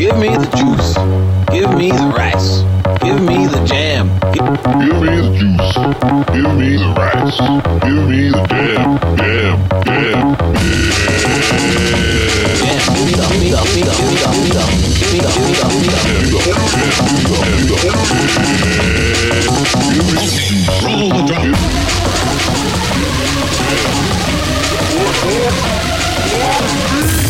Give me the juice. Give me the rice. Give me the jam. Give me the juice. Give me the rice. Give me the jam. Jam. Jam. jam. Give me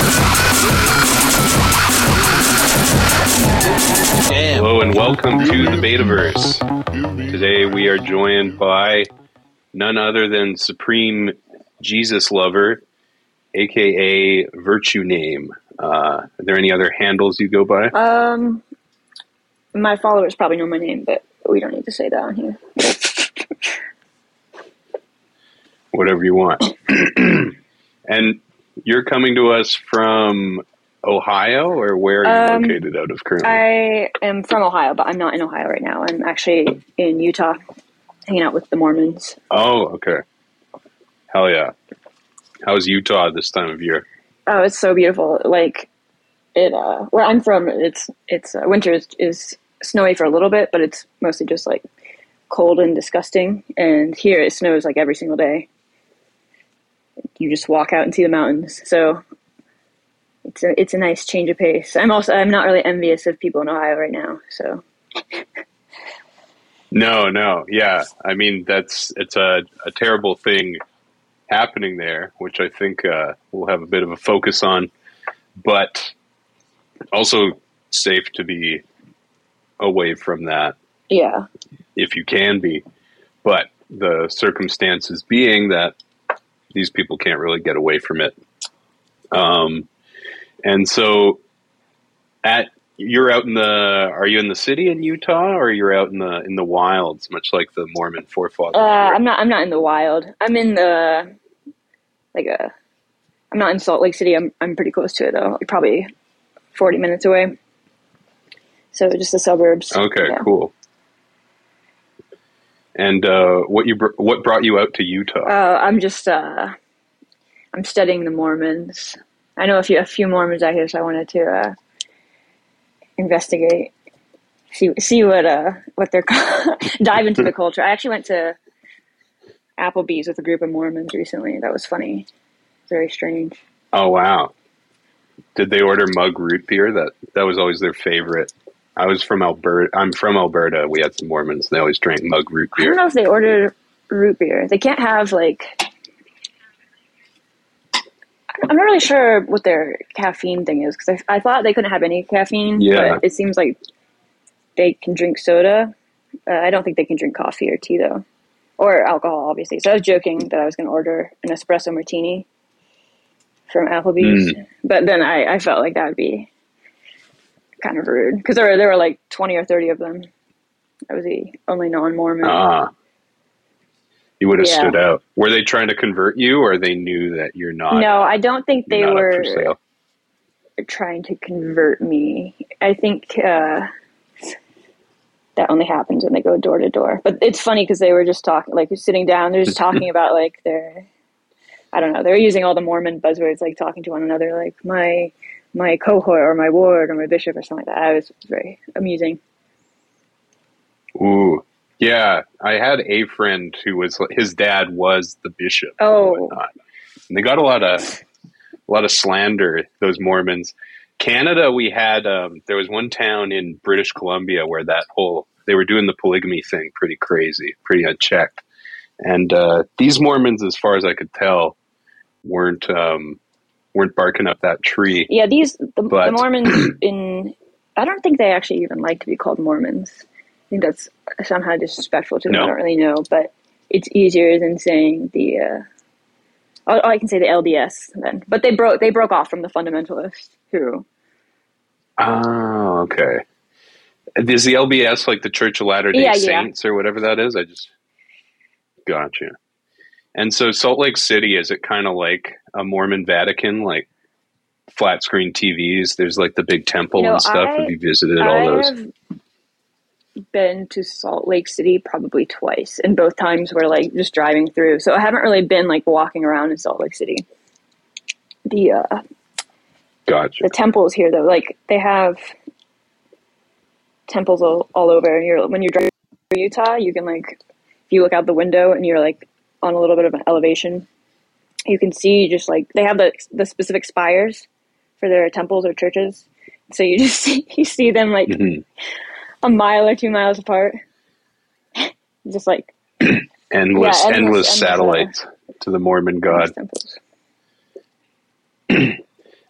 Jam. Hello and welcome to the Betaverse. Today we are joined by none other than Supreme Jesus Lover, aka Virtue Name. Uh, are there any other handles you go by? Um, my followers probably know my name, but we don't need to say that on here. Whatever you want. and you're coming to us from Ohio, or where are you Um, located out of currently? I am from Ohio, but I'm not in Ohio right now. I'm actually in Utah, hanging out with the Mormons. oh, okay. Hell yeah. How's Utah this time of year? Oh, it's so beautiful. Like it, uh, where I'm from, it's it's uh, winter is, is snowy for a little bit, but it's mostly just like cold and disgusting. And here it snows like every single day. You just walk out and see the mountains. So it's a it's a nice change of pace. I'm also I'm not really envious of people in Ohio right now. So No, no, yeah. I mean, that's it's a, a terrible thing happening there, which I think uh, we'll have a bit of a focus on, but also safe to be away from that yeah, if you can be. But the circumstances being that these people can't really get away from it. Um, and so at you're out in the are you in the city in Utah or you're out in the in the wilds much like the Mormon forefathers uh. I'm not I'm not in the wild. I'm in the like a I'm not in Salt Lake City. I'm I'm pretty close to it though. Like probably 40 minutes away. So just the suburbs. Okay, Yeah. cool. And uh, what you br- what brought you out to Utah? Uh, I'm just uh, I'm studying the Mormons. I know a few a few Mormons out here, so I wanted to uh, investigate, see see what uh what they're dive into the culture. I actually went to Applebee's with a group of Mormons recently. That was funny. Very strange. oh wow! Did they order mug root beer? That that was always their favorite. I was from Alberta. I'm from Alberta. We had some Mormons. They always drank mug root beer. I don't know if they ordered root beer. They can't have like. I'm not really sure what their caffeine thing is because I, I thought they couldn't have any caffeine. Yeah. But it seems like they can drink soda. Uh, I don't think they can drink coffee or tea though, or alcohol, obviously. So I was joking that I was going to order an espresso martini from Applebee's, but then I, I felt like that would be kind of rude because there were there were like 20 or 30 of them. I was the only non-Mormon. Ah, you would have Yeah. stood out. Were they trying to convert you, or they knew that you're not? no, I don't think they you're were trying to convert me. I think uh, that only happens when they go door to door. But it's funny because they were just talking, like sitting down, they're just talking about like their, I don't know, they're using all the Mormon buzzwords, like talking to one another, like my my cohort or my ward or my bishop or something like that. It was very amusing. Ooh, yeah. I had a friend who was his dad was the bishop. Oh. whatnot. and they got a lot of a lot of slander. Those Mormons. Canada, we had um, there was one town in British Columbia where that whole they were doing the polygamy thing pretty crazy, pretty unchecked. And uh, these Mormons, as far as I could tell, weren't um, weren't barking up that tree. Yeah, these the, the Mormons in I don't think they actually even like to be called Mormons. I think that's somehow disrespectful to them. No. I don't really know, but it's easier than saying the. Uh, oh, I can say the LDS then, but they broke they broke off from the fundamentalists who. Oh, okay. Is the LDS like the Church of Latter Day Yeah, yeah. Saints or whatever that is? I just gotcha. And so Salt Lake City is it kind of like a Mormon Vatican, like flat screen TVs? There's like the big temple You know, and stuff. I- Have you visited all I those? have been to Salt Lake City probably twice, and both times were like just driving through. So I haven't really been like walking around in Salt Lake City. The uh, Gotcha. the temples here though, like they have temples all, all over. And you're when you're driving through Utah, you can like if you look out the window and you're like on a little bit of an elevation, you can see just like they have the the specific spires for their temples or churches. So you just see, you see them like Mhm. a mile or two miles apart. just like Endless, Yeah, endless, endless- endless, uh, satellites to the Mormon God.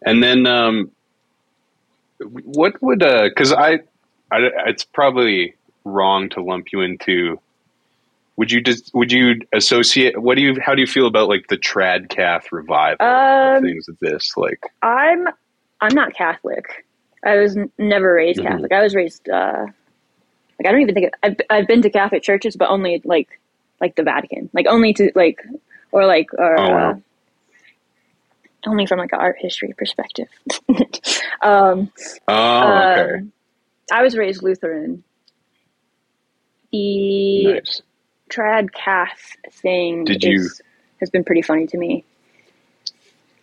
And then, um, what would because I, I, it's probably wrong to lump you into. Would you just would you associate? What do you? How do you feel about like the trad cath revival? Um, things of this, like I'm I'm not Catholic. I was n- never raised Mhm. Catholic. I was raised uh, like I don't even think I've I've been to Catholic churches, but only like like the Vatican, like only to like or like or Oh, wow. uh, only from like an art history perspective. um, oh, okay, um, I was raised Lutheran. The nice. Trad cath thing Did is, has been pretty funny to me.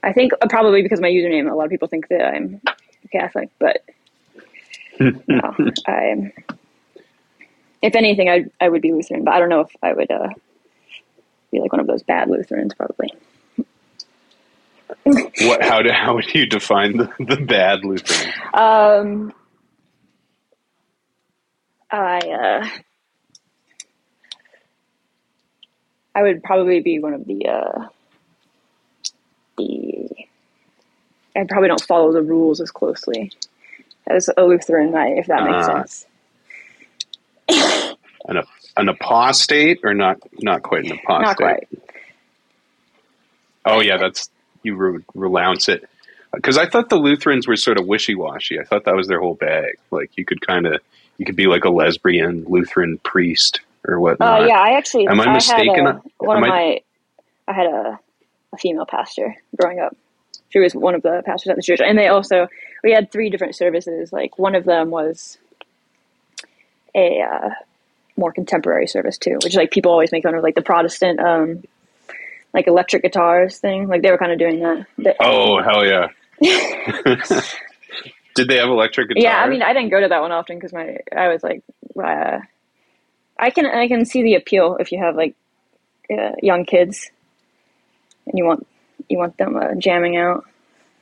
I think uh, probably because my username, a lot of people think that I'm Catholic, but no, I'm. If anything, I I would be Lutheran, but I don't know if I would uh, be like one of those bad Lutherans. Probably. What? How do how would you define the, the bad Lutheran? Um, I uh, I would probably be one of the uh, the. I probably don't follow the rules as closely as a Lutheran might, if that makes Ah. sense. An an apostate or not? Not quite an apostate. Not quite. Oh yeah, that's you re- renounce it because I thought the Lutherans were sort of wishy washy. I thought that was their whole bag. Like you could kind of you could be like a lesbian Lutheran priest or whatnot. Uh, yeah, I actually. Am I mistaken? A, one Am of I- my, I had a, a female pastor growing up. She was one of the pastors at the church, and they also we had three different services. Like one of them was a uh, more contemporary service too, which like people always make fun of, like the Protestant, um, like electric guitars thing. Like they were kind of doing that. But- Oh hell yeah! Did they have electric guitar? Yeah, I mean, I didn't go to that one often because my I was like, uh, I can I can see the appeal if you have like uh, young kids and you want you want them uh, jamming out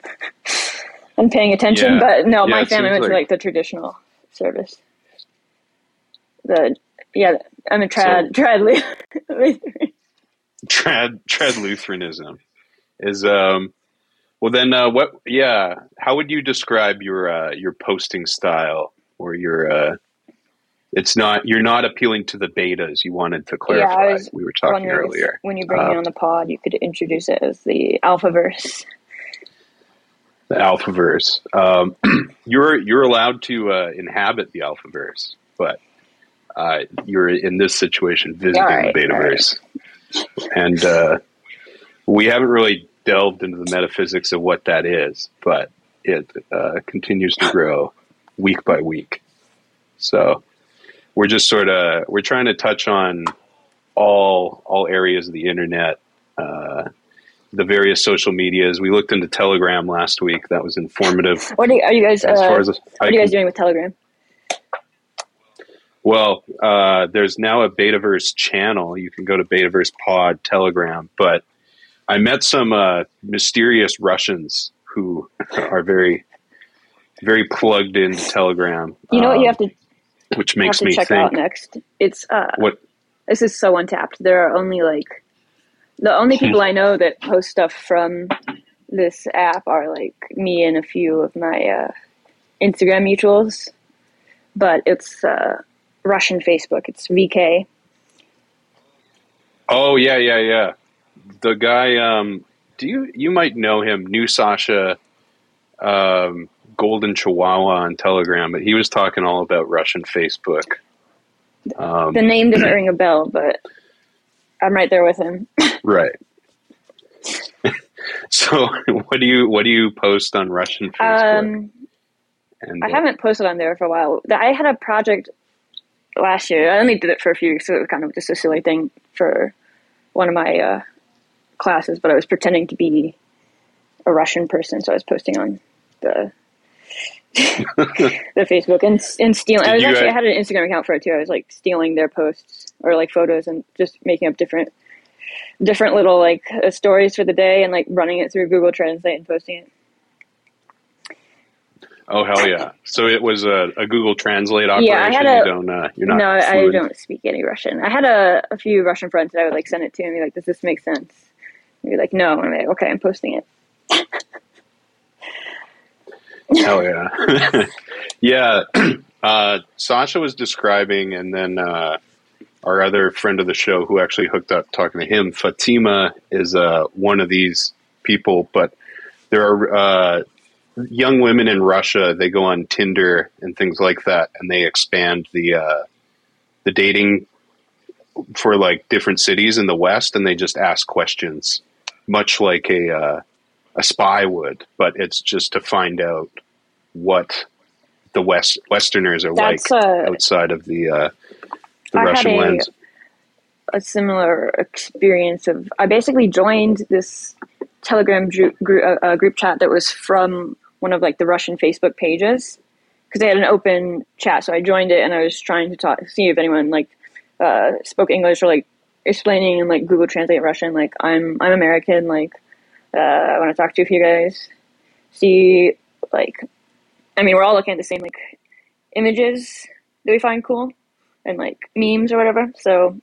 and paying attention. Yeah. But no, Yeah, my family went to like- like the traditional service. The yeah, I'm a trad trad. Lu- trad trad Lutheranism is um. Well then, uh, what? Yeah, how would you describe your uh, your posting style or your? Uh, it's not you're not appealing to the betas. You wanted to clarify. was we were talking if earlier. when you bring me Uh, on the pod, you could introduce it as the Alphaverse. the Alphaverse. Um, you're you're allowed to uh, inhabit the Alphaverse, but uh, you're in this situation visiting right, the Betaverse, and uh, we haven't really delved into the metaphysics of what that is, but it uh, continues to grow week by week. So we're just sort of we're trying to touch on all all areas of the internet. Uh, the various social medias. We looked into Telegram last week. That was informative. What are you, are you guys? As uh, far as I what are you guys can, doing with Telegram? well, uh, there's now a Betaverse channel. You can go to Betaverse Pod Telegram. But I met some uh, mysterious Russians who are very, very plugged into Telegram. You know what you um, have to which makes me check think. out next. It's uh, What? this is so untapped. There are only like the only people I know that post stuff from this app are like me and a few of my uh, Instagram mutuals, but it's uh, Russian Facebook. It's VK. Oh yeah, yeah, yeah. The guy. Um, do you you might know him? New Sasha, um, Golden Chihuahua on Telegram, but he was talking all about Russian Facebook. Um, The name doesn't ring a bell, but I'm right there with him. right. so, what do you what do you post on Russian Facebook? Um, and I haven't posted on there for a while. I had a project last year. I only did it for a few weeks, so it was kind of just a silly thing for one of my uh, classes. But I was pretending to be a Russian person, so I was posting on the the Facebook and and stealing. I was actually I had an Instagram account for it too. I was like stealing their posts or like photos and just making up different different little like uh, stories for the day and like running it through Google Translate and posting it. Oh hell yeah! So it was a, a Google Translate operation. Yeah, I had you don't. Uh, you're not. no, I don't speak any Russian. I had a, a few Russian friends that I would like send it to and be like, "Does this make sense?" And be like, "No," and I'm like, "Okay, I'm posting it." Hell yeah. yeah. Uh, Sasha was describing, and then uh, our other friend of the show who actually hooked up talking to him, Fatima, is uh, one of these people. But there are uh, young women in Russia, they go on Tinder and things like that, and they expand the, uh, the dating for like different cities in the West, and they just ask questions, much like a. Uh, a spy would, but it's just to find out what the West Westerners are That's like uh, outside of the uh, the I had Russian a- lens. a similar experience of I basically joined this Telegram group, group, uh, uh, group chat that was from one of like the Russian Facebook pages because they had an open chat. So I joined it and I was trying to talk, see if anyone like uh, spoke English or like explaining in like Google Translate Russian. Like I'm I'm American. Like uh, I want to talk to you guys. See like I mean we're all looking at the same like images that we find cool and like memes or whatever. So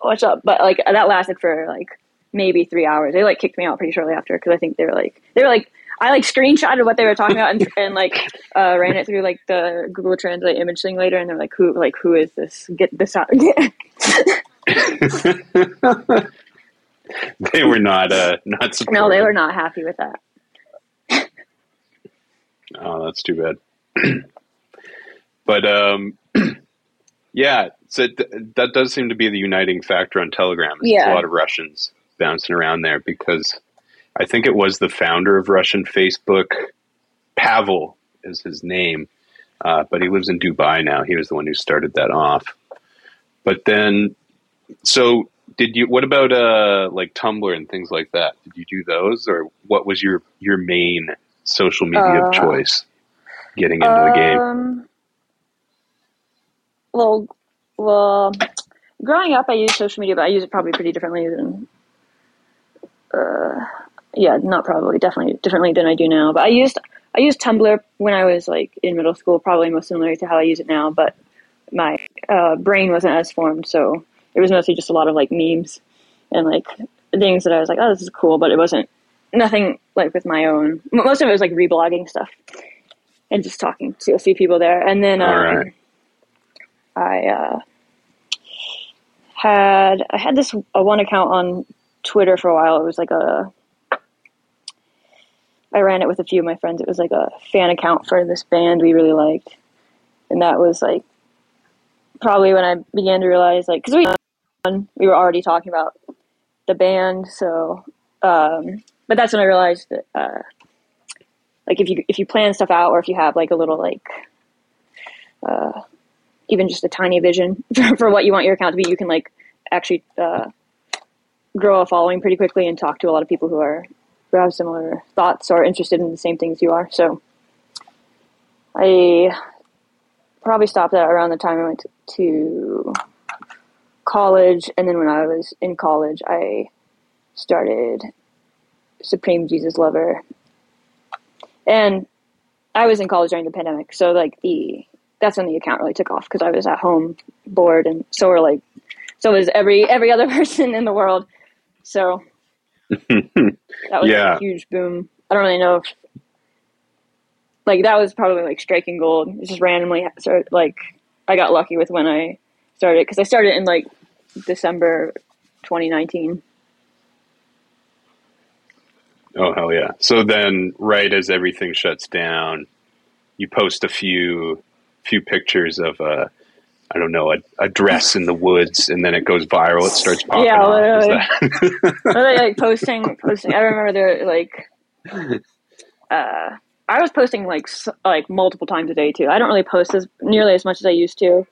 what's up? But like that lasted for like maybe three hours. They like kicked me out pretty shortly after because I think they were like they were like I like screenshotted what they were talking about and, and like uh, ran it through like the Google Translate image thing later, and they're like, who like who is this? Get this out. they were not uh, not supportive. no, they were not happy with that. Oh, that's too bad. but um, yeah, so th- that does seem to be the uniting factor on Telegram. Yeah. a lot of Russians bouncing around there because I think it was the founder of Russian Facebook, Pavel is his name, uh, but he lives in Dubai now. He was the one who started that off. But then, so did you? What about uh, like Tumblr and things like that? Did you do those, or what was your your main social media Uh, of choice getting into the game? Um, well, well, growing up, I used social media, but I use it probably pretty differently than. Uh, yeah, not probably, definitely differently than I do now. But I used I used Tumblr when I was like in middle school, probably most similar to how I use it now. But my uh, brain wasn't as formed, so it was mostly just a lot of like memes and like things that I was like, oh, this is cool, but it wasn't nothing like with my own. Most of it was like reblogging stuff and just talking to a few people there. And then um, right. I uh, had I had this a one account on Twitter for a while. It was like a I ran it with a few of my friends. It was like a fan account for this band we really liked, and that was like probably when I began to realize like because we we were already talking about the band, so um, but that's when I realized that uh, like if you if you plan stuff out or if you have like a little like uh, even just a tiny vision for, for what you want your account to be, you can like actually uh, grow a following pretty quickly and talk to a lot of people who are who have similar thoughts or interested in the same things you are. So I probably stopped that around the time I went to college, and then when I was in college, I started Supreme Jesus Lover, and I was in college during the pandemic, so like the that's when the account really took off because I was at home bored, and so were like so was every every other person in the world. So that was Yeah. a huge boom. I don't really know if like that was probably like striking gold. It's just randomly started like I got lucky with when I started because I started in like December 2019. Oh hell yeah! So then, right as everything shuts down, you post a few few pictures of a I don't know a, a dress in the woods, and then it goes viral. It starts popping Yeah, literally. like, like posting, posting. I remember there like, uh, I was posting like like multiple times a day too. I don't really post as nearly as much as I used to,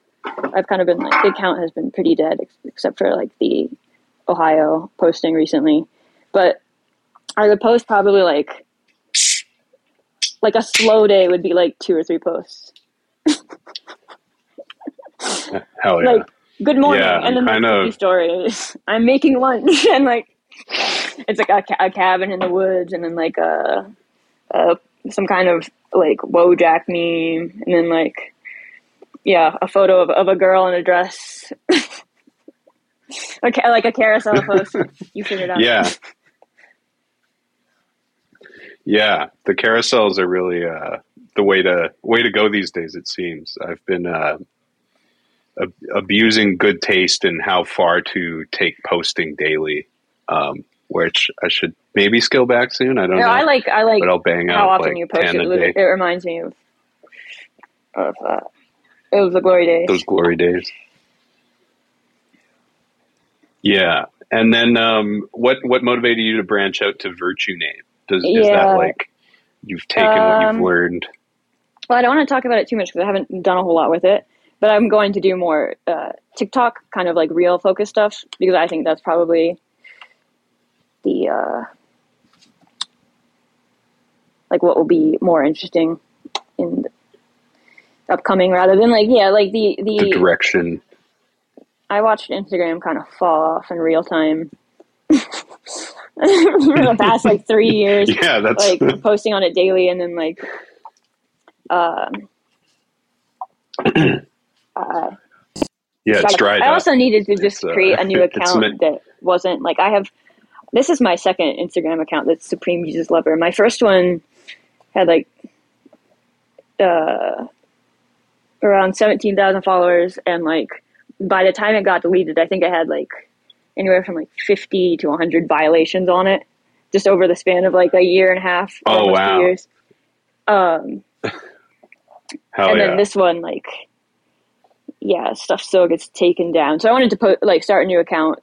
I've kind of been like the account has been pretty dead, ex- except for like the Ohio posting recently. But I would post probably like like a slow day would be like two or three posts. Hell yeah. Like good morning, Yeah, and then kind the of- story is I'm making lunch, and like it's like a, ca- a cabin in the woods, and then like a, a some kind of like Wojak meme, and then like yeah, a photo of, of a girl in a dress. okay, like a carousel post. You figured out. yeah. Yeah, the carousels are really uh, the way to way to go these days. It seems I've been uh, ab- abusing good taste in how far to take posting daily, um, which I should maybe scale back soon. I don't No, know, I like I like but I'll bang how out often like you post it. It reminds me of of uh, it was the glory days. Those glory days. Yeah, and then um, what what motivated you to branch out to Virtue Name? Does is Yeah. that like you've taken what Um, you've learned? Well, I don't want to talk about it too much because I haven't done a whole lot with it. But I'm going to do more uh, TikTok, kind of like real focus stuff, because I think that's probably the uh, like what will be more interesting in the upcoming, rather than like yeah, like the The the direction. I watched Instagram kind of fall off in real time for the past like three years. Yeah, that's like posting on it daily and then like um uh, yeah, it's dried I up. also needed to just uh, create a new account meant- that wasn't like I have this is my second Instagram account that's Supreme Jesus Lover. My first one had like uh around seventeen thousand followers and like by the time it got deleted I think I had like anywhere from like fifty to hundred violations on it. Just over the span of like a year and a half, Oh, wow. two years. Um Hell and yeah. then this one like yeah stuff still gets taken down so i wanted to put like start a new account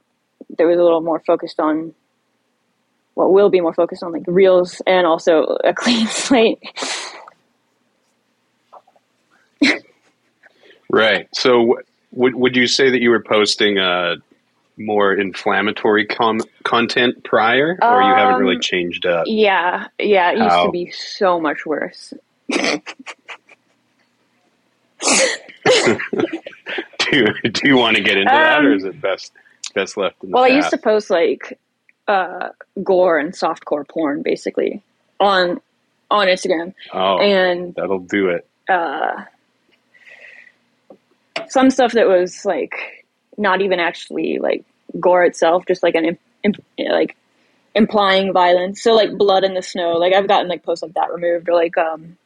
that was a little more focused on what will be more focused on like reels and also a clean slate right. So, w- would would you say that you were posting uh, more inflammatory com- content prior, or you haven't really Um, changed up? yeah yeah it used to be so much worse Do you, do you want to get into that, or Um, is it best best left in the well i used to post like uh gore and softcore porn basically on on instagram oh, and that'll do it. uh, some stuff that was like not even actually like gore itself, just like an imp, imp, like implying violence. So like blood in the snow. Like I've gotten like posts like that removed, or like um,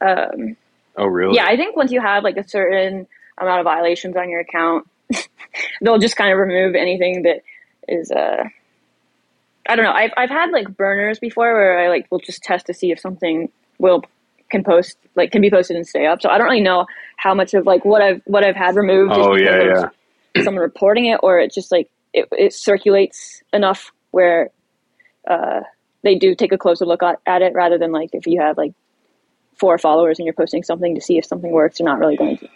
um, Oh, really? yeah. I think once you have like a certain amount of violations on your account, they'll just kind of remove anything that is uh. I don't know. I've I've had like burners before where I like will just test to see if something will can post like can be posted and stay up. So I don't really know how much of like what I've what I've had removed. Oh, yeah, because of Someone reporting it, or it just like it, it circulates enough where uh, they do take a closer look at, at it, rather than like if you have like four followers and you're posting something to see if something works, they're not really going to,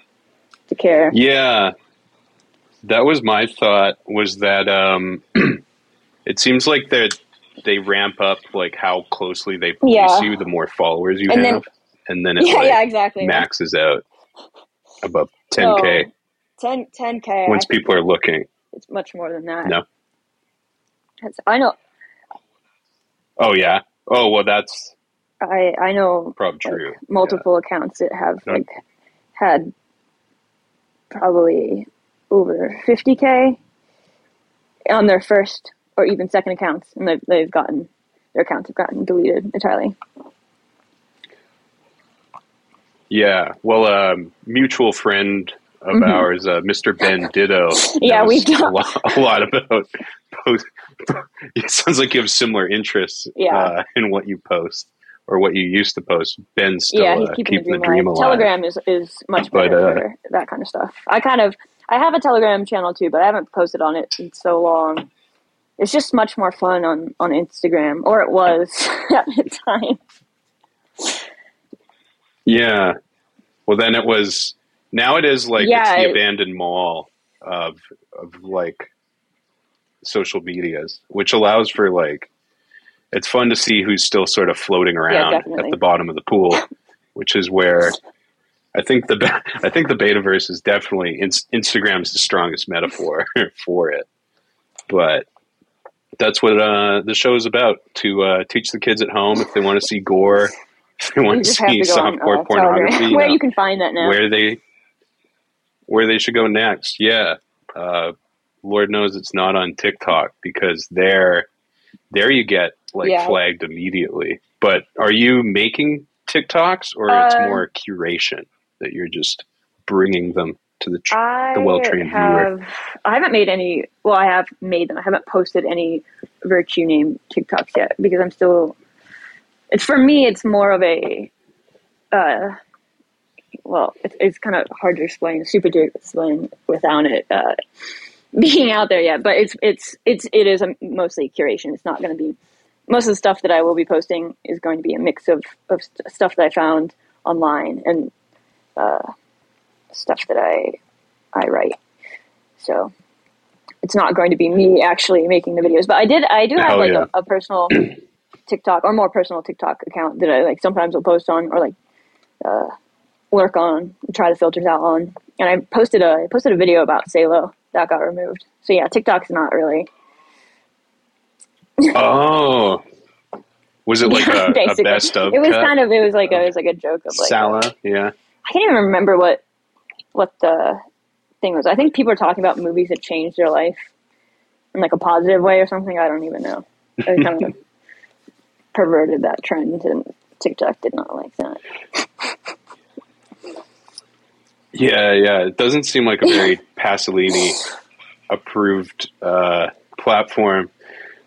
to care. Yeah, that was my thought. Was that um, it seems like they they ramp up like how closely they police Yeah. you, the more followers you And then- have, and then it Yeah, like, yeah, exactly. maxes out above 10k So, 10 10k. once I people are looking. it's much more than that. No. It's- I know. Oh yeah. Oh well, that's I I know probably like, true. multiple accounts that have Yeah. like had probably over 50k on their first or even second accounts, and they've they've gotten their accounts have gotten deleted entirely. Yeah. Well, um, mutual friend of Mhm. ours, uh, Mr. Ben Ditto. Yeah, knows we've a done- lot, a lot about post. It sounds like you have similar interests Yeah. uh, in what you post or what you used to post. Ben still yeah, he's uh, keeping, keeping the dream, alive. Telegram is is much But, better uh, for that kind of stuff. I kind of I have a Telegram channel too, but I haven't posted on it in so long. It's just much more fun on on Instagram, or it was at the time. Yeah. Well, then it was Now it is like Yeah, it's the it- abandoned mall of of like social medias, which allows for like it's fun to see who's still sort of floating around definitely. at the bottom of the pool, which is where I think the I think the Betaverse is definitely in- Instagram's the strongest metaphor for it, but that's what uh, the show is about to uh, teach the kids at home if they want to see gore, if they want to see go on, uh, pornography, you where know you can find that now. where they where they should go next. Yeah, uh, Lord knows it's not on TikTok because there there you get like Yeah. flagged immediately. But are you making TikToks or it's Uh, more curation that you're just bringing them to the tr- the well-trained viewer. I haven't made any. Well, I have made them. I haven't posted any virtue name TikToks yet because I'm still. It's for me. It's more of a. Uh, well, it's, it's kind of hard to explain, super to explain without it uh, being out there yet. But it's it's it's it is a mostly curation. It's not going to be most of the stuff that I will be posting is going to be a mix of of st- stuff that I found online and uh, stuff that I I write. So it's not going to be me actually making the videos, but I did I do have Hell like yeah. a, a personal TikTok or more personal TikTok account that I like sometimes will post on or like uh, work on, try the filters out on. And I posted a I posted a video about Salo that got removed. So yeah, TikTok's not really Oh, was it like a, a best of? It was kind of it was like a, it was like a joke of like Salo, yeah. I can't even remember what what the thing was. I think people are talking about movies that changed their life in like a positive way or something. I don't even know. I kind of perverted that trend, and TikTok did not like that. Yeah, yeah. It doesn't seem like a very Pasolini approved uh, platform.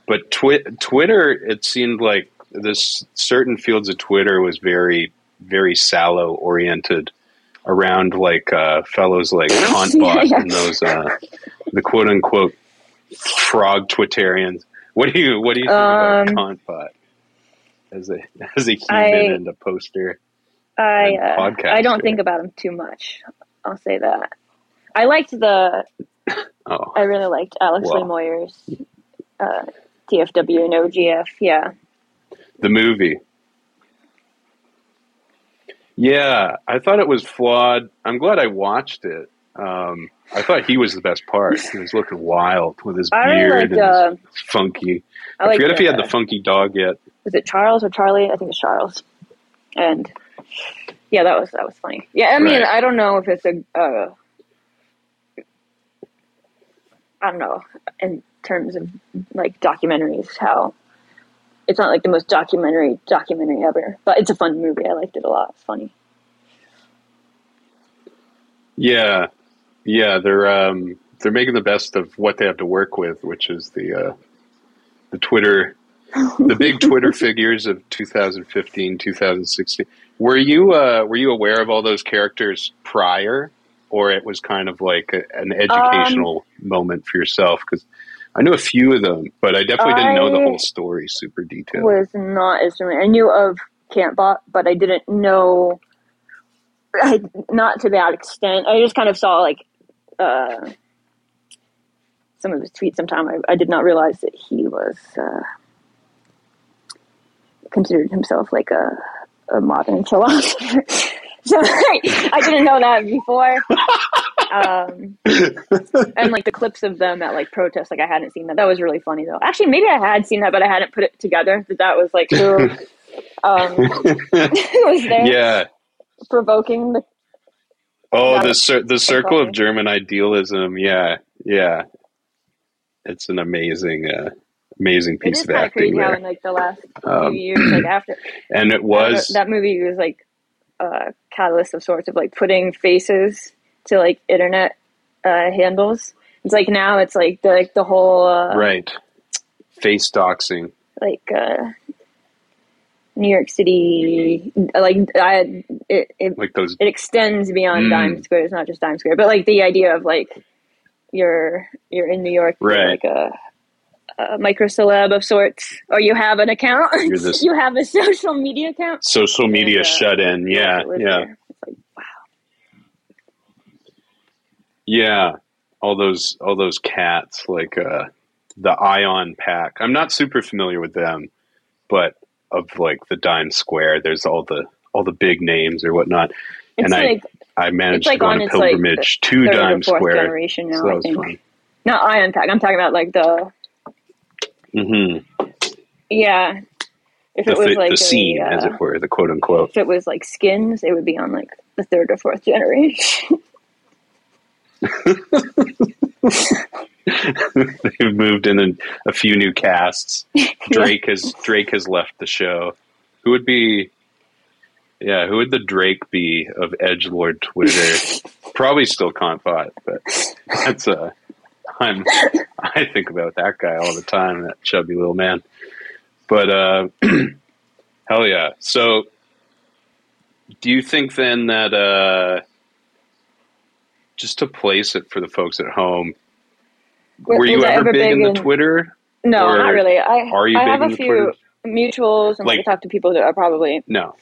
But twi- Twitter, it seemed like this certain fields of Twitter was very, very Salo oriented around like uh, fellows like Kantbot Yeah. and those uh, the quote unquote frog Twitterians. What do you what do you think Um, about Kantbot as a as a human I- and a poster? I uh. I don't think about him too much. I'll say that. I liked the. Oh, I really liked Alex Well. Lee Moyer's uh, TFW NOGF. Yeah, The movie. Yeah, I thought it was flawed. I'm glad I watched it. Um, I thought he was the best part. He was looking wild with his I beard liked. and Uh, funky. I I, forget if he had the funky dog yet. Was it Charles or Charlie? I think it's Charles. And yeah, that was that was funny. Yeah, I mean, Right. I don't know if it's a, uh, I don't know in terms of like documentaries how it's not like the most documentary documentary ever, but it's a fun movie. I liked it a lot. It's funny. Yeah, yeah, they're um, they're making the best of what they have to work with, which is the uh, the Twitter, the big Twitter figures of 2015, 2016. Were you uh, were you aware of all those characters prior, or it was kind of like a, an educational moment for yourself? Because I knew a few of them, but I definitely didn't know the whole story super detailed. was not as familiar. I knew of Kantbot, but I didn't know. I, not to that extent. I just kind of saw like uh, some of his tweets. Sometime I, I did not realize that he was uh, considered himself like a, a modern philosopher. so I, I didn't know that before. Um, and like the clips of them at like protests, like I hadn't seen that. That was really funny though. Actually, maybe I had seen that, but I hadn't put it together that that was like um, was there yeah. provoking the. Oh, the cir- the circle of German idealism. Yeah, yeah. It's an amazing, uh, amazing piece of acting there. in like the last Um, few years, like after and it was that movie was like a catalyst of sorts of like putting faces to like internet uh, handles. It's like now it's like the like the whole uh, right face doxing. like uh, New York City, like I, it, it Like those. it extends beyond Mm. Dime Square. It's not just Dime Square, but like the idea of like you're you're in New York, Right. like a, a micro celeb of sorts, or you have an account. This- you have a social media account. Social media And, uh, shut in. Yeah, yeah. like wow. Yeah, all those all those cats like uh, the Ion Pack. I'm not super familiar with them, but of like the Dime Square, there's all the all the big names or whatnot. It's and like I I managed like to go on a its, like, pilgrimage to Dime Square. generation now. so that I was think fun. not Ion Pack. I'm talking about like the hmm yeah. If The, it was like the a, scene, as uh, it were, the quote unquote. if it was like skins, it would be on like the third or fourth generation. They've moved in a, a few new casts. Drake has Drake has left the show. Who would be? Yeah, who would the Drake be of Edge Lord Twitter? Probably still Kantbot, but that's uh I'm I think about that guy all the time, that chubby little man. But uh hell yeah. So do you think then that uh just to place it for the folks at home, were Was you ever ever big big in the in- Twitter? no, not really. I are you I have a the few Twitter? mutuals and like, I Like- talk to people that are probably No,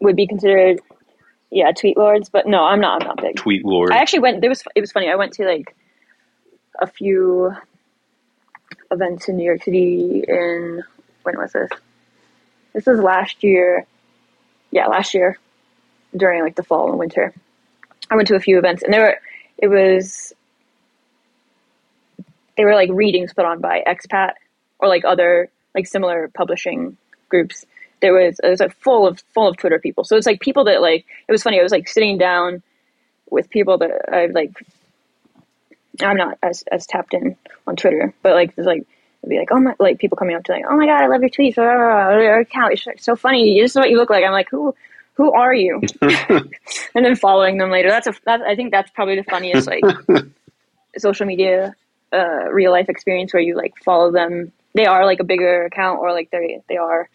would be considered yeah tweet lords, but no, I'm not. I'm not big. tweet lord. I actually went. There was. It was funny. I went to like a few events in New York City. In when was this? This was last year. Yeah, last year during like the fall and winter. I went to a few events, and there were. It was. They were like readings put on by expat or like other like similar publishing groups. There was it was like full of full of Twitter people. So it's like people that like it was funny. I was like sitting down with people that I like. I'm not as as tapped in on Twitter, but like there's like it'd be like oh my like people coming up to like oh my god I love your tweets blah, your account it's so funny this is what you look like. I'm like who who are you? And then following them later. That's a that, I think that's probably the funniest like social media uh, real life experience where you like follow them. They are like a bigger account or like they they are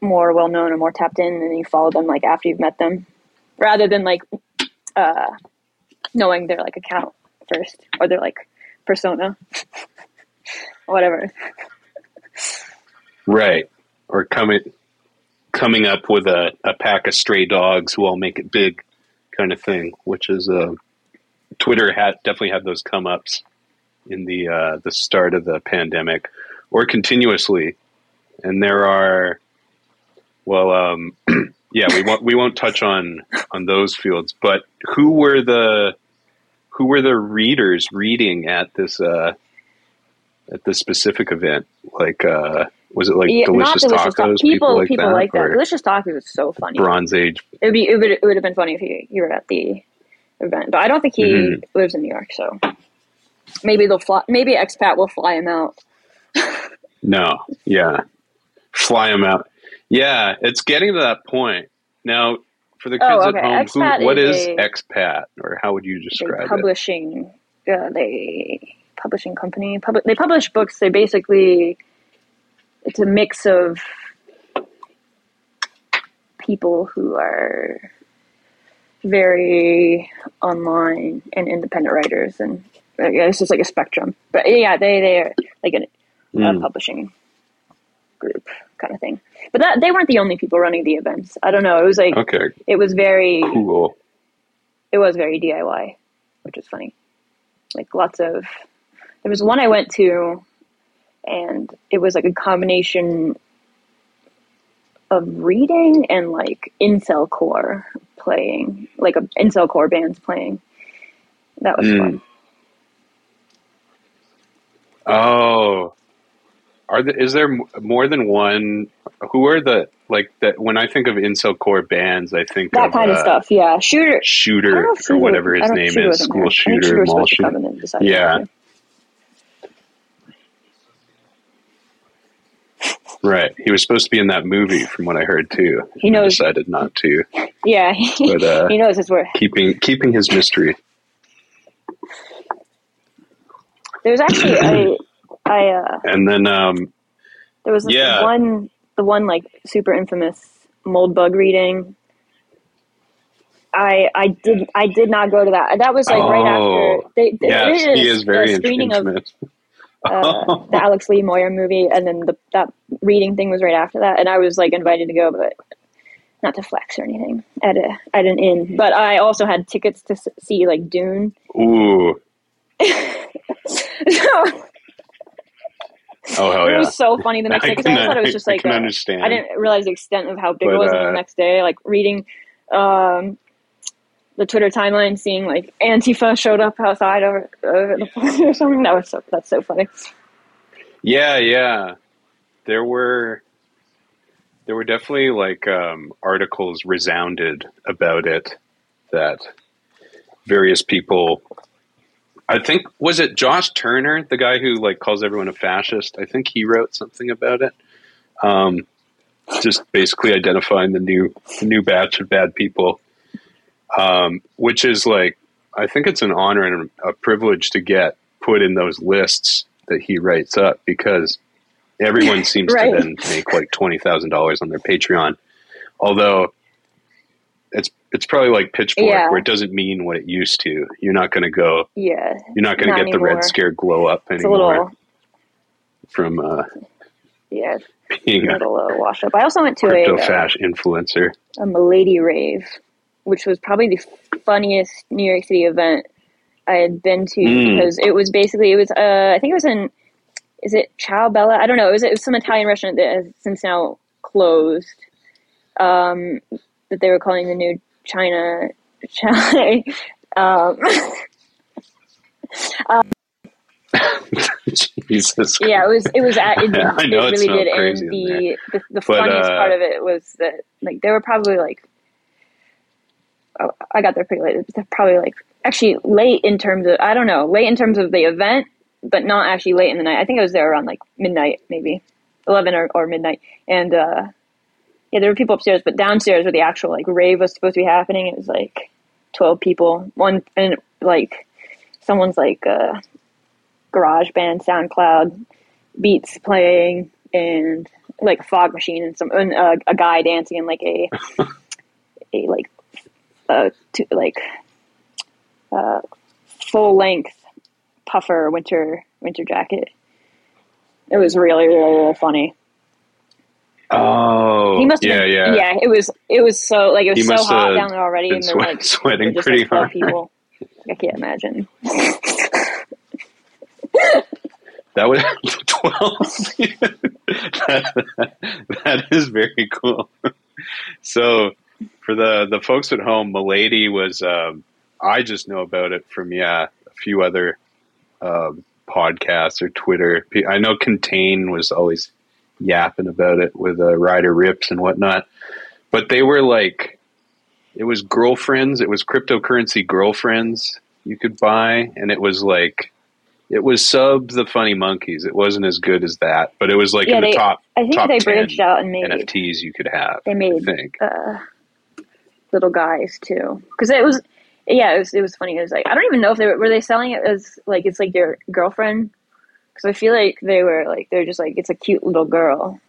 more well known or more tapped in and you follow them like after you've met them rather than like uh knowing their like account first or their like persona whatever Right. Or coming coming up with a, a pack of stray dogs who all make it big kind of thing, which is uh, Twitter had definitely had those come ups in the uh, the start of the pandemic or continuously. And there are well um, yeah, we won't we won't touch on on those fields, but who were the who were the readers reading at this uh, at this specific event? Like uh, was it like Yeah, delicious, delicious tacos? tacos. People, people that, like that. Delicious tacos is so funny. Bronze Age. It would be, it would, it would have been funny if you, you were at the event, but I don't think he Mhm. lives in New York, so maybe they'll fly. Maybe expat will fly him out. No, yeah, fly him out. Yeah, it's getting to that point now. For the kids Oh, at home, Expat who, what is is a- expat, or how would you describe it? publishing, uh, they publishing company. Public, they publish books. They basically, it's a mix of people who are very online and independent writers, and uh, yeah, it's just like a spectrum. But yeah, they they are like a, a Mm. publishing group kind of thing. But that they weren't the only people running the events. I don't know. It was like Okay, it was very cool. it was very DIY, which was funny. Like lots of there was one I went to and it was like a combination of reading and like incel core playing, like a incel core bands playing. That was Mm. fun. Oh, are there, is there more than one? Who are the like that? When I think of incel core bands, I think That of kind of uh, stuff, yeah. Shooter Shooter or Shooter- whatever his name Shooter is, school. Shooter, mall shooter. come and then decided Yeah. Right, he was supposed to be in that movie, from what I heard too. He knows- decided not to, Yeah, he, But, uh, he knows his worth. keeping keeping his mystery. There's actually I I uh And then, um, There was this Yeah. one, the one like super infamous Moldbug reading. I I did I did not go to that. That was like right Oh, after they, they yes, he is very a screening of uh, the Alex Lee Moyer movie, and then the that reading thing was right after that, and I was like invited to go, but not to flex or anything at a at an inn, but I also had tickets to see like Dune. Ooh. so Oh hell it was so funny the next I day because I thought it was just I like can understand. I didn't realize the extent of how big But, it was uh, the next day. Like reading um, the Twitter timeline, seeing like Antifa showed up outside over, over the place or something. That was so that's so funny. Yeah, yeah. There were there were definitely like um, articles resounded about it that various people I think was it Josh Turner, the guy who like calls everyone a fascist. I think he wrote something about it. Um, just basically identifying the new the new batch of bad people, um, which is like I think it's an honor and a privilege to get put in those lists that he writes up because everyone seems Right. to then make like twenty thousand dollars on their Patreon. Although it's probably like Pitchfork, Yeah. where it doesn't mean what it used to. You're not going to go. Yeah, You're not going to get the. Red Scare glow up a anymore little from uh, yeah, being a a little uh, wash up. I also went to a, uh, fash influencer. a Milady rave, which was probably the funniest New York City event I had been to Mm. because it was basically it was uh I think it was in is it Ciao Bella? I don't know. It was it was some Italian restaurant that has since now closed. Um, that they were calling the new China China. um, Jesus. yeah, it was it was at, it, I know it really did, crazy and the the, the But, funniest uh, part of it was that like there were probably like oh, I got there pretty late. They're probably like actually late in terms of I don't know late in terms of the event, but not actually late in the night. I think I was there around like midnight, maybe eleven or, or midnight, and uh, yeah, there were people upstairs, but downstairs where the actual like rave was supposed to be happening, it was like twelve people. One and like someone's like uh, garage band, SoundCloud beats playing, and like a fog machine and some and, uh, a guy dancing in like a a like uh to, like uh full length puffer winter winter jacket. It was really really, really funny. Oh, He must have yeah, been, yeah. yeah. It was it was so like it was so hot down there already, and there were like sweating just, pretty like, 12 hard. people. I can't imagine. That was twelve. that, that is very cool. So, for the the folks at home, Milady was. Um, I just know about it from yeah a few other um, podcasts or Twitter. I know Contain was always yapping about it with uh, Ryder Ripps and whatnot, but they were like, it was girlfriends. It was cryptocurrency girlfriends you could buy, and it was like it was sub the Funny Monkeys. It wasn't as good as that, but it was like Yeah, in the top I think top they 10 branched out and made NFTs you could have. they made uh, little guys too because it was yeah it was it was funny. It was like I don't even know if they were, were they selling it as like it's like their girlfriend because I feel like they were like they're just like it's a cute little girl.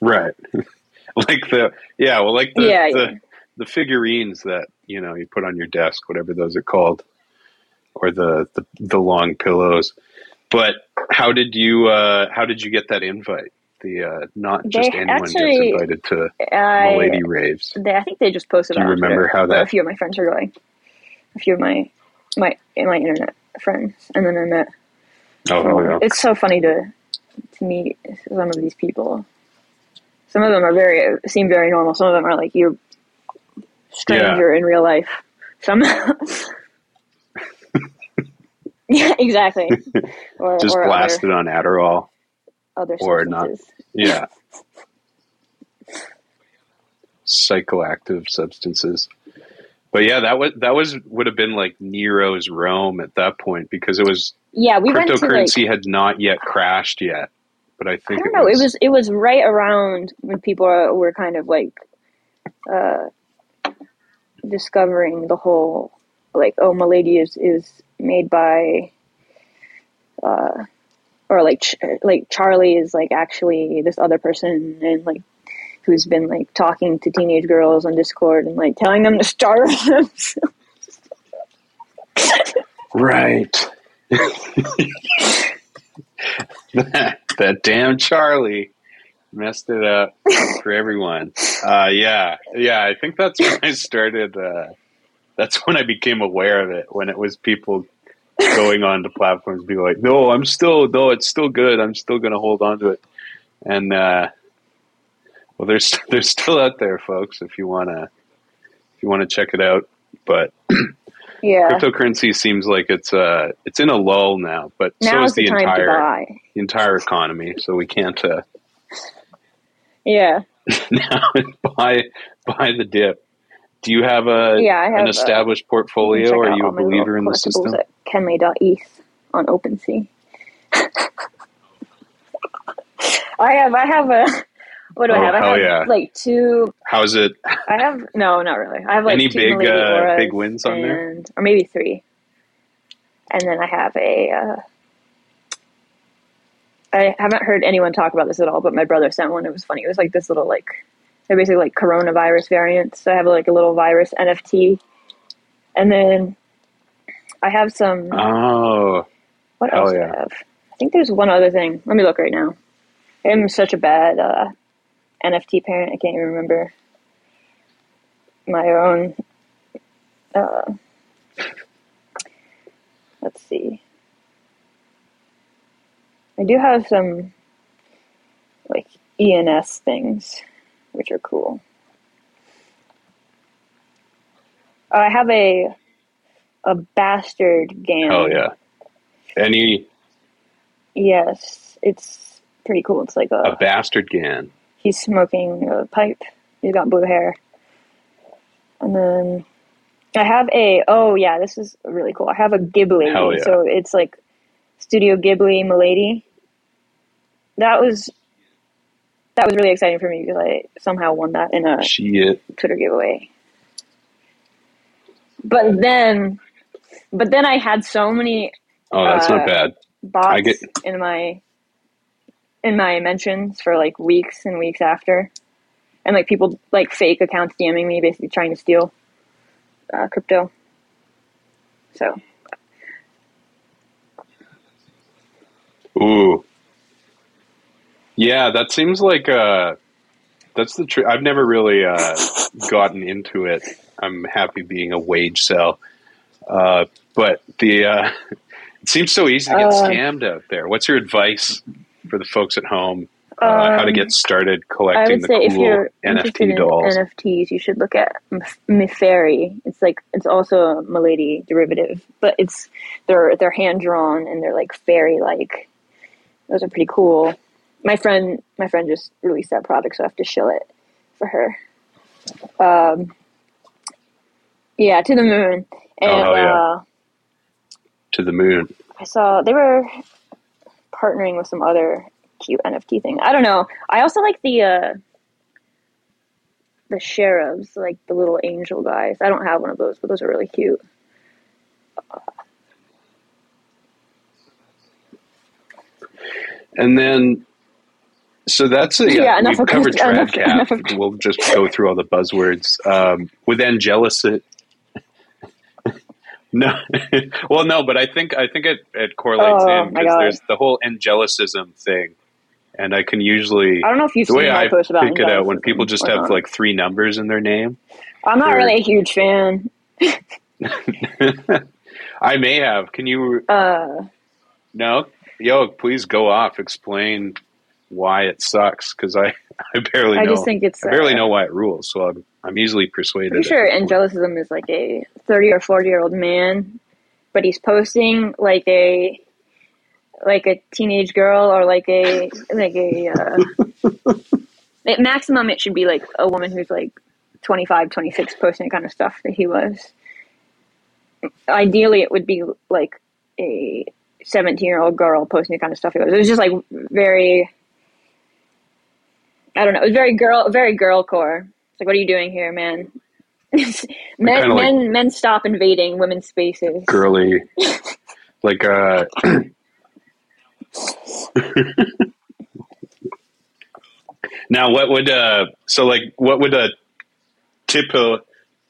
Right. like the yeah, well like the, Yeah, the yeah. the figurines that, you know, you put on your desk, whatever those are called. Or the, the, the long pillows. But how did you uh how did you get that invite? The uh not just They anyone actually- gets invited to I Milady raves. they, I think they just posted. Do you remember how that- A few of my friends are going. A few of my my my internet friends, and then I met. Oh, yeah. It's so funny to to meet some of these people. Some of them are very seem very normal. Some of them are like you're stranger in real life. Some. yeah, exactly. Or, Just or blasted on Adderall. other, other or not. substances. Yeah. Psychoactive substances. But yeah, that was that was would have been like Nero's Rome at that point because it was Yeah, we to like cryptocurrency had not yet crashed yet. But I think I don't know. It was it was right around when people were kind of like uh, discovering the whole like oh, Milady is is made by uh, or like like Charlie is like actually this other person and like who's been like talking to teenage girls on Discord and like telling them to starve themselves. right. that, that damn Charlie. messed it up for everyone. Uh, yeah, yeah. I think that's when I started. Uh, that's when I became aware of it. When it was people going on to platforms, being like, "No, I'm still no, it's still good. I'm still going to hold on to it." And uh, well, there's they're still out there, folks. If you wanna if you wanna check it out, but Yeah. cryptocurrency seems like it's uh it's in a lull now. But Now is is the the entire the entire economy. So we can't uh, Yeah. now buy buy the dip. Do you have a Yeah, I have, an established can portfolio? Or are you a believer in the system? At kenley.eth on OpenSea. I have I have a what do Oh, I have? I have yeah. like two How's it? I have no, not really. I have like Any two big, uh, big wins on there? or maybe three. And then I have a. Uh, I haven't heard anyone talk about this at all, but my brother sent one. It was funny. It was like this little like they're basically like coronavirus variants. So I have like a little virus NFT, and then I have some. Oh, What else do. I have? I think there's one other thing. Let me look right now. I'm such a bad uh, NFT parent. I can't even remember my own. Uh, let's see. I do have some like ENS things, which are cool. I have a a bastard gan. Oh yeah! Any Yes, it's pretty cool. It's like a a bastard gan? He's smoking a pipe. He's got blue hair, and then I have a oh yeah, this is really cool. I have a Ghibli, yeah. so it's like Studio Ghibli Milady. That was that was really exciting for me because I somehow won that in a Shit. Twitter giveaway. But then, but then I had so many Oh, that's Uh, not bad. bots I get- in my in my mentions for like weeks and weeks after, and like people like fake accounts DMing me, basically trying to steal uh, crypto. So Ooh. Yeah, that seems like uh that's the truth. I've never really uh gotten into it. I'm happy being a wage sell. Uh but the uh it seems so easy to get Uh, scammed out there. What's your advice for the folks at home? Uh, how to Um, get started I collecting would the say if cool NFT in dolls. NFTs, you should look at Mif- Miferi. It's like it's also a Milady derivative, but it's they're they're hand drawn and they're like fairy like. Those are pretty cool. My friend, my friend just released that product, so I have to show it for her. Um, yeah, to the moon, and Oh, yeah. uh, to the moon. I saw they were partnering with some other cute NFT thing. I don't know. I also like the uh the cherubs, like the little angel guys. I don't have one of those, but those are really cute. And then, so that's a, Yeah, yeah, enough we've of- covered enough- Tradcap. enough of- We'll just go through all the buzzwords. Um, with Angelus, no, well, no, but I think I think it, it correlates Oh, in because there's the whole angelicism thing, and I can usually I don't know if you've the way I post about pick it out when people just have not. like three numbers in their name. I'm not really a huge fan. I may have. Can you Uh, no? Yo, please go off. Explain why it sucks because I I barely I know. just think it's I barely uh, know why it rules, so I'm I'm easily persuaded. pretty sure angelicism is like a 30 or 40 year old man, but he's posting like a like a teenage girl or like a like a uh, at maximum it should be like a woman who's like 25 26 posting the kind of stuff that he was. Ideally it would be like a 17 year old girl posting the kind of stuff he was. It was just like very i don't know it was very girl very girl core it's like what are you doing here man men like- men men stop invading women's spaces girly, like uh. now, what would uh? So, like, what would a typical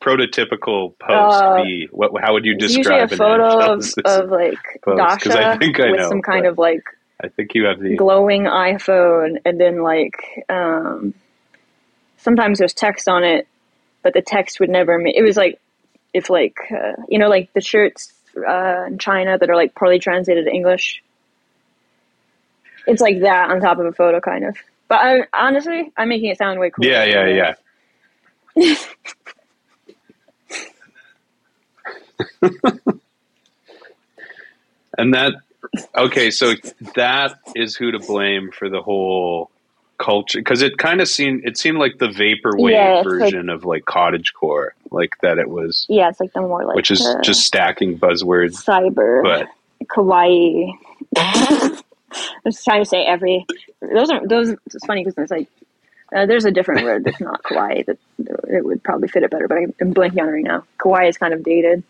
prototypical post Uh, be? What? How would you describe? usually a photo of, of like post? Dasha I think I with know, some kind of like I think you have the. glowing iPhone, and then like um, sometimes there's text on it, but the text would never. Ma- it was like if like uh, you know like the shirts uh, in China that are like poorly translated to English. It's like that on top of a photo, kind of. But I, honestly, I'm making it sound way cooler. Yeah, yeah, yeah. and that okay, so that is who to blame for the whole culture because it kind of seemed it seemed like the vaporwave Yeah, it's like- version of like cottagecore, like that it was, Yeah, it's like the more like which is just stacking buzzwords. cyber But kawaii. I was trying to say every. Those are those. It's funny because it's like uh, there's a different word that's not kawaii that it would probably fit it better, but I'm blanking on it right now. Kawaii is kind of dated.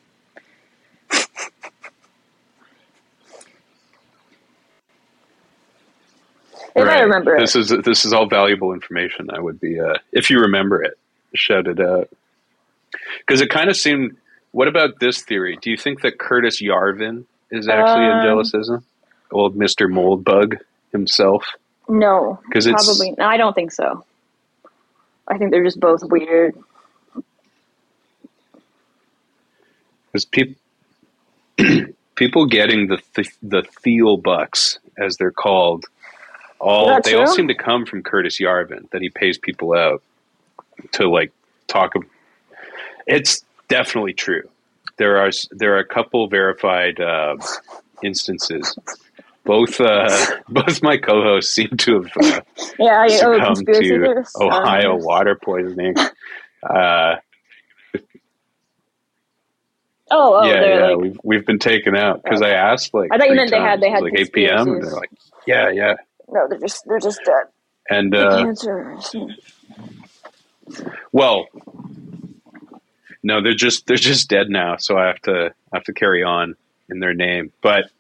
If I Right. remember this it, is this is all valuable information. I would be uh, if you remember it, shout it out because it kind of seemed. What about this theory? Do you think that Curtis Yarvin is actually Um, Angelicism? Old Mister Moldbug himself. no, 'Cause it's- probably. No, I don't think so. I think they're just both weird. Because people people getting the th- the Thiel bucks as they're called, all they all seem to come from Curtis Yarvin. That he pays people out to like talk. It's definitely true. There are there are a couple verified uh, instances. Both uh, both my co-hosts seem to have uh, Yeah, I, oh, succumbed to theorists. Ohio Um, water poisoning. Uh, Oh, oh, yeah, yeah, like we've we've been taken out because I asked like. I thought you meant they had- they had like eight p.m. and they're like, yeah, yeah, no, they're just they're just dead. and uh, Cancer. well, no, they're just they're just dead now, so I have to I have to carry on in their name. But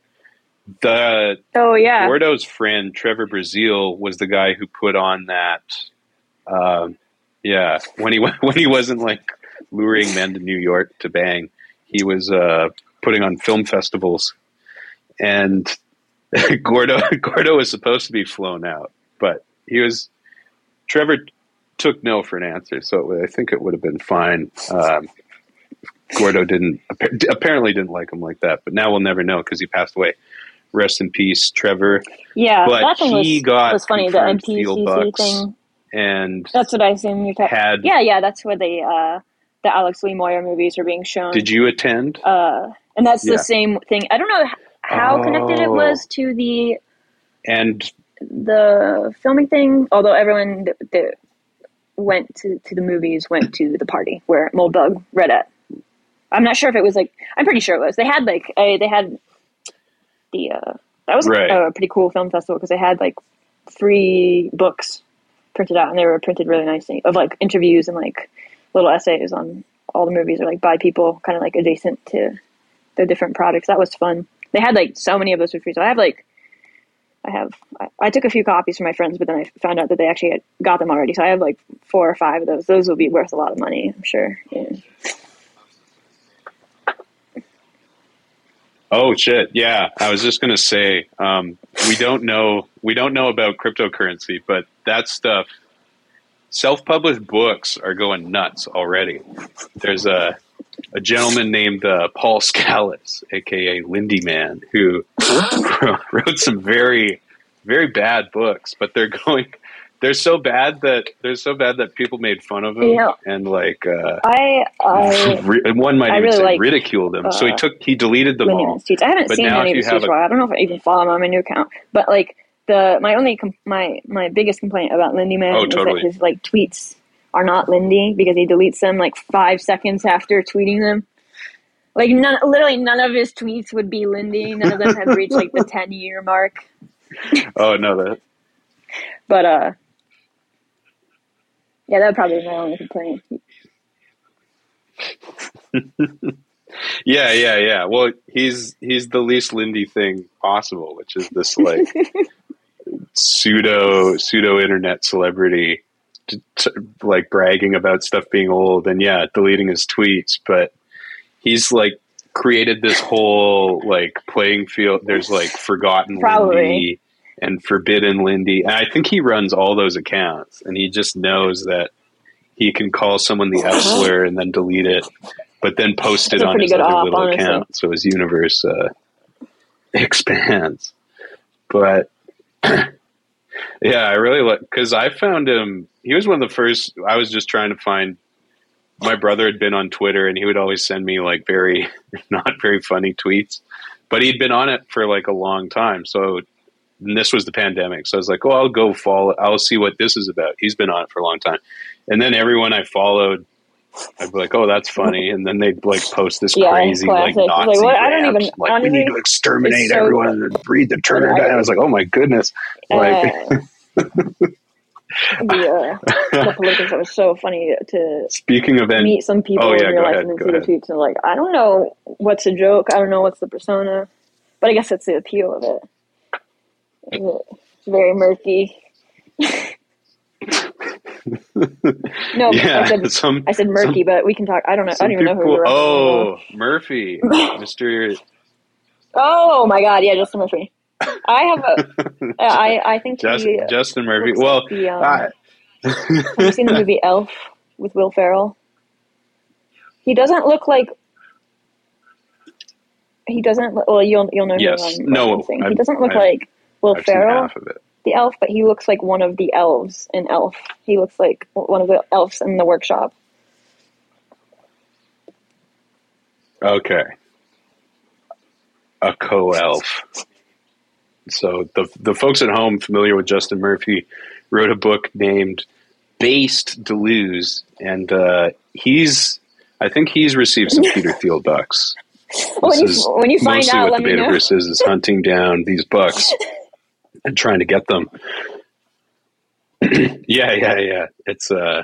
the Oh yeah, Gordo's friend Trevor Brazil was the guy who put on that. Um, yeah, when he when he wasn't like luring men to New York to bang, he was uh, putting on film festivals, and Gordo Gordo was supposed to be flown out, but he was Trevor took no for an answer, so I think it would have been fine. Um, Gordo didn't apparently didn't like him like that, but now we'll never know because he passed away. Rest in peace, Trevor. yeah. but that thing was, he got was funny. The MPCC bucks. thing. And That's what I assume you're had Yeah, yeah. That's where the uh, the Alex Lee Moyer movies are being shown. did you attend? Uh, and that's Yeah. the same thing. I don't know how connected it Oh. was to the and the filming thing. Although everyone that, that went to, to the movies went to the party where Moldbug read at. I'm not sure if it was like. I'm pretty sure it was. They had like a, they had the uh, that was Right. a pretty cool film festival because they had like free books printed out and they were printed really nicely of like interviews and like little essays on all the movies or like by people kind of like adjacent to the different products. That was fun. They had like so many of those for free. So I have like I have I, I took a few copies from my friends, but then I found out that they actually had got them already. So I have like four or five of those. Those will be worth a lot of money, I'm sure. Yeah. oh shit, yeah. I was just gonna say um, we don't know we don't know about cryptocurrency, but that stuff. Self-published books are going nuts already. There's a a gentleman named uh, Paul Skallas, aka Lindy Man, who wrote some very very bad books, but they're going they're so bad that they're so bad that people made fun of him and like uh, I I ri- one might I even really say like, ridiculed him. so he uh, took he deleted them Lindy all. Man's tweets. I haven't But seen any of his tweets. a- for a while. I don't know if I even follow him on my new account, but like the my only my my biggest complaint about Lindy Man Oh, is totally. that his like tweets are not Lindy because he deletes them like five seconds after tweeting them. Like none, literally none of his tweets would be Lindy. None of them have reached like the ten year mark. Oh no, that But uh, yeah, that would probably be my only complaint. yeah, yeah, yeah. Well, he's he's the least Lindy thing possible, which is this like pseudo pseudo internet celebrity, t- t- like bragging about stuff being old and yeah, deleting his tweets. But he's like created this whole like playing field. There's like forgotten Probably. Lindy, and Forbidden Lindy. And I think he runs all those accounts, and he just knows that he can call someone the F slur and then delete it, but then post it on his other op, little honestly. account, so his universe uh, expands. But yeah, I really like because I found him. He was one of the first. I was just trying to find. My brother had been on Twitter, and he would always send me like very not very funny tweets, but he'd been on it for like a long time. So this was the pandemic, so I was like, "Oh, I'll go follow. I'll see what this is about." He's been on it for a long time, and then everyone I followed. I'd be like, "Oh, that's funny," and then they'd like post this Yeah, crazy classic. like It's like, Nazi what? I don't even- like honestly, we need to exterminate so- everyone and breed the Turner. Yeah, I- I was like, "Oh my goodness!" Like, Uh, the, uh, the politicals that was so funny to speaking of meet some people Oh, yeah, in real life ahead, and see the tweets and like I don't know what's a joke, I don't know what's the persona, but I guess that's the appeal of it. It's very murky. no, yeah, I said some I said murky, but we can talk. I don't know. I don't even know who. people- we're Oh, Murphy, Mister. Oh my God! Yeah, Justin Murphy. I have a. I I think Just, he Justin Murphy. Well, like the, um, I- Have you seen the movie Elf with Will Ferrell? He doesn't look like. He doesn't. Well, you'll you'll know Yes. No. He doesn't look I've- like Will I've seen Ferrell, half of it. The elf, but he looks like one of the elves in Elf. He looks like one of the elves in the workshop. Okay. A co-elf. So the the folks at home familiar with Justin Murphy wrote a book named Based Deleuze, and uh, he's I think he's received some Peter Thiel bucks. When you, when you find mostly out, what let the. Betaverse is: is hunting down these bucks and trying to get them. yeah, yeah, yeah. It's uh,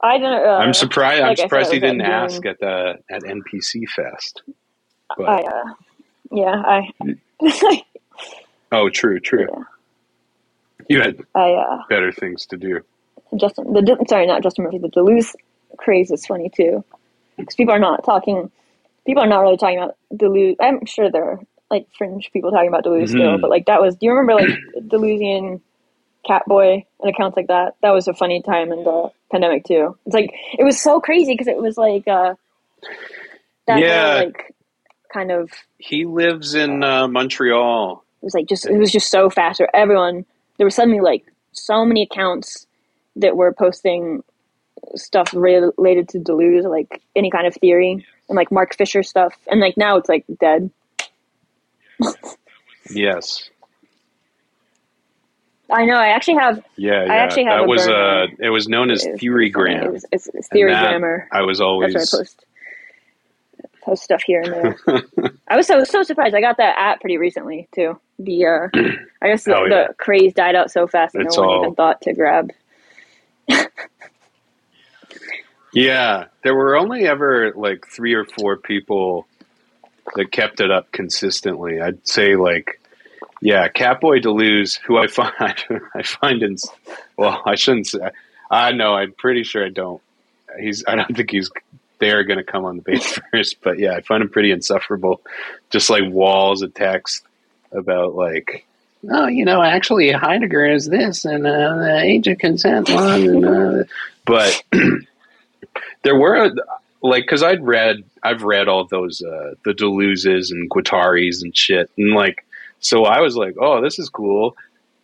I don't. Uh, I'm surprised. I'm like I said, surprised he didn't ask at the at NPC Fest. But, I, uh, yeah, I. oh, true, true. Yeah. You had I uh, better things to do. Justin, the sorry, not Justin Murphy. The Deleuze craze is funny too, because people are not talking. People are not really talking about Deleuze. I'm sure there are like fringe people talking about Deleuze still, Mhm. but like that was. Do you remember like Deleuzian Catboy and accounts like that? That was a funny time in the pandemic too. It's like it was so crazy because it was like uh, that Yeah. whole, like kind of He lives in uh, Montreal. it was like just it was just so fast where everyone there were suddenly like so many accounts that were posting stuff related to Deleuze, like any kind of theory and like Mark Fisher stuff, and like now it's like dead. Yes. I know. I actually have. Yeah, yeah. actually have that was uh, it was known as it Theory. It Gram. was, it's, it's theory that grammar. I was That's always where I post post stuff here and there. I was so so surprised. I got that app pretty recently too. The uh, I guess the, Oh, yeah. the craze died out so fast It's no one all- even thought to grab. Yeah, there were only ever like three or four people that kept it up consistently. I'd say like, yeah, Catboy Deleuze, who I find I find in well, I shouldn't say. I know. I'm pretty sure I don't. He's. I don't think he's. They're going to come on the base first, but yeah, I find him pretty insufferable. Just like walls of text about like. Oh, you know, actually, Heidegger is this, and uh, the age of consent was, and, uh, but there were like because I'd read I've read all those uh, the Deleuze's and Guattaris and shit and like so I was like oh this is cool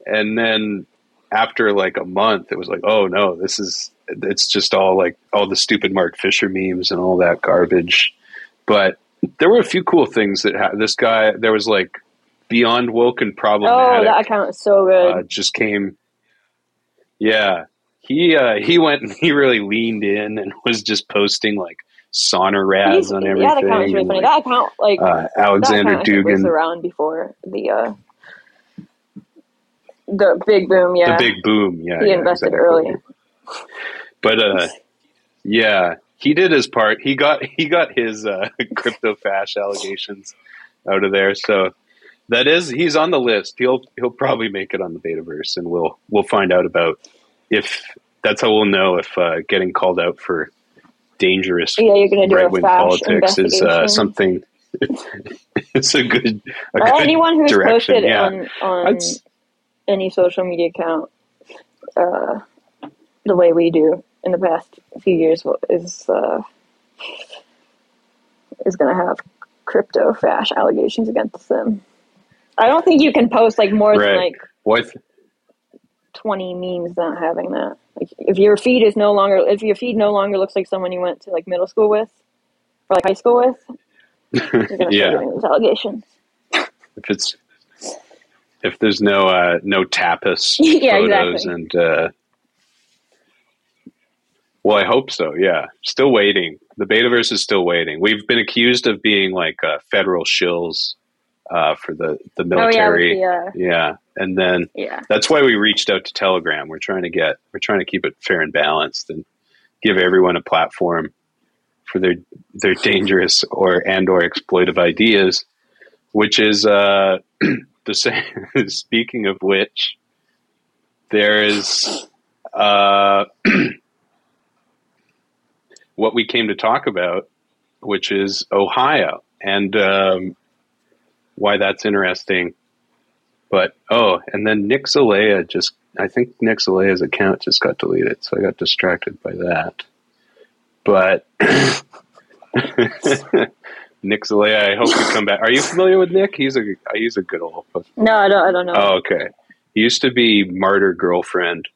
and then after like a month it was like oh no this is it's just all like all the stupid Mark Fisher memes and all that garbage but there were a few cool things that ha- this guy there was like beyond woke and problematic. Oh, that account is so good. uh, just came. Yeah, he uh, he went and he really leaned in and was just posting like sauna raz on everything. yeah, that account is really funny. like, That account, like uh, Alexander account, think, was around before the uh, the big boom. Yeah, the big boom. Yeah, he yeah, invested exactly. early. But uh, yeah, he did his part. He got he got his uh, crypto fash allegations out of there. So that is he's on the list. He'll he'll probably make it on the Betaverse, and we'll we'll find out about if that's how we'll know if uh, getting called out for dangerous Yeah, you're gonna do right wing politics is uh, something. it's a good, a good anyone who's direction. posted yeah. on on any social media account uh, the way we do in the past few years is uh, is going to have crypto fash allegations against them. I don't think you can post like more than like th- 20 memes not having that. Like if your feed is no longer if your feed no longer looks like someone you went to like middle school with or like high school with, you're gonna Yeah. start those allegations. if it's if there's no uh, no tapas Yeah, photos exactly. and uh, well, I hope so. Yeah, still waiting. The Betaverse is still waiting. We've been accused of being like uh, federal shills uh, for the the Oh yeah, military. the, uh, yeah, and then yeah. that's why we reached out to Telegram. We're trying to get we're trying to keep it fair and balanced and give everyone a platform for their their dangerous or and or exploitive ideas, which is uh, the same. Speaking of which, there is uh, what we came to talk about, which is Ohio and um, why that's interesting. But oh, and then Nick Zalea just I think Nick Zalea's account just got deleted, so I got distracted by that. But Nick Zalea, I hope you come back. Are you familiar with Nick? He's a he's a good old. No, I don't I don't know. Oh, okay. He used to be martyr girlfriend,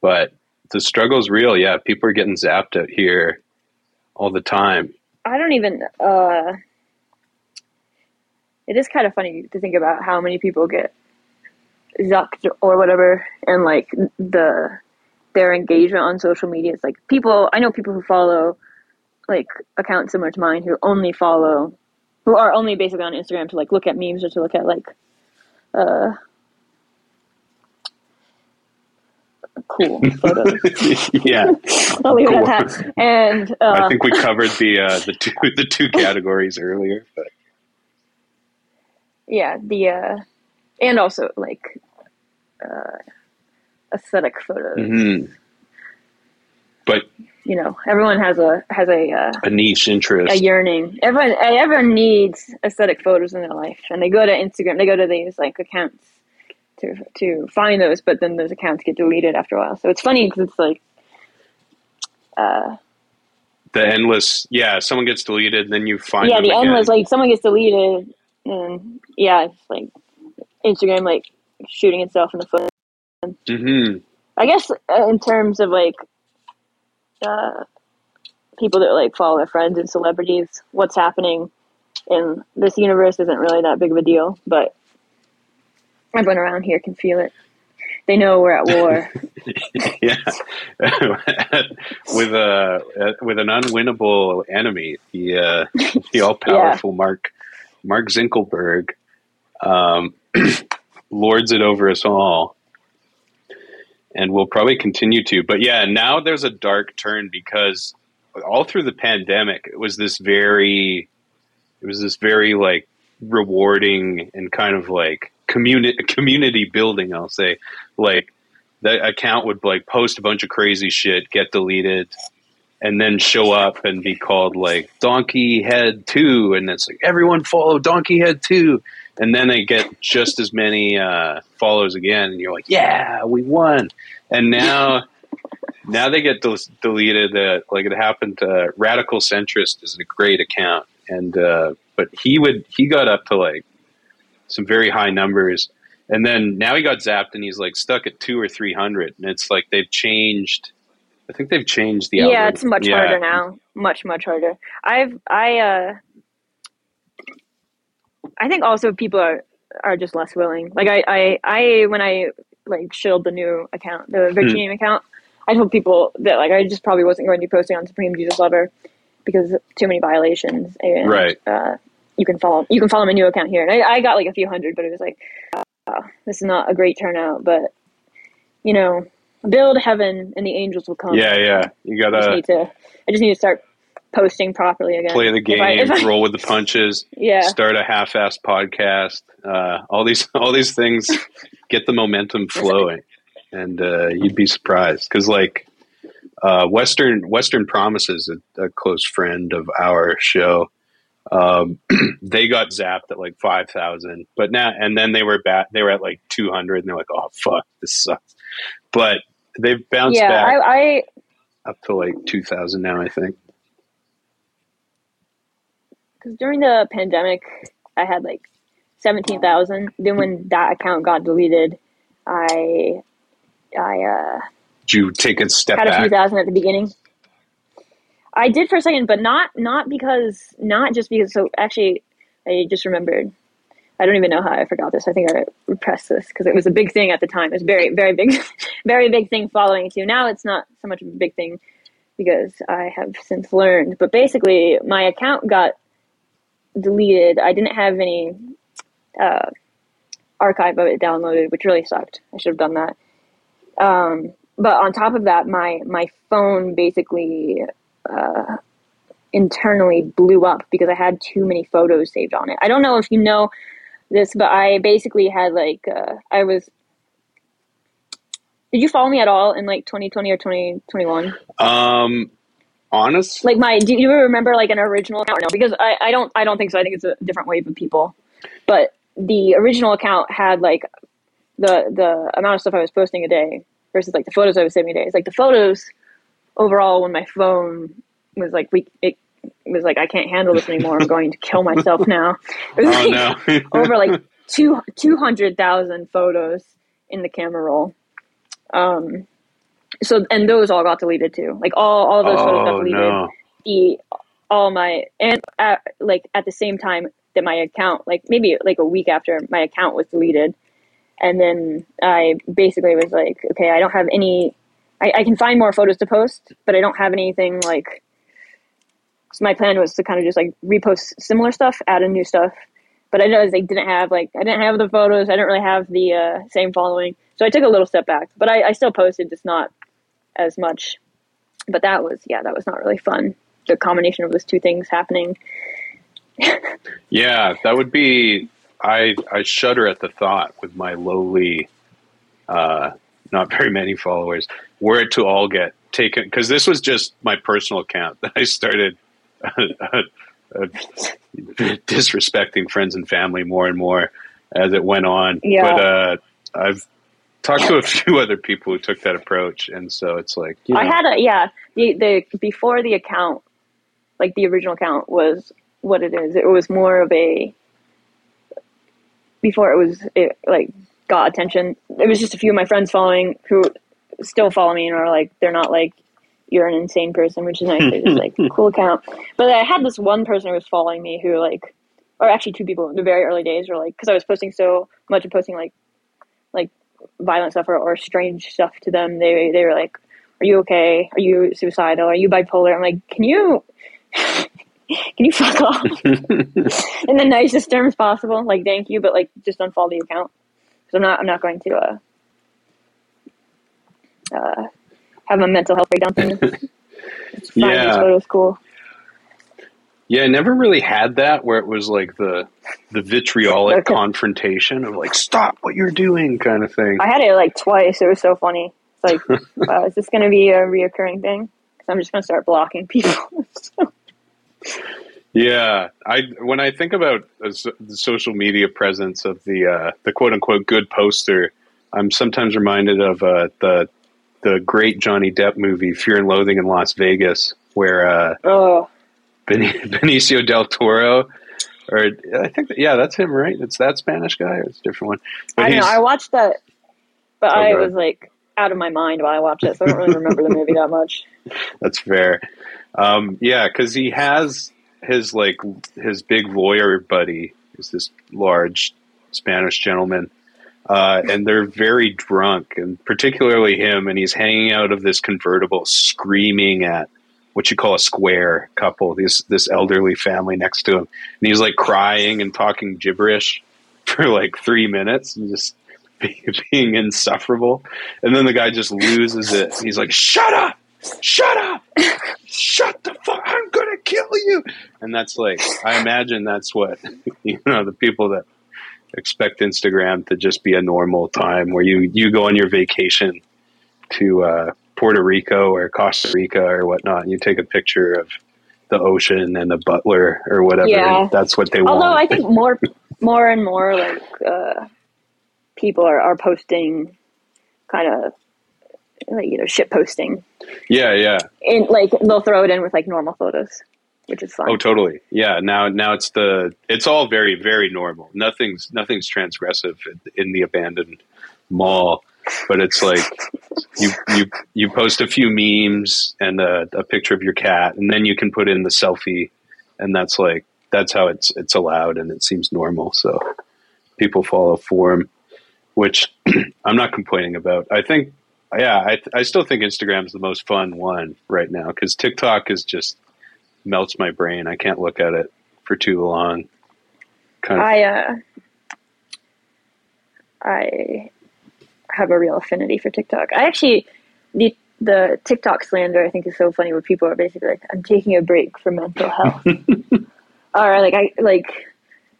but the struggle's real. Yeah, people are getting zapped out here all the time. I don't even. Uh, it is kind of funny to think about how many people get zucked or whatever, and like the their engagement on social media. It's like people. I know people who follow like accounts similar to mine who only follow, who are only basically on Instagram to like look at memes or to look at like, uh, cool photos. yeah, I'll leave it Cool. at that. And uh, I think we covered the uh, the two the two categories earlier. But yeah the uh and also like uh aesthetic photos Mhm. but you know everyone has a has a uh, a niche interest. a yearning everyone everyone needs aesthetic photos in their life and they go to instagram they go to these like accounts to to find those but then those accounts get deleted after a while so it's funny because it's like uh the endless, yeah. Someone gets deleted, then you find yeah the again. endless like someone gets deleted and yeah it's like instagram like shooting itself in the foot hmm I guess uh, in terms of like uh, people that like follow their friends and celebrities, what's happening in this universe isn't really that big of a deal. But everyone around here can feel it. They know we're at war. yeah, with a with an unwinnable enemy, the uh, the all powerful Mark Mark Zinkelberg um, lords it over us all, and we'll probably continue to. But yeah, now there's a dark turn because all through the pandemic, it was this very, it was this very like rewarding and kind of like community community building. I'll say like that account would like post a bunch of crazy shit, get deleted, and then show up and be called like Donkey Head Two, and it's like everyone follow Donkey Head Two, and then they get just as many uh, follows again, and you're like, yeah, we won, and now. Now they get del- deleted. Uh, like it happened to Radical Centrist is a great account, and uh, but he would he got up to like some very high numbers, and then now he got zapped and he's like stuck at two or three hundred, and it's like they've changed. I think they've changed the. yeah, algorithm. it's much Yeah. harder now. Much much harder. I've I uh I think also people are are just less willing. Like I I, I when I like shilled the new account, the Hmm. Virginia account, I told people that like I just probably wasn't going to be posting on Supreme Jesus Lover because too many violations and Right. uh you can follow you can follow my new account here. And I, I got like a few hundred, but it was like uh, this is not a great turnout, but you know, build heaven and the angels will come. Yeah, yeah. You I just gotta need to. I just need to start posting properly again. play the If game, I- if I- roll with the punches, yeah, start a half-assed podcast. Uh, all these, all these things get the momentum flowing, and uh, you'd be surprised because, like, uh, Western Western Promises, a, a close friend of our show, Um, they got zapped at like five thousand, but now and then they were back. They were at like two hundred, and they're like, "Oh fuck, this sucks." But they've bounced yeah, back I, I up to like two thousand now. I think. Because during the pandemic, I had like seventeen thousand. Then when that account got deleted, I I uh, Did you take a step had a few thousand at the beginning. I did for a second, but not not because not just because. So actually, I just remembered. I don't even know how I forgot this. I think I repressed this because it was a big thing at the time. It was very very big, very big thing following too. Now it's not so much of a big thing because I have since learned. But basically, my account got deleted. I didn't have any uh, archive of it downloaded, which really sucked. I should have done that. Um, but on top of that, my my phone basically uh, internally blew up because I had too many photos saved on it. I don't know if you know this, but I basically had like uh, I was. Did you follow me at all in like 2020 or 2021? Um, honestly, Like my, do you remember like an original account? Or no, because I, I don't I don't think so. I think it's a different wave of people. But the original account had like the the amount of stuff I was posting a day versus like the photos I was saving a day. It's like the photos overall when my phone was like we it was like I can't handle this anymore. I'm going to kill myself now. It was oh like no, over like two two hundred thousand photos in the camera roll. Um, so and those all got deleted too. Like all all those photos got oh deleted. no. The all my and at, like at the same time that my account like maybe like a week after my account was deleted, and then I basically was like, okay, I don't have any. I, I can find more photos to post, but I don't have anything like. So my plan was to kind of just like repost similar stuff, add in new stuff, but I noticed I didn't have like I didn't have the photos. I didn't really have the uh, same following, so I took a little step back. But I, I still posted, just not as much. But that was yeah, that was not really fun. The combination of those two things happening. Yeah, that would be. I I shudder at the thought with my lowly, uh, not very many followers, were it to all get taken because this was just my personal account that I started uh, uh, disrespecting friends and family more and more as it went on. Yeah. But uh, I've talked to a few other people who took that approach, and so it's like you know, I had a yeah the the before the account, like the original account was what it is. It was more of a before it was it like got attention. It was just a few of my friends following who still follow me and are like they're not like you're an insane person, which is nice. They're just like cool account. But I had this one person who was following me who like, or actually two people in the very early days were like because I was posting so much and posting like like violent stuff or, or strange stuff to them. They they were like, "Are you okay? Are you suicidal? Are you bipolar?" I'm like, "Can you?" Can you fuck off in the nicest terms possible? Like, thank you, but like, just unfollow the account because I'm not. I'm not going to uh, uh, have a mental health breakdown. It's fine. Yeah. This photo's cool. Yeah, I never really had that where it was like the the vitriolic confrontation of like stop what you're doing kind of thing. I had it like twice. It was so funny. It's like, wow, is this going to be a reoccurring thing? 'Cause I'm just going to start blocking people. Yeah, I when I think about uh, so- the social media presence of the uh, the quote unquote good poster, I'm sometimes reminded of uh, the the great Johnny Depp movie Fear and Loathing in Las Vegas, where uh, oh, Benicio del Toro, or I think that, yeah, that's him, right? It's that Spanish guy, or it's a different one. But I know. I watched that, but Oh, I was like out of my mind while I watched it, so I don't really remember the movie that much. That's fair. Um, yeah, because he has his like his big lawyer buddy is this large Spanish gentleman, uh, and they're very drunk, and particularly him, and he's hanging out of this convertible, screaming at what you call a square couple, this this elderly family next to him, and he's like crying and talking gibberish for like three minutes, and just being, insufferable, and then the guy just loses it. He's like, "Shut up." shut up shut the fuck i'm gonna kill you and that's like i imagine that's what you know the people that expect instagram to just be a normal time where you you go on your vacation to uh, puerto rico or costa rica or whatnot and you take a picture of the ocean and the butler or whatever. Yeah. That's what they want. Although I think more, more and more like uh, people are, are posting kind of like you know shit posting yeah, yeah. And like they'll throw it in with like normal photos, which is fun. Oh, totally. Yeah. Now, now it's the it's all very, very normal. Nothing's nothing's transgressive in, in the abandoned mall, but it's like you you you post a few memes and a, a picture of your cat, and then you can put in the selfie, and that's like that's how it's it's allowed, and it seems normal. So people follow form, which I'm not complaining about. I think. Yeah, I, I still think Instagram's the most fun one right now because TikTok is just melts my brain. I can't look at it for too long. Kind of, I uh, I have a real affinity for TikTok. I actually the the TikTok slander I think is so funny where people are basically like, "I'm taking a break for mental health," or like I like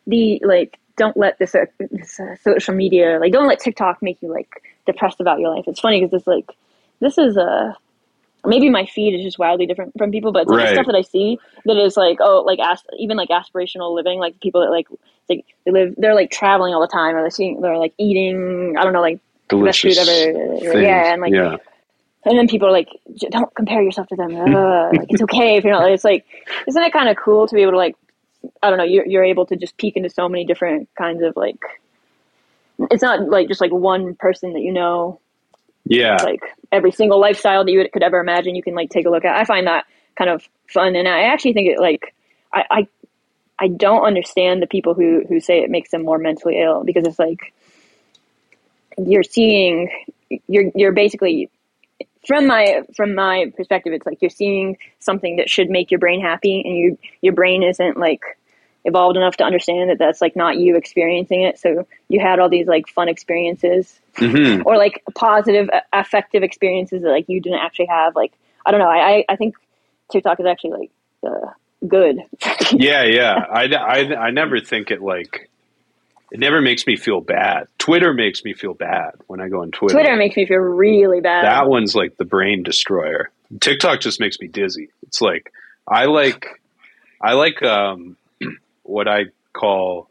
the like don't let this, uh, this uh, social media like don't let TikTok make you like depressed about your life. It's funny because it's like this is a maybe my feed is just wildly different from people, but it's like the Right. stuff that I see that is like oh like as, even like aspirational living, like people that like like they live they're like traveling all the time or they're seeing they're like eating I don't know like delicious. best food ever. Things. yeah and like yeah, and then people are like don't compare yourself to them. Uh, like it's okay if you're not it's like isn't it kind of cool to be able to like I don't know you're you're able to just peek into so many different kinds of like it's not like just like one person that you know. Yeah, like every single lifestyle that you could ever imagine you can like take a look at. I find that kind of fun and i actually think it like i i, I don't understand the people who who say it makes them more mentally ill because it's like you're seeing you're you're basically from my from my perspective it's like you're seeing something that should make your brain happy and you your brain isn't like evolved enough to understand that that's like not you experiencing it. So you had all these like fun experiences hmm or like positive affective experiences that like you didn't actually have. Like i don't know. I i, I think tiktok is actually like uh, good. Yeah, yeah. I, I, I never think it like it never makes me feel bad. Twitter makes me feel bad when I go on Twitter. twitter makes me feel really bad that one's like the brain destroyer. TikTok just makes me dizzy. It's like I like I like um what I call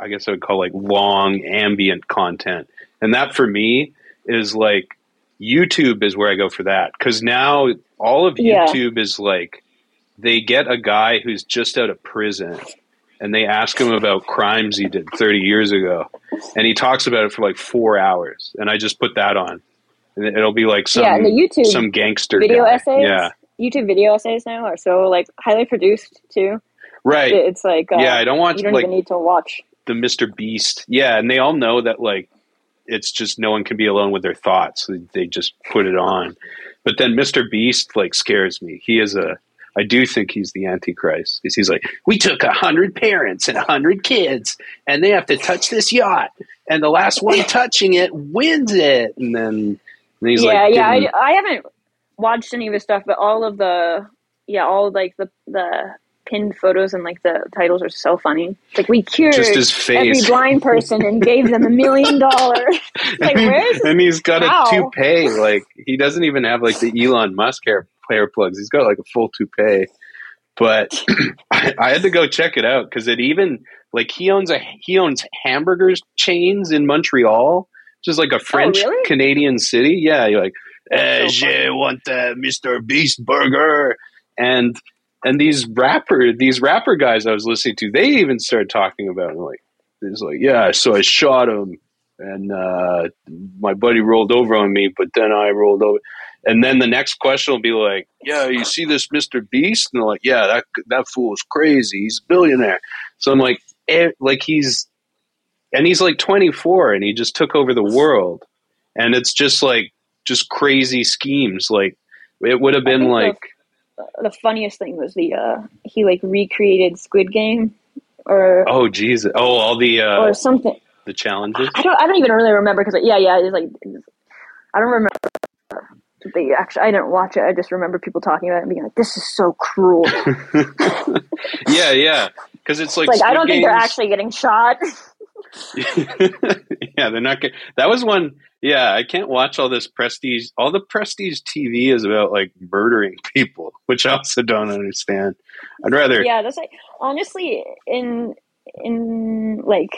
I guess I would call like long ambient content. And that for me is like YouTube is where I go for that cuz now all of Yeah. YouTube is like they get a guy who's just out of prison and they ask him about crimes he did 30 years ago and he talks about it for like 4 hours and I just put that on and it'll be like some Yeah, and the YouTube some gangster video guy. essays Yeah, youtube video essays now are so like highly produced too right. It's like uh, Yeah, I don't want, you don't like- even need to watch the Mr. Beast. Yeah, and they all know that like it's just no one can be alone with their thoughts. They just put it on. But then Mr. Beast like scares me. He is a I do think he's the Antichrist. 'Cause He's like, we took a hundred parents and a hundred kids, and they have to touch this yacht, and the last one touching it wins it. And then, and he's yeah like, yeah I, I haven't watched any of his stuff but all of the yeah all like the the pinned photos and like the titles are so funny It's like we cured just his every blind person and gave them a million dollars like where's and he's got How? a toupee. Like he doesn't even have like the Elon Musk hair hair plugs. He's got like a full toupee. But I, I had to go check it out because it even like he owns a he owns hamburgers chains in Montreal, which is like a French really? Canadian city. Yeah, you're like, eh, so je want the Mr. Beast burger, and and these rapper these rapper guys I was listening to, they even started talking about it, like it's like yeah, so I shot him and uh, my buddy rolled over on me, but then I rolled over. And then the next question will be like, "Yeah, you see this Mr. Beast?" And they're like, "Yeah, that that fool is crazy. He's a billionaire." So I'm like, eh, like he's, and he's like 24, and he just took over the world, and it's just like just crazy schemes. Like it would have been like, the funniest thing was the uh he like recreated squid game or oh Jesus, oh all the uh, or something the challenges. i don't i don't even really remember because yeah yeah it's like i don't remember the actually i didn't watch it i just remember people talking about it and being like this is so cruel yeah, yeah, because it's like like I don't think they're actually getting shot. yeah, they're not. Get, that was one. Yeah, I can't watch all this prestige. All the prestige TV is about like murdering people, which I also don't understand. I'd rather. Yeah, that's like honestly in in like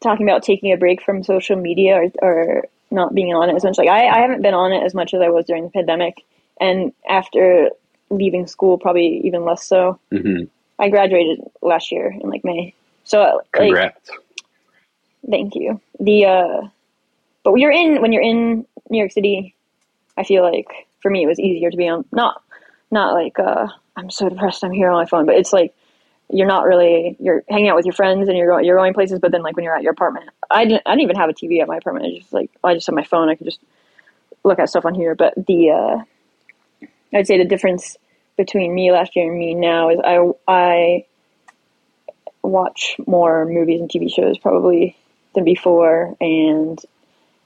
talking about taking a break from social media or, or not being on it as much. Like I, I haven't been on it as much as I was during the pandemic, and after leaving school, probably even less so. hmm I graduated last year in like May, so like Congrats. thank you. The uh, but when you're in when you're in New York City, I feel like for me it was easier to be on not not like uh, I'm so depressed I'm here on my phone, but it's like you're not really you're hanging out with your friends and you're going you're going places, but then like when you're at your apartment, I didn't I didn't even have a TV at my apartment. I just like I just have my phone. I could just look at stuff on here. But the uh, I'd say the difference between me last year and me now is I I watch more movies and TV shows probably than before, and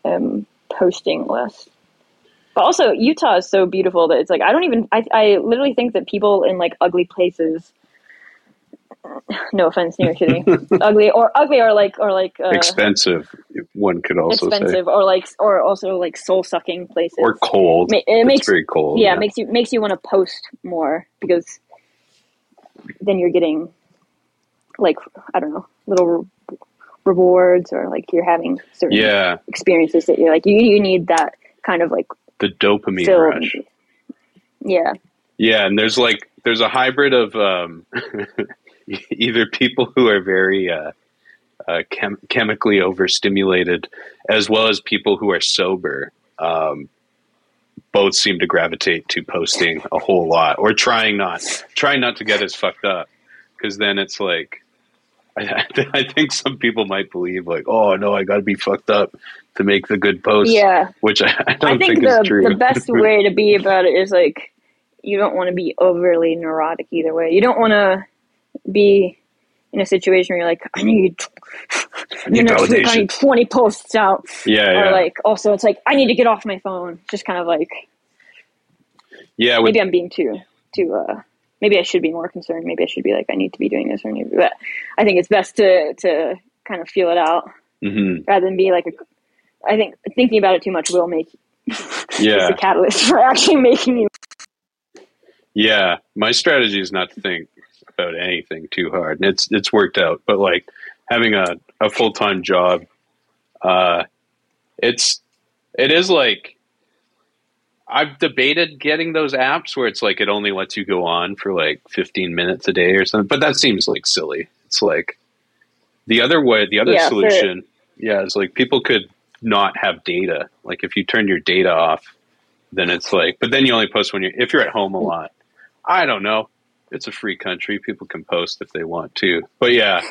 um, posting less. But also, Utah is so beautiful that it's like I don't even. I I literally think that people in like ugly places. No offense, New York City, ugly or ugly or like or like uh, Expensive, one could also expensive or like or also like soul sucking places. or cold. Ma- it it's makes- very cold. yeah, it makes you makes you want to post more because then you're getting like I don't know little re- rewards or like you're having certain yeah, experiences that you're like you you need that kind of like the dopamine film. rush. Yeah, Yeah, and there's like there's a hybrid of um, either people who are very uh, uh, chem- chemically overstimulated, as well as people who are sober. Um, both seem to gravitate to posting a whole lot or trying not trying not to get as fucked up because then it's like I, I think some people might believe like oh no I got to be fucked up to make the good post yeah. which I, I don't I think, think, is true the best way to be about it is like you don't want to be overly neurotic either way. You don't want to be in a situation where you're like I need I need next week I need 20 posts out. yeah Or yeah like also it's like I need to get off my phone. Just kind of like yeah with maybe I'm being too too uh maybe I should be more concerned. Maybe I should be like I need to be doing this or to, but I think it's best to to kind of feel it out hmm rather than be like a I think thinking about it too much will make yeah a catalyst for actually making you Yeah, my strategy is not to think about anything too hard, and it's it's worked out. But like having a, a full time job, uh, it's it is like I've debated getting those apps where it's like it only lets you go on for like fifteen minutes a day or something, but that seems like silly. It's like the other way, the other Yeah, solution, yeah, is like people could not have data. Like if you turn your data off, then it's like, but then you only post when you're if you're at home a lot. I don't know. It's a free country. People can post if they want to. But yeah,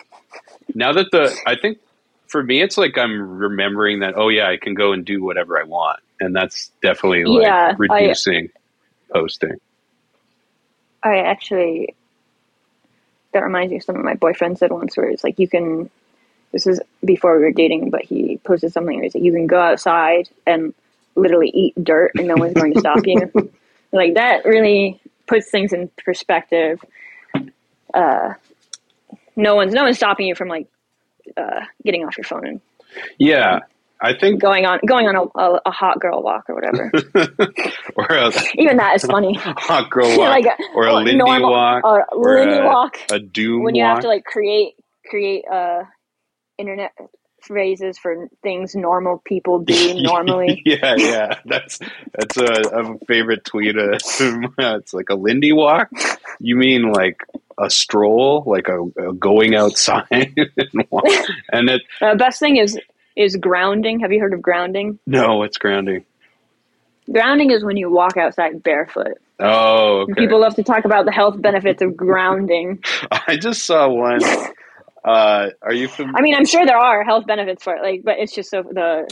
now that the, I think for me, it's like I'm remembering that, oh yeah, I can go and do whatever I want. And that's definitely like Yeah, I- reducing posting. I actually that reminds me of something my boyfriend said once where it's like you can this is before we were dating, but he posted something where he's like you can go outside and literally eat dirt and no one's going to stop you. Like that really puts things in perspective. Uh no one's no one's stopping you from like uh getting off your phone and Yeah. I think, going on going on a, a, a hot girl walk or whatever. or a Even that is funny. hot girl walk, like a, or a Lindy normal, walk, or or Lindy a- walk. a doom when you walk. have to like create create uh internet phrases for things normal people do normally. yeah, yeah, that's that's a, a favorite tweet. Uh, it's like a Lindy walk. You mean like a stroll, like a, a going outside and, and it uh, best thing is is grounding. Have you heard of grounding? no, it's grounding. Grounding is when you walk outside barefoot. Oh, okay. People love to talk about the health benefits of grounding. I just saw one. Uh, are you familiar? I mean, I'm sure there are health benefits for it, like, but it's just so the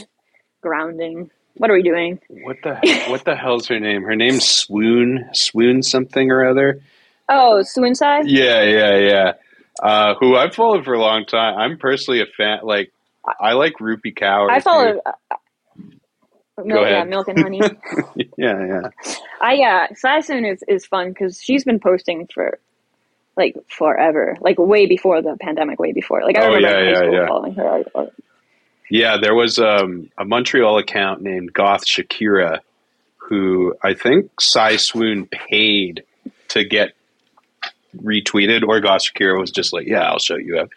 grounding. What are we doing? What the what the hell's her name? Her name's Swoon Swoon something or other. Oh, Suicide? Yeah, yeah, yeah. Uh, who I've followed for a long time. I'm personally a fan. Like, I like Rupi Kaur. I follow. Uh, milk, yeah, milk and honey. yeah, yeah. I yeah, Sasun is is fun because she's been posting for like forever, like way before the pandemic, way before. Like I Oh, remember yeah, high yeah, school yeah. following her. Or, or- Yeah, there was um, a Montreal account named Goth Shakira who I think Cy Swoon paid to get retweeted, or Goth Shakira was just like, "Yeah, I'll show you up,"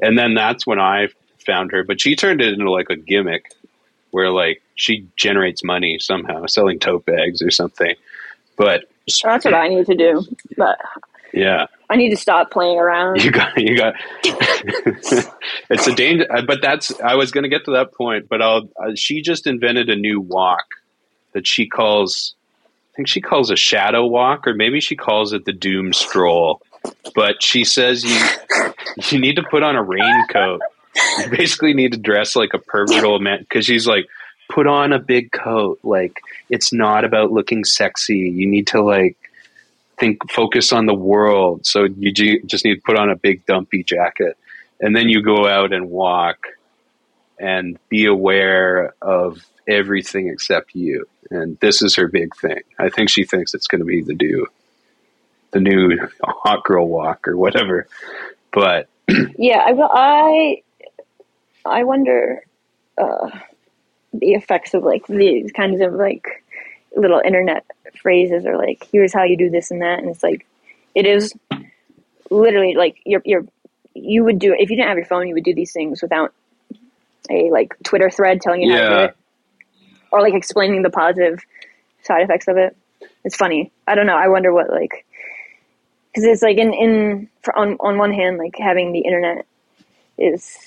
and then that's when I found her. But she turned it into like a gimmick where like she generates money somehow selling tote bags or something. But That's what I need to do. But yeah, I need to stop playing around. you got you got it's a danger but that's i was going to get to that point but i'll uh, she just invented a new walk that she calls i think she calls a shadow walk or maybe she calls it the doom stroll. But she says you you need to put on a raincoat. You basically need to dress like a pervert old man because she's like put on a big coat. Like it's not about looking sexy. You need to like think focus on the world. So you ju- just need to put on a big dumpy jacket. And then you go out and walk and be aware of everything except you. And this is her big thing. I think she thinks it's going to be the new the new hot girl walk or whatever. But Yeah, I. I I wonder uh, the effects of like these kinds of like little internet phrases or like here's how you do this and that, and it's like it is literally like you're you're you would do if you didn't have your phone, you would do these things without a like Twitter thread telling you how to do it, or like explaining the positive side effects of it. It's funny. I don't know. I wonder what like because it's like in in for, on on one hand like having the internet is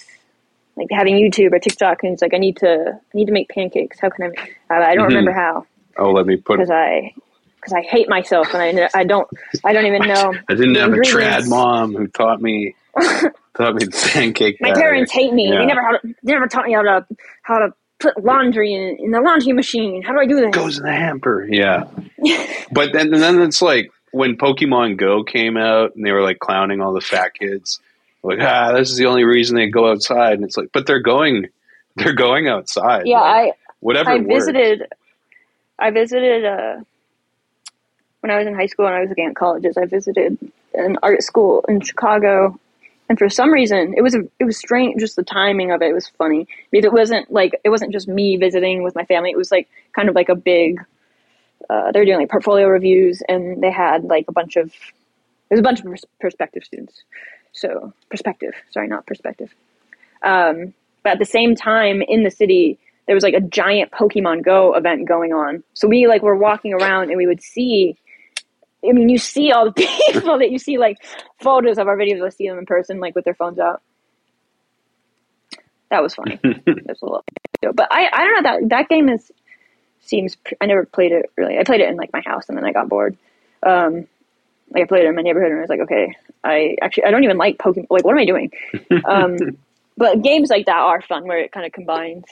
like having YouTube or TikTok and it's like I need to I need to make pancakes. How can I? Make, I, I don't Mhm. remember how oh let me put because I because I hate myself and I I don't I don't even know. i didn't have a trad mom who taught me taught me pancake My batter. parents hate me. Yeah. They never how to, they never taught me how to how to put laundry in, in the laundry machine. How do I do this? goes in the hamper. Yeah. but then then it's like when Pokemon Go came out and they were like clowning all the fat kids. Like, ah, this is the only reason they go outside. And it's like, but they're going they're going outside. yeah, Like, I whatever I works. I visited uh, when I was in high school and I was looking at colleges. I visited an art school in Chicago, and for some reason, it was a, it was strange. Just the timing of it was funny because it wasn't like it wasn't just me visiting with my family. It was like kind of like a big. Uh, they were doing like portfolio reviews, and they had like a bunch of there's a bunch of perspective students. So perspective, sorry, not perspective. Um, but at the same time, in the city, there was like a giant Pokemon Go event going on. So we like were walking around and we would see. I mean, you see all the people that you see like photos of our videos. I see them in person, like with their phones out. That was funny. That's a little, but I I don't know that that game is seems. I never played it really. I played it in like my house and then I got bored. Um, like I played it in my neighborhood and I was like, okay, I actually I don't even like Pokemon. Like, what am I doing? Um, but games like that are fun where it kind of combines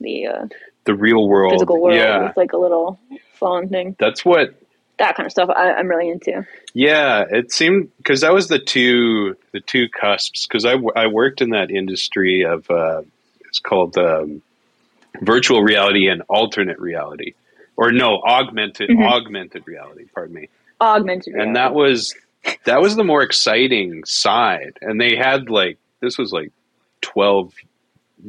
the uh, the real world. physical world Yeah. with like a little phone thing. That's what That kind of stuff I, I'm really into. Yeah, it seemed because that was the two the two cusps. Because I, I worked in that industry of uh, it's called um, virtual reality and alternate reality, or no, augmented Mhm. augmented reality. Pardon me. Augmented reality. And that was that was the more exciting side. And they had like this was like twelve.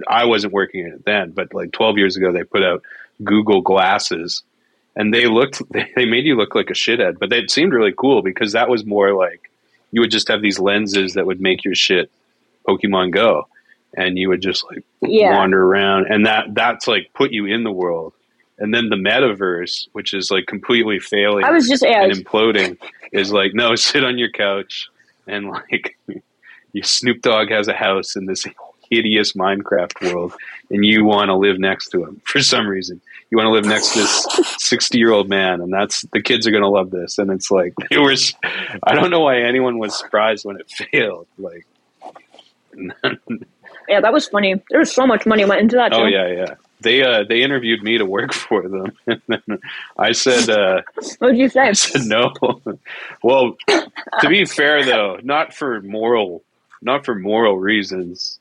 I wasn't working in it then, but like twelve years ago, they put out Google glasses and they looked they made you look like a shithead but they seemed really cool because that was more like you would just have these lenses that would make your shit pokemon go and you would just like Yeah. wander around and that that's like put you in the world and then the metaverse which is like completely failing I was just yeah, and imploding is like no sit on your couch and like you snoop dogg has a house in this hideous minecraft world and you want to live next to him for some reason you want to live next to this 60 year old man and that's the kids are going to love this and it's like it was i don't know why anyone was surprised when it failed like yeah, that was funny. There was so much money went into that. oh yeah yeah they uh they interviewed me to work for them and then i said uh What did you say? I said no. well, to be fair though, not for moral, not for moral reasons.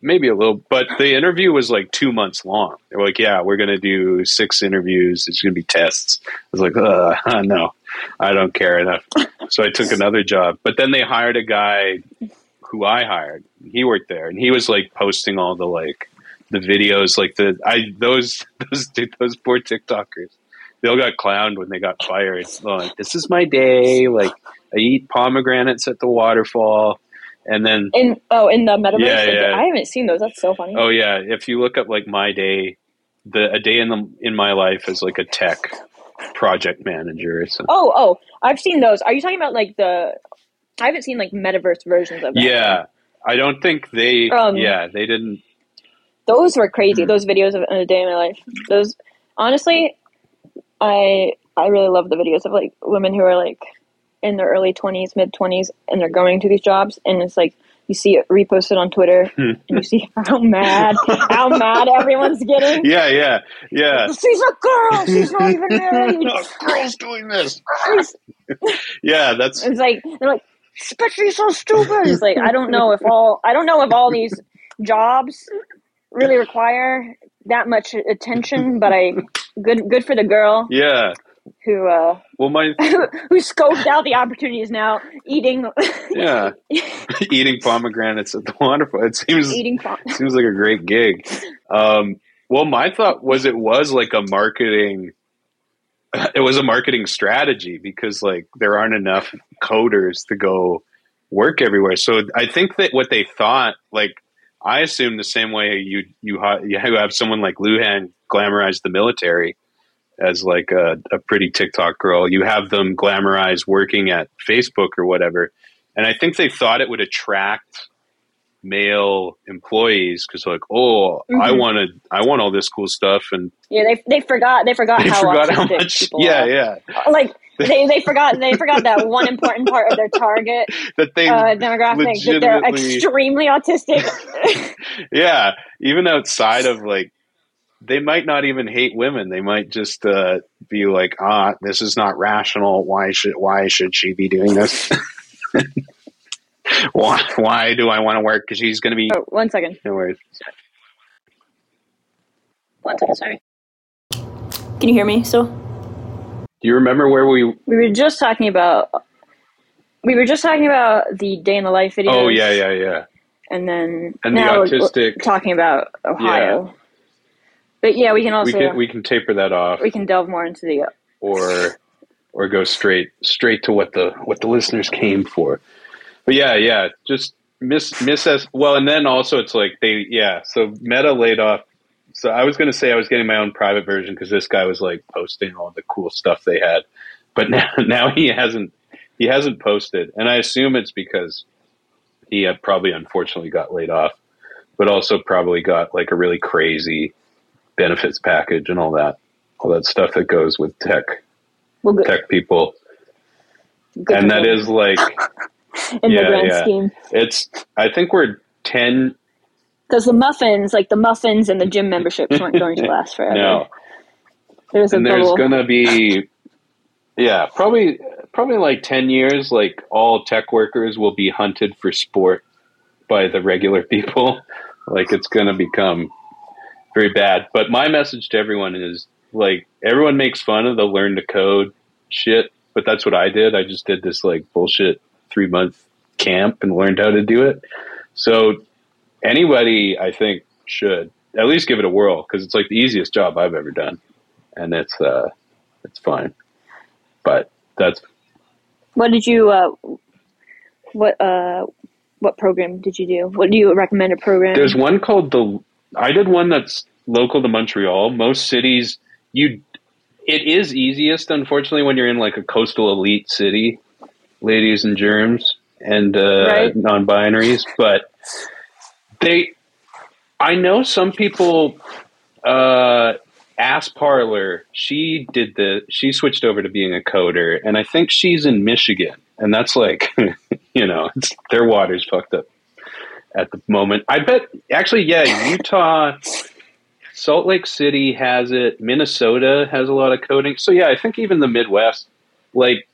Maybe a little, but the interview was like two months long. They were like, "Yeah, we're gonna do six interviews. It's gonna be tests." I was like, uh, "No, I don't care enough." So I took another job, but then they hired a guy who I hired. He worked there, and he was like posting all the like the videos like the I those those those poor TikTokers. They all got clowned when they got fired. Like this is my day. Like I eat pomegranates at the waterfall, and then In oh, in the metaverse. Yeah, yeah. I haven't seen those. That's so funny. oh yeah, if you look up like my day, the a day in the in my life as like a tech project manager. So Oh, oh, I've seen those. Are you talking about like the? I haven't seen like metaverse versions of that. yeah, I don't think they. Um, yeah, they didn't. those were Mm-hmm. crazy. Those videos of a day in my life. Those honestly, I I really love the videos of like women who are like in their early twenties, mid twenties, and they're going to these jobs, and it's like you see it reposted on Twitter, hmm. and you see how mad how mad everyone's getting. Yeah, yeah, yeah. She's a girl. She's not even married. No, girls doing this. Yeah, that's It's like they're like, but she's so stupid. It's like I don't know if all I don't know if all these jobs really require that much attention, but I good good for the girl yeah. Who uh Well, my who scoped out the opportunities now eating yeah, eating pomegranates at the waterfall. It seems eating pom- seems like a great gig. Um, well, my thought was it was like a marketing. It was a marketing strategy because like there aren't enough coders to go work everywhere. So I think that what they thought, like I assume the same way you you you have someone like Luhan glamorize the military as like a, a pretty TikTok girl. You have them glamorize working at Facebook or whatever. And I think they thought it would attract male employees because like, oh, I Mhm. want to, I want all this cool stuff, and yeah they they forgot they forgot they how forgot how much. people Yeah, are. yeah, like they they forgot they forgot that one important part of their target that they, uh, demographic that they're extremely autistic. yeah, even outside of like. They might not even hate women. They might just uh, be like, "Ah, this is not rational. Why should why should she be doing this? why why do I want to work? Because she's going to be oh, one second. no worries. One second, sorry. Can you hear me So. Do you remember where we? We were just talking about we were just talking about the day in the life video. Oh yeah, yeah, yeah. And then And the now we're autistic- talking about Ohio. But yeah, we can also we can we can taper that off, we can delve more into the uh, or or go straight straight to what the what the listeners came for. But yeah, yeah, just miss miss us. Well, and then also it's like they yeah. So Meta laid off. So I was going to say I was getting my own private version because this guy was like posting all the cool stuff they had, but now now he hasn't he hasn't posted, and I assume it's because he had probably unfortunately got laid off, but also probably got like a really crazy benefits package and all that all that stuff that goes with tech well, good, tech people. Good and that is like in yeah, the grand yeah. scheme. it's i think we're 10 Because the muffins, like the muffins and the gym memberships, weren't going to last forever. now There's and there's gonna be yeah probably probably like 10 years like all tech workers will be hunted for sport by the regular people. Like it's gonna become very bad but my message to everyone is like everyone makes fun of the learn to code shit but that's what i did i just did this like bullshit three month camp and learned how to do it so anybody i think should at least give it a whirl because it's like the easiest job i've ever done and it's uh it's fine but that's What did you? Uh, what uh, what program did you do? What do you recommend a program? there's one called the i did one that's local to montreal most cities you it is easiest unfortunately when you're in like a coastal elite city ladies and germs and uh Right. non-binaries but they i know some people uh ass parlor she did the she switched over to being a coder and i think she's in michigan and that's like you know it's, their water's fucked up at the moment i bet actually yeah utah salt lake city has it minnesota has a lot of coding so yeah i think even the midwest like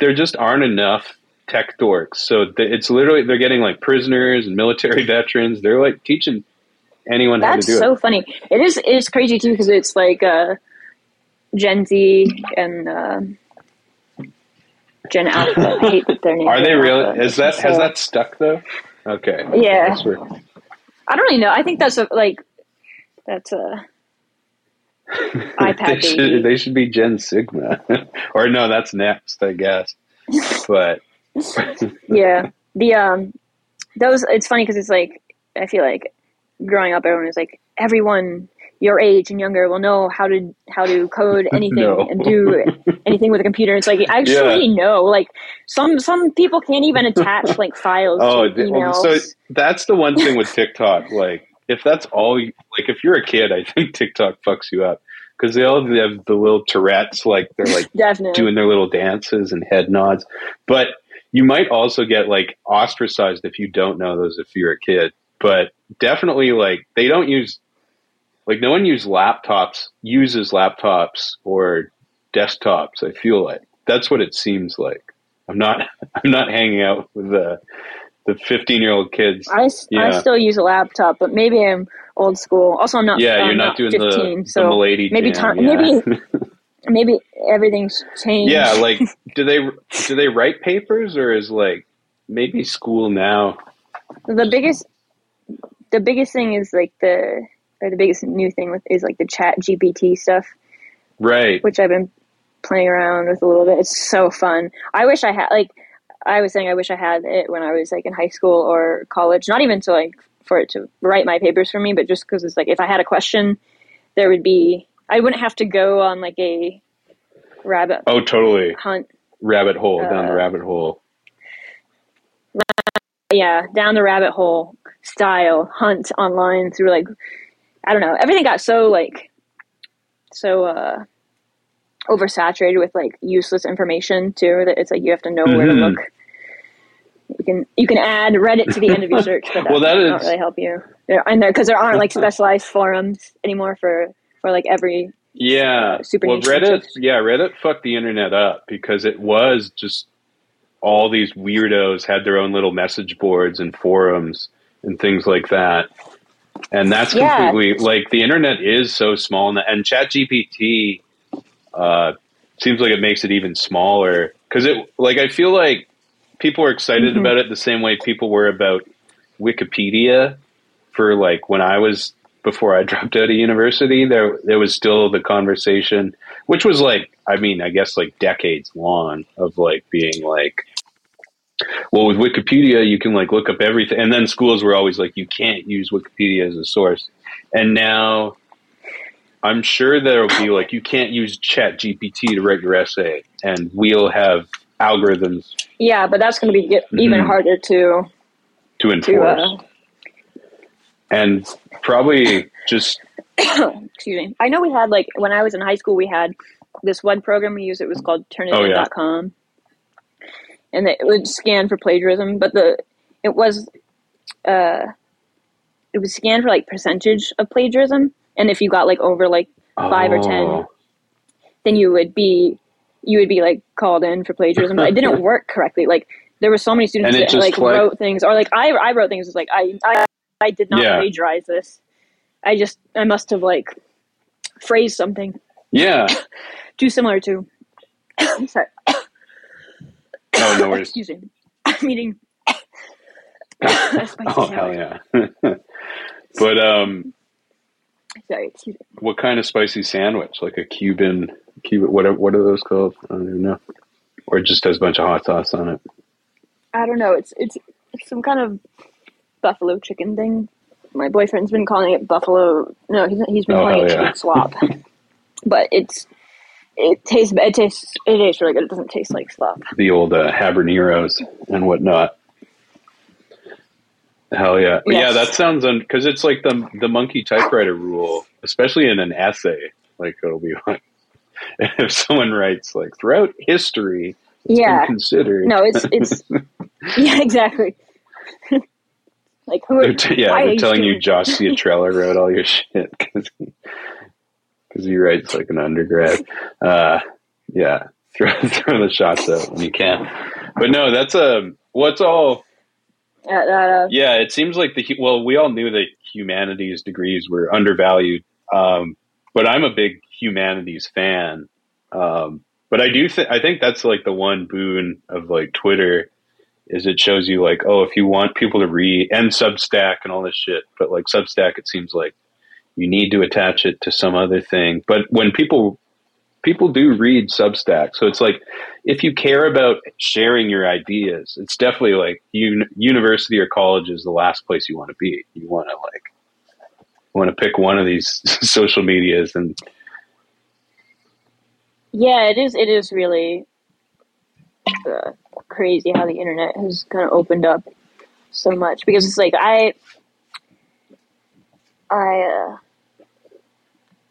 there just aren't enough tech dorks so it's literally they're getting like prisoners and military veterans they're like teaching anyone how to That's do so it funny. It is. It is crazy too because it's like uh, Gen Z and uh, Gen Alpha. I hate their name. are they really Alpha. is that has that stuck though okay Yeah. I don't really know. I think that's a, like That's a they, iPad should, baby. they should be Gen Sigma, or no, that's next, I guess. But yeah. The um, those it's funny because it's like I feel like growing up, everyone is like everyone your age and younger will know how to how to code anything No. and do anything with a computer. It's like actually no, like some some people can't even attach like files oh, to the- so that's the one thing with TikTok. Like, if that's all, you, like, if you're a kid, I think TikTok fucks you up because they all have the little Tourette's, like they're like Definitely. doing their little dances and head nods. But you might also get like ostracized if you don't know those if you're a kid. But definitely like they don't use like no one use laptops uses laptops or desktops, I feel like. That's what it seems like. I'm not I'm not hanging out with the the 15 year old kids. I, Yeah. still use a laptop, but maybe I'm old school. Also, I'm not. yeah, I'm you're not, doing 15, the, so the milady maybe jam, time- yeah. maybe- maybe everything's changed. yeah, like do they do they write papers or is like maybe school now the biggest, the biggest thing is like the or the biggest new thing with is like the Chat GPT stuff, right which I've been playing around with a little bit. It's so fun. I wish I had like I was saying I wish I had it when I was like in high school or college. Not even to like for it to write my papers for me, but just because it's like if I had a question, there would be I wouldn't have to go on like a rabbit oh totally hunt. rabbit hole down the Uh, rabbit hole Yeah, down the rabbit hole style hunt online through like I don't know. Everything got so like so uh oversaturated with like useless information too that it's like you have to know where to Mhm. look. You can you can add Reddit to the end of your search, but that Well, that is- really help you. There and there because there aren't like specialized forums anymore for for like every Yeah. super well, Reddit, subjects. yeah, Reddit fucked the internet up because it was just all these weirdos had their own little message boards and forums and things like that. And that's Yeah. completely like the internet is so small and, and ChatGPT uh, seems like it makes it even smaller because it like I feel like people are excited Mhm. about it the same way people were about Wikipedia for like when I was before I dropped out of university, there there was still the conversation, which was like, I mean, I guess like decades long of like being like, well, with Wikipedia, you can like look up everything, and then schools were always like, you can't use Wikipedia as a source, and now I'm sure there'll be like, you can't use Chat GPT to write your essay, and we'll have algorithms yeah, but that's going to be get even Mhm. harder to to to enforce, uh, and probably just excuse me. I know we had like when I was in high school, we had this one program we used. It was called Oh, yeah. And it would scan for plagiarism. But the it was uh, it was scan for like percentage of plagiarism, and if you got like over like five or ten, then you would be you would be like called in for plagiarism. But it didn't work correctly. Like there were so many students that like like- wrote things, or like I I wrote things. It's like I I I did not Yeah. plagiarize this. I just I must have like phrased something Yeah. too similar to. sorry. Oh, no worries. Excuse me. I'm eating. Oh sandwich. hell yeah! but um, Sorry, excuse me. what kind of spicy sandwich? Like a Cuban, Cuban. What are, what are those called? I don't even know. Or it just has a bunch of hot sauce on it. I don't know. It's it's it's some kind of buffalo chicken thing. My boyfriend's been calling it buffalo. No, he's he's been Oh, calling it yeah. chicken slop. but it's it tastes it tastes it tastes really good. It doesn't taste like slop. The old uh, habaneros and whatnot. Hell yeah! But yeah, that sounds because it's like the the monkey typewriter rule, especially in an essay. Like it'll be like if someone writes like throughout history, it's Yeah. considered. No, it's it's yeah exactly. like who? They're t- yeah, are they're telling you Josh Citarella wrote all your shit because he writes like an undergrad. Uh, yeah, throw, throw the shots out when you can. But no, that's a what's all. Uh, uh, Yeah, it seems like the well, we all knew that humanities degrees were undervalued, um, but I'm a big humanities fan. Um, but I do think I think that's like the one boon of like Twitter is it shows you like oh if you want people to read and Substack and all this shit, but like Substack it seems like you need to attach it to some other thing. But when people people do read Substack, so it's like if you care about sharing your ideas, it's definitely like un- university or college is the last place you want to be. You want to like want to pick one of these social medias and Yeah, it is. It is really uh, crazy how the internet has kind of opened up so much because it's like I, I uh,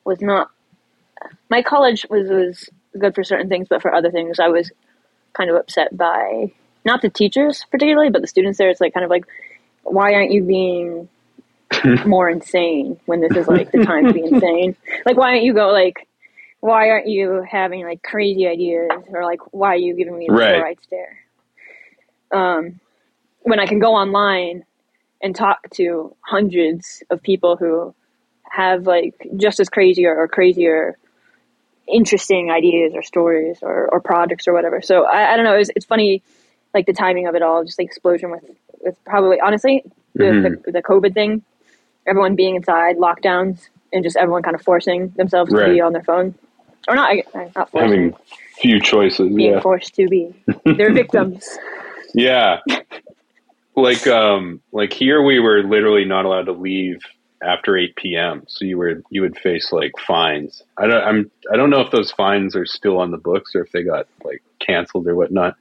was not. My college was was good for certain things, but for other things, I was kind of upset by not the teachers particularly, but the students there. It's like kind of like, why aren't you being more insane when this is like the time to be insane? Like, why don't you go like? why aren't you having like crazy ideas or like why are you giving me the Right. right stare um, when i can go online and talk to hundreds of people who have like just as crazy or, or crazier interesting ideas or stories or, or projects or whatever so i, I don't know it's, it's funny like the timing of it all just the explosion with with probably honestly the, Mhm. the, the covid thing everyone being inside lockdowns and just everyone kind of forcing themselves to be on their phone or not I- not forcing having few choices. being Yeah. forced to be they're victims Yeah. like um like here we were literally not allowed to leave after 8 p.m. So you were you would face like fines. I don't I'm I don't know if those fines are still on the books or if they got like canceled or whatnot.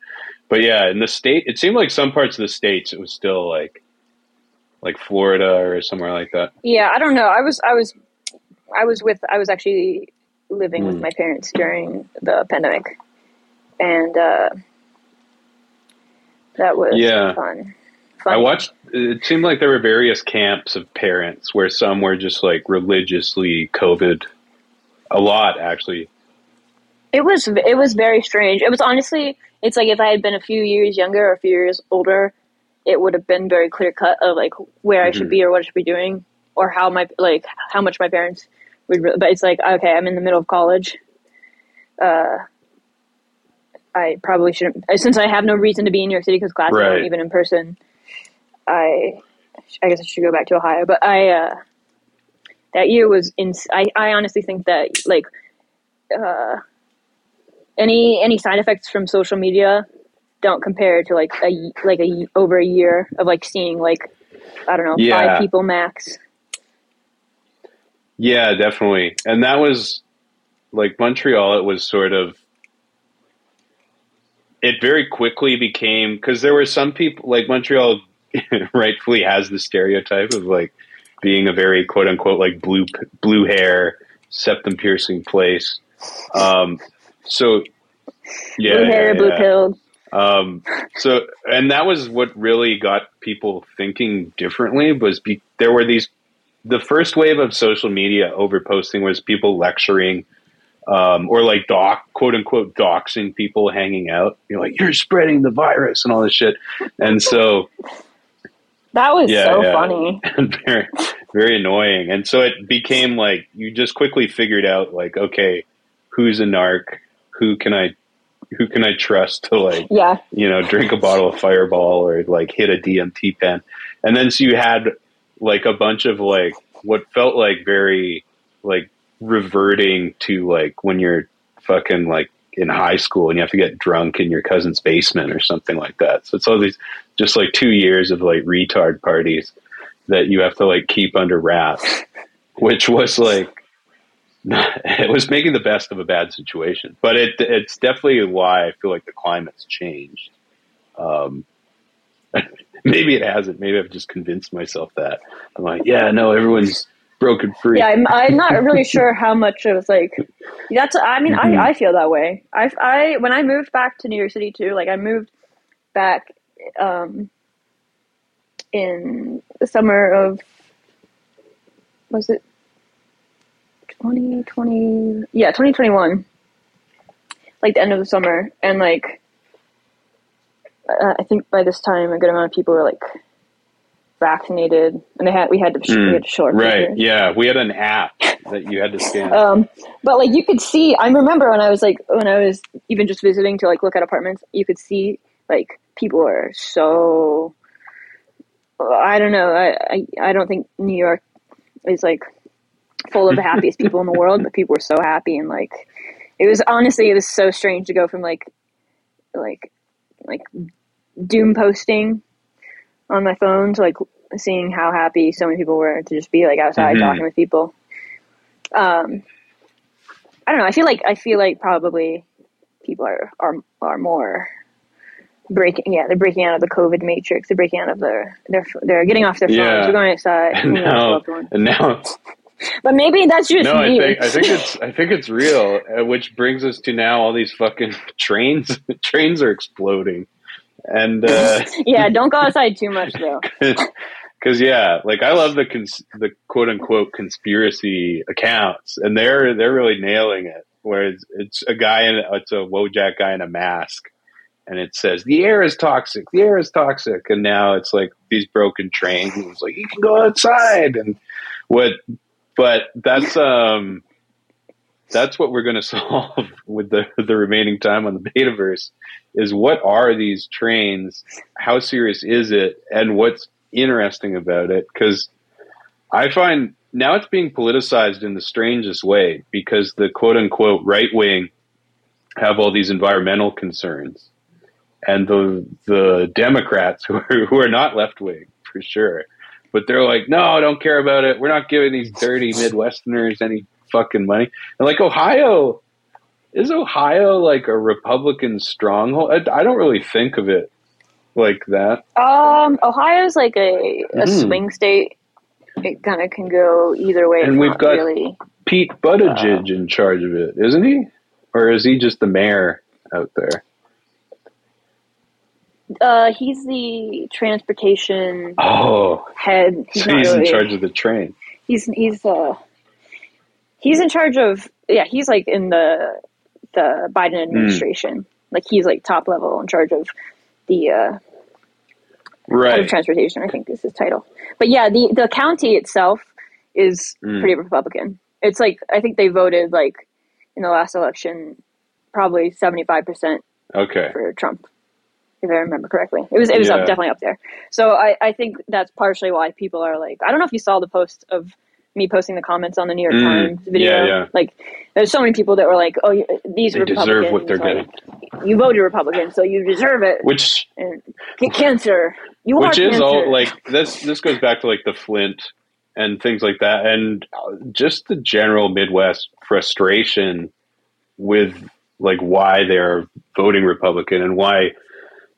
But yeah, in the state it seemed like some parts of the states it was still like like Florida or somewhere like that. yeah i don't know i was i was i was with i was actually living with Hmm. my parents during the pandemic and uh that was Yeah. fun I watched it seemed like there were various camps of parents where some were just like religiously COVID a lot actually. It was it was very strange. It was honestly, it's like if I had been a few years younger or a few years older, it would have been very clear cut of like where I should be or what I should be doing or how my like how much my parents would. But it's like okay, I'm in the middle of college. Uh, I probably shouldn't since I have no reason to be in New York City because classes Right. aren't even in person. I I guess I should go back to Ohio, but I uh, that year was in. I I honestly think that like. Uh, any any side effects from social media don't compare to like a like a over a year of like seeing like I don't know Yeah. five people max. Yeah, definitely. And that was like Montreal, it was sort of it very quickly became because there were some people like Montreal rightfully has the stereotype of like being a very quote unquote like blue blue hair septum piercing place. Um, so yeah, blue hair, yeah, blue yeah. pilled. Um, so, and that was what really got people thinking differently was be, there were these, the first wave of social media overposting was people lecturing, um, or like doc, quote unquote, doxing people hanging out. You're like, you're spreading the virus and all this shit. And so, That was Yeah, so yeah. funny. very, very annoying. And so it became like, you just quickly figured out like, okay, who's a narc? Who can I, who can I trust to like, Yeah, you know, drink a bottle of Fireball or like hit a DMT pen. And then so you had like a bunch of like what felt like very like reverting to like when you're fucking like in high school and you have to get drunk in your cousin's basement or something like that. So it's all these just like two years of like retard parties that you have to like keep under wraps, which was like it was making the best of a bad situation. But it it's definitely why I feel like the climate's changed. Um, maybe it hasn't. Maybe I've just convinced myself that. I'm like, yeah, no, everyone's broken free. yeah. I'm, I'm not really sure how much it was like. That's. I mean, Mhm. I, I feel that way. I, I when I moved back to New York City too. Like I moved back um, in the summer of was it 2020 yeah 2021 like the end of the summer and like uh, i think by this time a good amount of people were like vaccinated and they had we had to, sh- we had to show our Hmm. right. Yeah, we had an app that you had to scan. Um, but like you could see, I remember when I was like when I was even just visiting to like look at apartments, you could see like people are so. I don't know. I I, I don't think New York is like full of the happiest people in the world, but people were so happy and like it was honestly it was so strange to go from like like like doom posting on my phone to like seeing how happy so many people were to just be like outside Mhm. talking with people. Um, I don't know. I feel like I feel like probably people are are are more breaking. Yeah, they're breaking out of the COVID matrix. They're breaking out of their they're they're getting off their phones. Yeah. They're going outside. And now, and now, But maybe that's just no, I think I think it's I think it's real. uh, Which brings us to now all these fucking trains. trains are exploding, and uh, yeah, don't go outside too much though. because yeah, like I love the cons- the quote unquote conspiracy accounts, and they're they're really nailing it. Whereas it's a guy in it's a Wojak guy in a mask, and it says the air is toxic, the air is toxic, and now it's like these broken trains. It's like you can go outside, and what? But that's um. That's what we're going to solve with the the remaining time on the Betaverse is what are these trains? How serious is it? And what's interesting about it? Because I find now it's being politicized in the strangest way because the quote unquote right wing have all these environmental concerns, and the the Democrats who are, who are not left wing for sure, but they're like, no, I don't care about it. We're not giving these dirty Midwesterners any fucking money. And like Ohio, is Ohio like a Republican stronghold? I, I don't really think of it like that. Um, Ohio's like a, a Mhm. swing state. It kind of can go either way. And we've got- really. Pete Buttigieg in charge of it, isn't he? Or is he just the mayor out there? Uh, he's the transportation Oh, head. He's so he's in charge of the train. He's he's uh he's in charge of yeah. He's like in the the Hmm. Biden administration. Like he's like top level in charge of the uh, head of transportation. I think is his title. But yeah, the the county itself is Mm. pretty Republican. It's like I think they voted like in the last election probably seventy five percent Okay. for Trump, if I remember correctly. It was it was Yeah. up, definitely up there. So I, I think that's partially why people are like I don't know if you saw the post of me posting the comments on the New York Mm. Times video. Yeah, yeah. Like there's so many people that were like, oh, these They Republicans, deserve what they're like, getting. You voted Republican, so you deserve it. Which And get cancer. You which is cancer. all like this this goes back to like the Flint and things like that and just the general Midwest frustration with like why they're voting Republican and why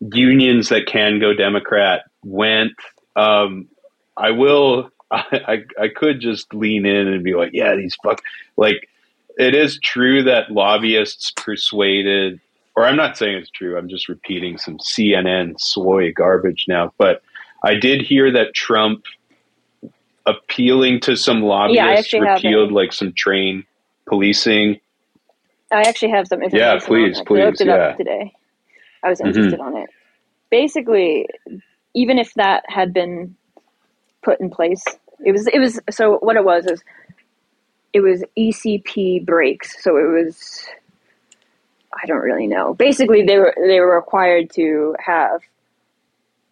unions that can go Democrat went um I will I, I I could just lean in and be like yeah these fuck like it is true that lobbyists persuaded or I'm not saying it's true. I'm just repeating some CNN soy garbage now. But I did hear that Trump appealing to some lobbyists have repealed like some train policing. I actually have some information. Yeah, on please. I looked please, it yeah. up today. I was Mhm. interested on it. Basically, even if that had been put in place, it was it was so what it was is it was ECP brakes. So it was I don't really know. Basically, they were they were required to have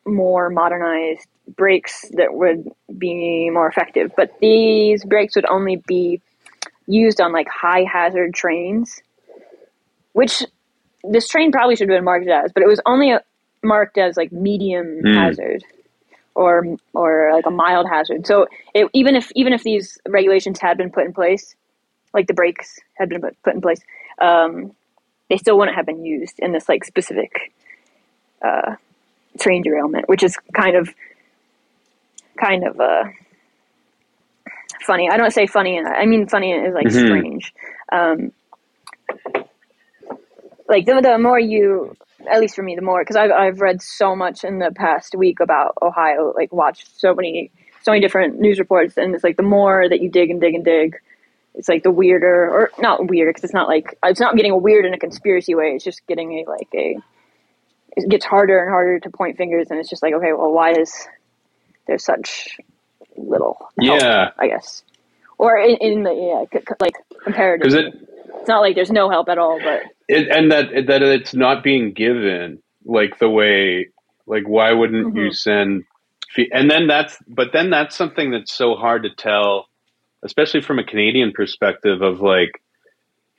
more modernized brakes that would be more effective. But these brakes would only be used on like high hazard trains, which this train probably should have been marked as, but it was only a, marked as like medium Mm. hazard or or like a mild hazard. So it, even if even if these regulations had been put in place, like the brakes had been put, put in place, um, they still wouldn't have been used in this like specific uh, train derailment, which is kind of kind of uh, funny. I don't say funny. I mean funny is like Mhm. strange. Um, like the, the more you, at least for me, the more because I've I've read so much in the past week about Ohio. Like watched so many so many different news reports, and it's like the more that you dig and dig and dig, it's like the weirder or not weird because it's not like it's not getting a weird in a conspiracy way. It's just getting a like a it gets harder and harder to point fingers, and it's just like okay, well, why is there such little help, Yeah. I guess, or in, in the yeah, c- c- like Because comparatively, it, it's not like there's no help at all, but it and that that it's not being given like the way like why wouldn't you Mhm. send and then that's but then that's something that's so hard to tell especially from a Canadian perspective of like,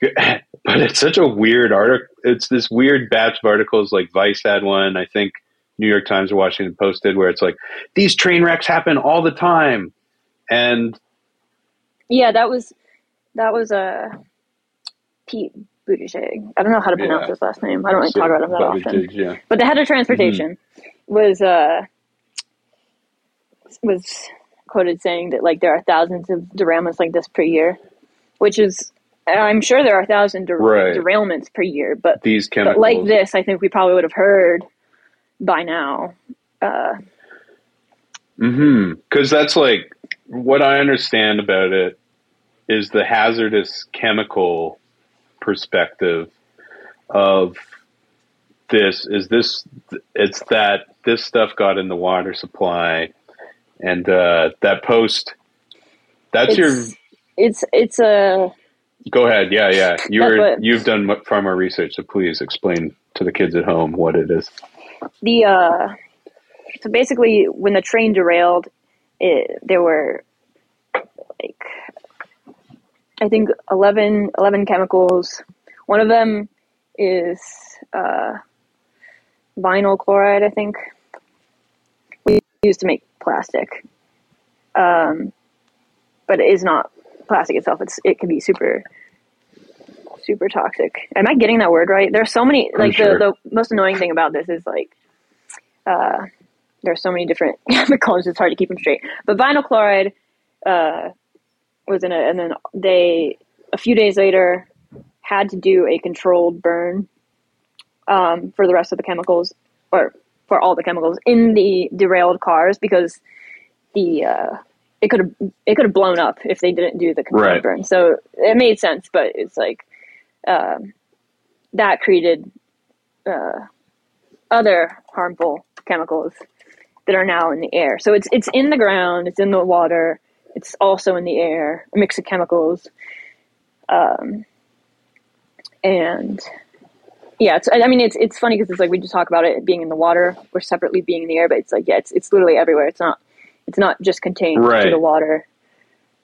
but it's such a weird article. It's this weird batch of articles. Like Vice had one, I think New York Times or Washington Post did, where it's like these train wrecks happen all the time, and Yeah, that was that was a Pete Buttigieg. I don't know how to pronounce Yeah. his last name. I don't really talk about him that Bobby often. Yeah. But the head of transportation Mm-hmm. was uh was quoted saying that like there are thousands of derailments like this per year, which is I'm sure there are thousands der- Right. derailments per year, but These but chemicals, like this, I think we probably would have heard by now. Uh, hmm Because that's like what I understand about it is the hazardous chemical perspective of this is this it's that this stuff got in the water supply and uh, that post that's your it's, it's it's a go ahead. Yeah yeah. You're you've done far more research so please explain to the kids at home what it is. The uh so basically when the train derailed it, there were like i think 11, 11 chemicals. One of them is uh vinyl chloride i think. We use to make plastic. Um but it is not plastic itself. It's it can be super super toxic. Am i getting that word right? There's so many like sure. the, the most annoying thing about this is like uh, there's so many different chemicals. It's hard to keep them straight. But vinyl chloride uh, was in it and then they a few days later had to do a controlled burn um, for the rest of the chemicals or for all the chemicals in the derailed cars because the uh, it could have it could have blown up if they didn't do the controlled Right. burn so it made sense but it's like um, that created uh, other harmful chemicals that are now in the air. So it's it's in the ground, it's in the water, it's also in the air, a mix of chemicals. Um, and yeah, it's, I mean, it's it's funny because it's like we just talk about it being in the water or separately being in the air, but it's like yeah, it's it's literally everywhere. It's not it's not just contained to the water.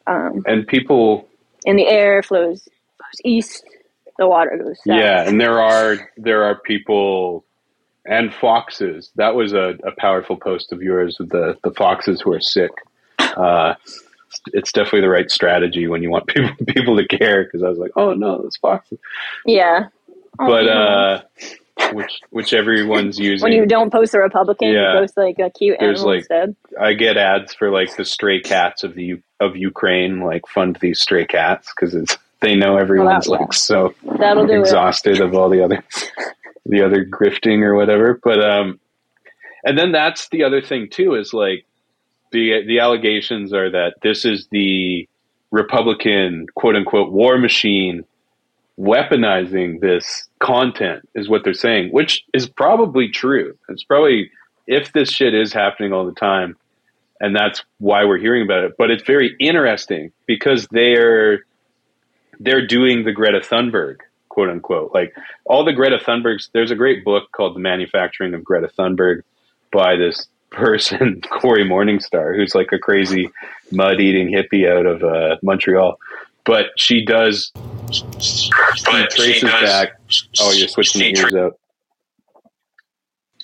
Um, and people and the air flows flows east, the water goes south. Yeah, and there are there are people and foxes. That was a, a powerful post of yours with the the foxes who are sick. Uh, it's definitely the right strategy when you want people people to care. Because I was like, oh no, those foxes. yeah. Oh, But yeah. uh, which which everyone's using. when you don't post a Republican, Yeah. you post like a cute There's, animal like, instead. I get ads for like the stray cats of the of Ukraine, like fund these stray cats because it's they know everyone's yeah. like so That'll do it. exhausted of all the other the other grifting or whatever. But um, and then that's the other thing too is like the the allegations are that this is the Republican quote unquote war machine weaponizing this content is what they're saying, which is probably true. It's probably if this shit is happening all the time, and that's why we're hearing about it. But it's very interesting because they're they're doing the Greta Thunberg quote unquote like all the Greta Thunbergs. There's a great book called The Manufacturing of Greta Thunberg by this person Cory Morningstar, who's like a crazy mud eating hippie out of uh, Montreal. But she does. She But she traces does- back. Oh, you're switching she the ears out.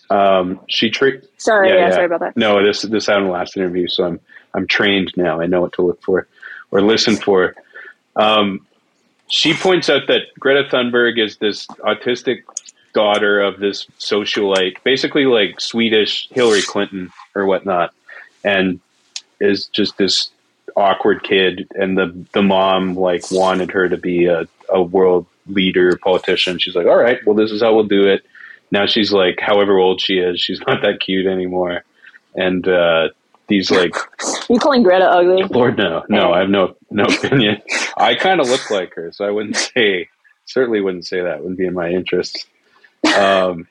Um, she tra- Sorry, Yeah, yeah, yeah. sorry about that. no, this this happened last interview, so I'm I'm trained now. I know what to look for or listen for. Um, she points out that Greta Thunberg is this autistic daughter of this socialite, basically like Swedish Hillary Clinton or whatnot, and is just this awkward kid. And the the mom like wanted her to be a, a world leader politician. She's like, all right, well, this is how we'll do it. Now she's like, however old she is, she's not that cute anymore. And uh, these like You calling Greta ugly? Lord no, no, I have no no opinion. I kind of look like her, so I wouldn't say certainly wouldn't say that. Wouldn't be in my interest. Um,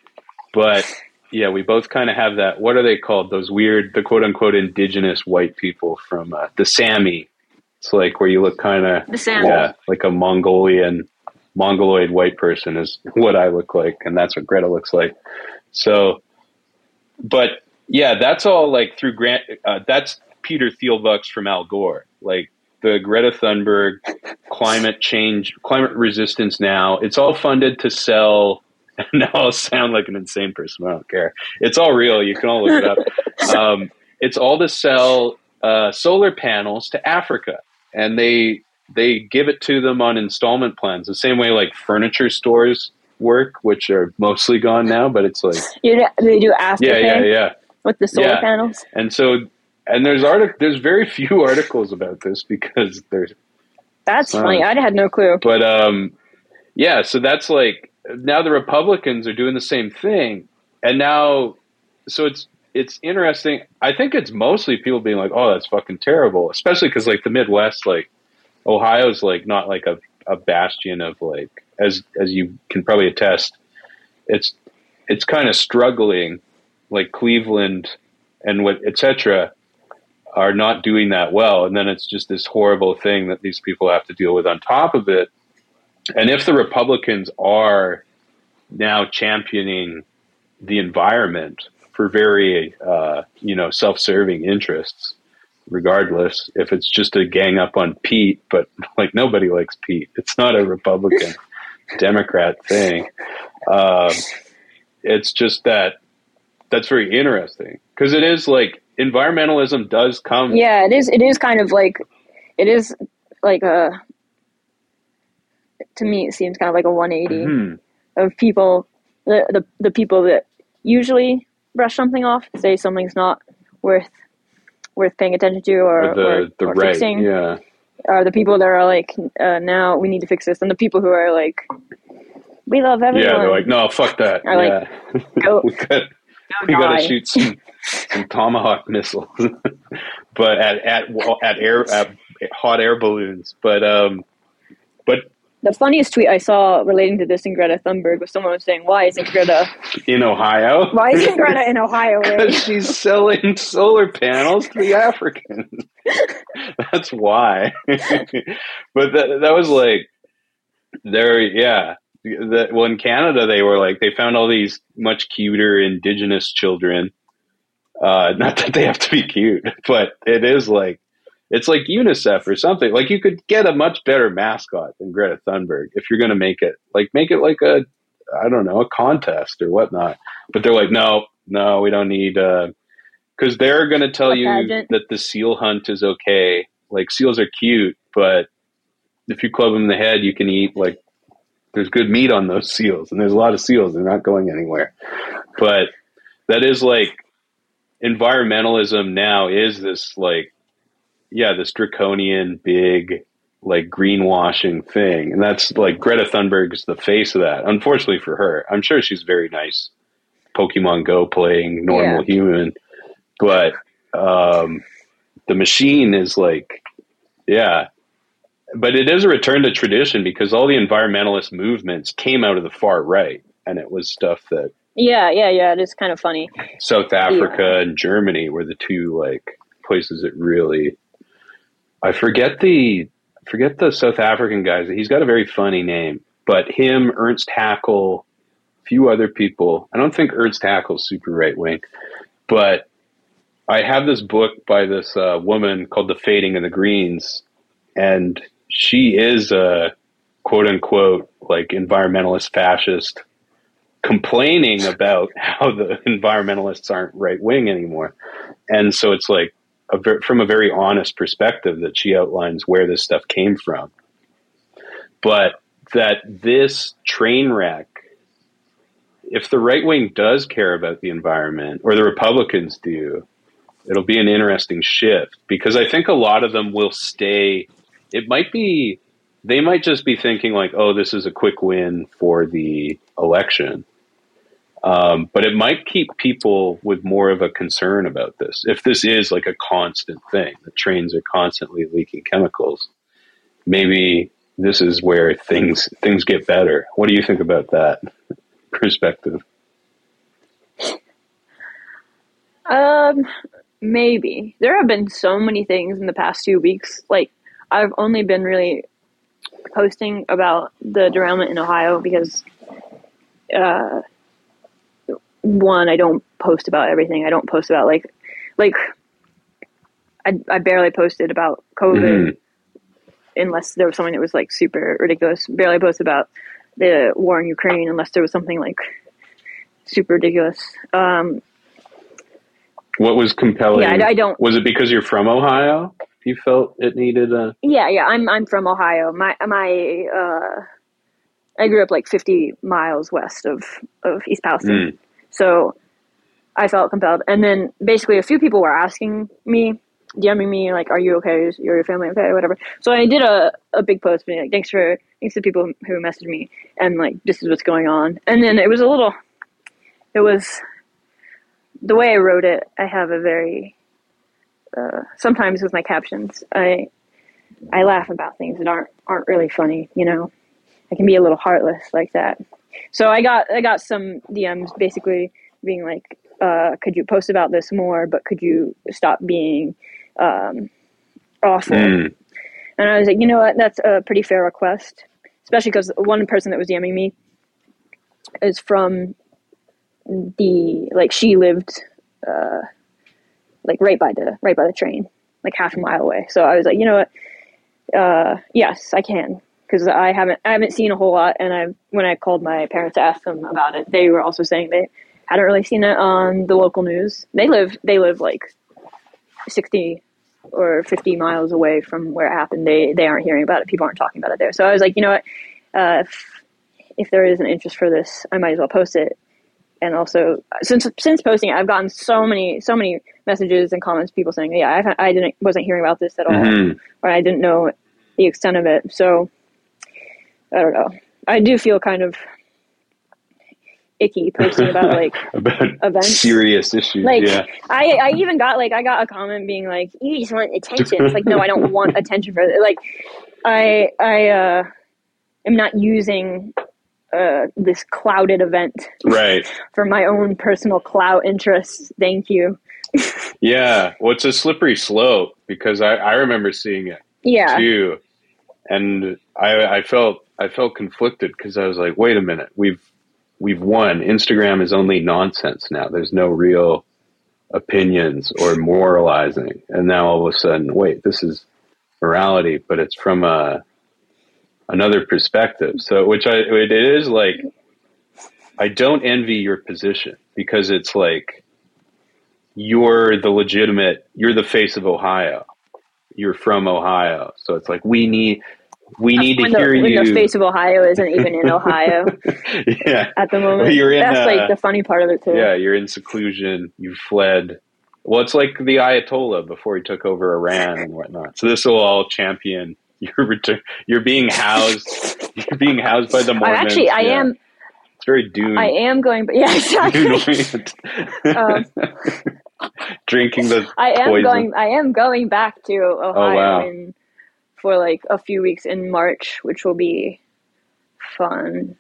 but yeah, we both kind of have that. What are they called? Those weird, the quote unquote indigenous white people from uh, the Sami. It's like where you look kind of The Sami. yeah, like a Mongolian mongoloid white person is what I look like, and that's what Greta looks like. So, but yeah, that's all like through Grant. Uh, that's Peter Thielbucks from Al Gore. Like the Greta Thunberg climate change, climate resistance now. It's all funded to sell. Now I'll sound like an insane person. I don't care. It's all real. You can all look it up. Um, it's all to sell uh, solar panels to Africa, and they they give it to them on installment plans, the same way like furniture stores work, which are mostly gone now. But it's like You know, they do after yeah, yeah, yeah. with the solar Yeah. panels. And so, and there's artic- there's very few articles about this because there's, That's Wow. funny. I had no clue. but um, yeah. So that's like now the Republicans are doing the same thing, and now, so it's it's interesting. I think it's mostly people being like, "Oh, that's fucking terrible," especially because like the Midwest, like Ohio's like not like a a bastion of like as as you can probably attest, it's it's kind of struggling, like Cleveland and what etc. are not doing that well, and then it's just this horrible thing that these people have to deal with on top of it. And if the Republicans are now championing the environment for very, uh, you know, self-serving interests, regardless if it's just to gang up on Pete, but like nobody likes Pete. It's not a Republican Democrat thing. Um, it's just that that's very interesting because it is like environmentalism does come. Yeah, it is. It is kind of like, it is like a. To me, it seems kind of like a 180 Mhm. of people, the, the the people that usually brush something off, say something's not worth worth paying attention to or, Or the or, the or right, fixing, yeah. are the people that are like, uh, now we need to fix this, and the people who are like, we love everyone. Yeah, they're like, no, fuck that. Or, like, yeah. go- we got Go we gotta shoot some, some tomahawk missiles, but at at at air at hot air balloons. But um, but The funniest tweet I saw relating to this in Greta Thunberg was someone was saying, "Why isn't Greta? in Ohio, Why isn't Greta in Ohio?" Because she's selling solar panels to the Africans. That's why. but that that was like there. Yeah. That well, in Canada, they were like they found all these much cuter indigenous children. Uh, not that they have to be cute, but it is like it's like UNICEF or something. Like you could get a much better mascot than Greta Thunberg if you're going to make it like make it like a I don't know a contest or whatnot. But they're like, no, no, we don't need uh, because they're going to tell you that the seal hunt is okay. Like seals are cute, but if you club them in the head, you can eat like there's good meat on those seals, and there's a lot of seals. They're not going anywhere. But that is like environmentalism now is this like yeah this draconian big like greenwashing thing and that's like greta thunberg's the face of that unfortunately for her i'm sure she's very nice pokemon go playing normal human but um the machine is like yeah but it is a return to tradition because all the environmentalist movements came out of the far right and it was stuff that yeah, yeah, yeah. It is kind of funny. South Africa and Germany were the two like places that really. I forget the forget the South African guys. He's got a very funny name, but him, Ernst Haeckel, a few other people. I don't think Ernst Haeckel's super right wing, but I have this book by this uh, woman called "The Fading of the Greens," and she is a quote unquote like environmentalist fascist complaining about how the environmentalists aren't right wing anymore. And so it's like a, ver- from a very honest perspective that she outlines where this stuff came from. But that this train wreck, if the right wing does care about the environment, or the Republicans do, it'll be an interesting shift because I think a lot of them will stay. It might be, they might just be thinking, like, oh, this is a quick win for the election. Um, but it might keep people with more of a concern about this. If this is like a constant thing, the trains are constantly leaking chemicals. Maybe this is where things things get better. What do you think about that perspective? Um, maybe there have been so many things in the past two weeks. Like I've only been really posting about the derailment in Ohio because, uh, one, I don't post about everything. I don't post about like, like, I I barely posted about COVID. unless there was something that was like super ridiculous. Barely post about the war in Ukraine unless there was something like super ridiculous. Um, What was compelling? Yeah, I- I don't- Was it because you're from Ohio? You felt it needed a. yeah, yeah. I'm I'm from Ohio. My my uh, I grew up like 50 miles west of of East Palestine. Mm. So I felt compelled. And then basically a few people were asking me, DMing me, like, are you okay? Is your family okay? Whatever. So I did a, a big post being like, thanks for, thanks to people who messaged me and like, this is what's going on. And then it was a little, it was the way I wrote it. I have a very, uh, sometimes with my captions, I, I laugh about things that aren't, aren't really funny, you know, I can be a little heartless like that. So I got, I got some DMs basically being like, uh, could you post about this more, but could you stop being um, awful? Mm. And I was like, you know what, that's a pretty fair request, especially because one person that was DMing me is from the like she lived uh, like right by the right by the train, like half a mile away. So I was like, you know what, uh, yes, I can. Because I haven't, I haven't seen a whole lot, and I when I called my parents to ask them about it, they were also saying they hadn't really seen it on the local news. They live they live like sixty or fifty miles away from where it happened. They they aren't hearing about it. People aren't talking about it there. So I was like, you know what? Uh, if if there is an interest for this, I might as well post it. And also, since since posting it, I've gotten so many so many messages and comments, people saying, "Yeah, I, I didn't wasn't hearing about this at all, Mhm. or I didn't know the extent of it." So I don't know. I do feel kind of icky posting about like About Events. serious issues. like yeah. I, I even got like I got a comment being like you just want attention. It's like no, I don't want attention for it. Like I I uh, am not using uh, this clouded event Right. for my own personal clout interests. Thank you. Yeah. Well, it's a slippery slope because I, I remember seeing it Yeah, too, and I, I felt I felt conflicted because I was like, wait a minute, we've we've won. Instagram is only nonsense now. There's no real opinions or moralizing, and now all of a sudden, wait, this is morality, but it's from a another perspective. So, which I it is like, I don't envy your position because it's like you're the legitimate, you're the face of Ohio. You're from Ohio, so it's like we need we need to the, hear when you. the face of Ohio isn't even in Ohio yeah, at the moment. You're in, That's uh, like the funny part of it too. yeah, you're in seclusion. You fled. Well, it's like the Ayatollah before he took over Iran and whatnot. So this will all champion your return. You're being housed. You're being housed by the I Mormons. actually I Yeah. am It's very Dune. I am going, but yeah, exactly. Um, Drinking the I am poison. going. I am going back to Ohio Oh, wow. in, for like a few weeks in March, which will be fun.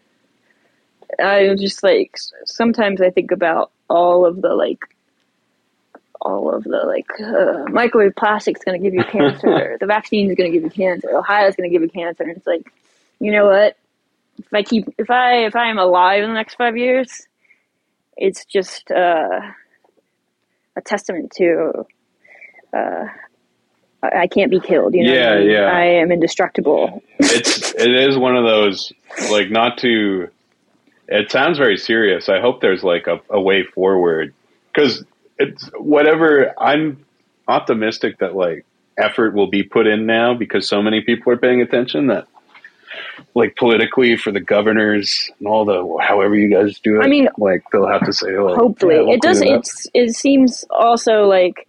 I was just like sometimes I think about all of the like all of the like uh, microwave plastic's going to give you cancer. the vaccine is going to give you cancer. Ohio's going to give you cancer. And it's like, you know what? If I keep if I if I am alive in the next five years, it's just uh, a testament to uh, I can't be killed. You know, what I Yeah, mean? yeah. I am indestructible. it's it is one of those like not to it sounds very serious i hope there's like a, a way forward because it's whatever i'm optimistic that like effort will be put in now because so many people are paying attention that like politically for the governors and all the however you guys do it I mean, like they'll have to say like, Hopefully, yeah, we'll it does. clean up. It's it seems also like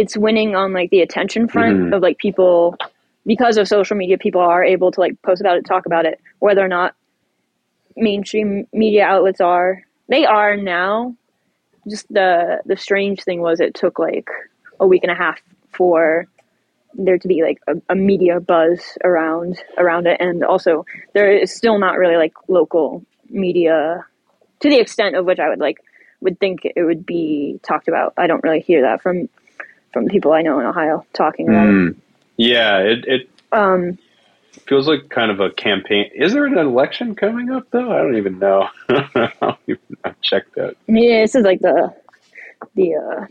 it's winning on like the attention front Mhm. of like people because of social media. People are able to like post about it, talk about it, whether or not mainstream media outlets are. They are now. Just the the strange thing was it took like a week and a half for there to be like a, a media buzz around around it, and also there is still not really like local media to the extent of which I would like would think it would be talked about. I don't really hear that from from people I know in Ohio talking about it. Mm. yeah it, it Um, feels like kind of a campaign. Is there an election coming up though? I don't even know. I don't even I've checked that. yeah, this is like the the uh,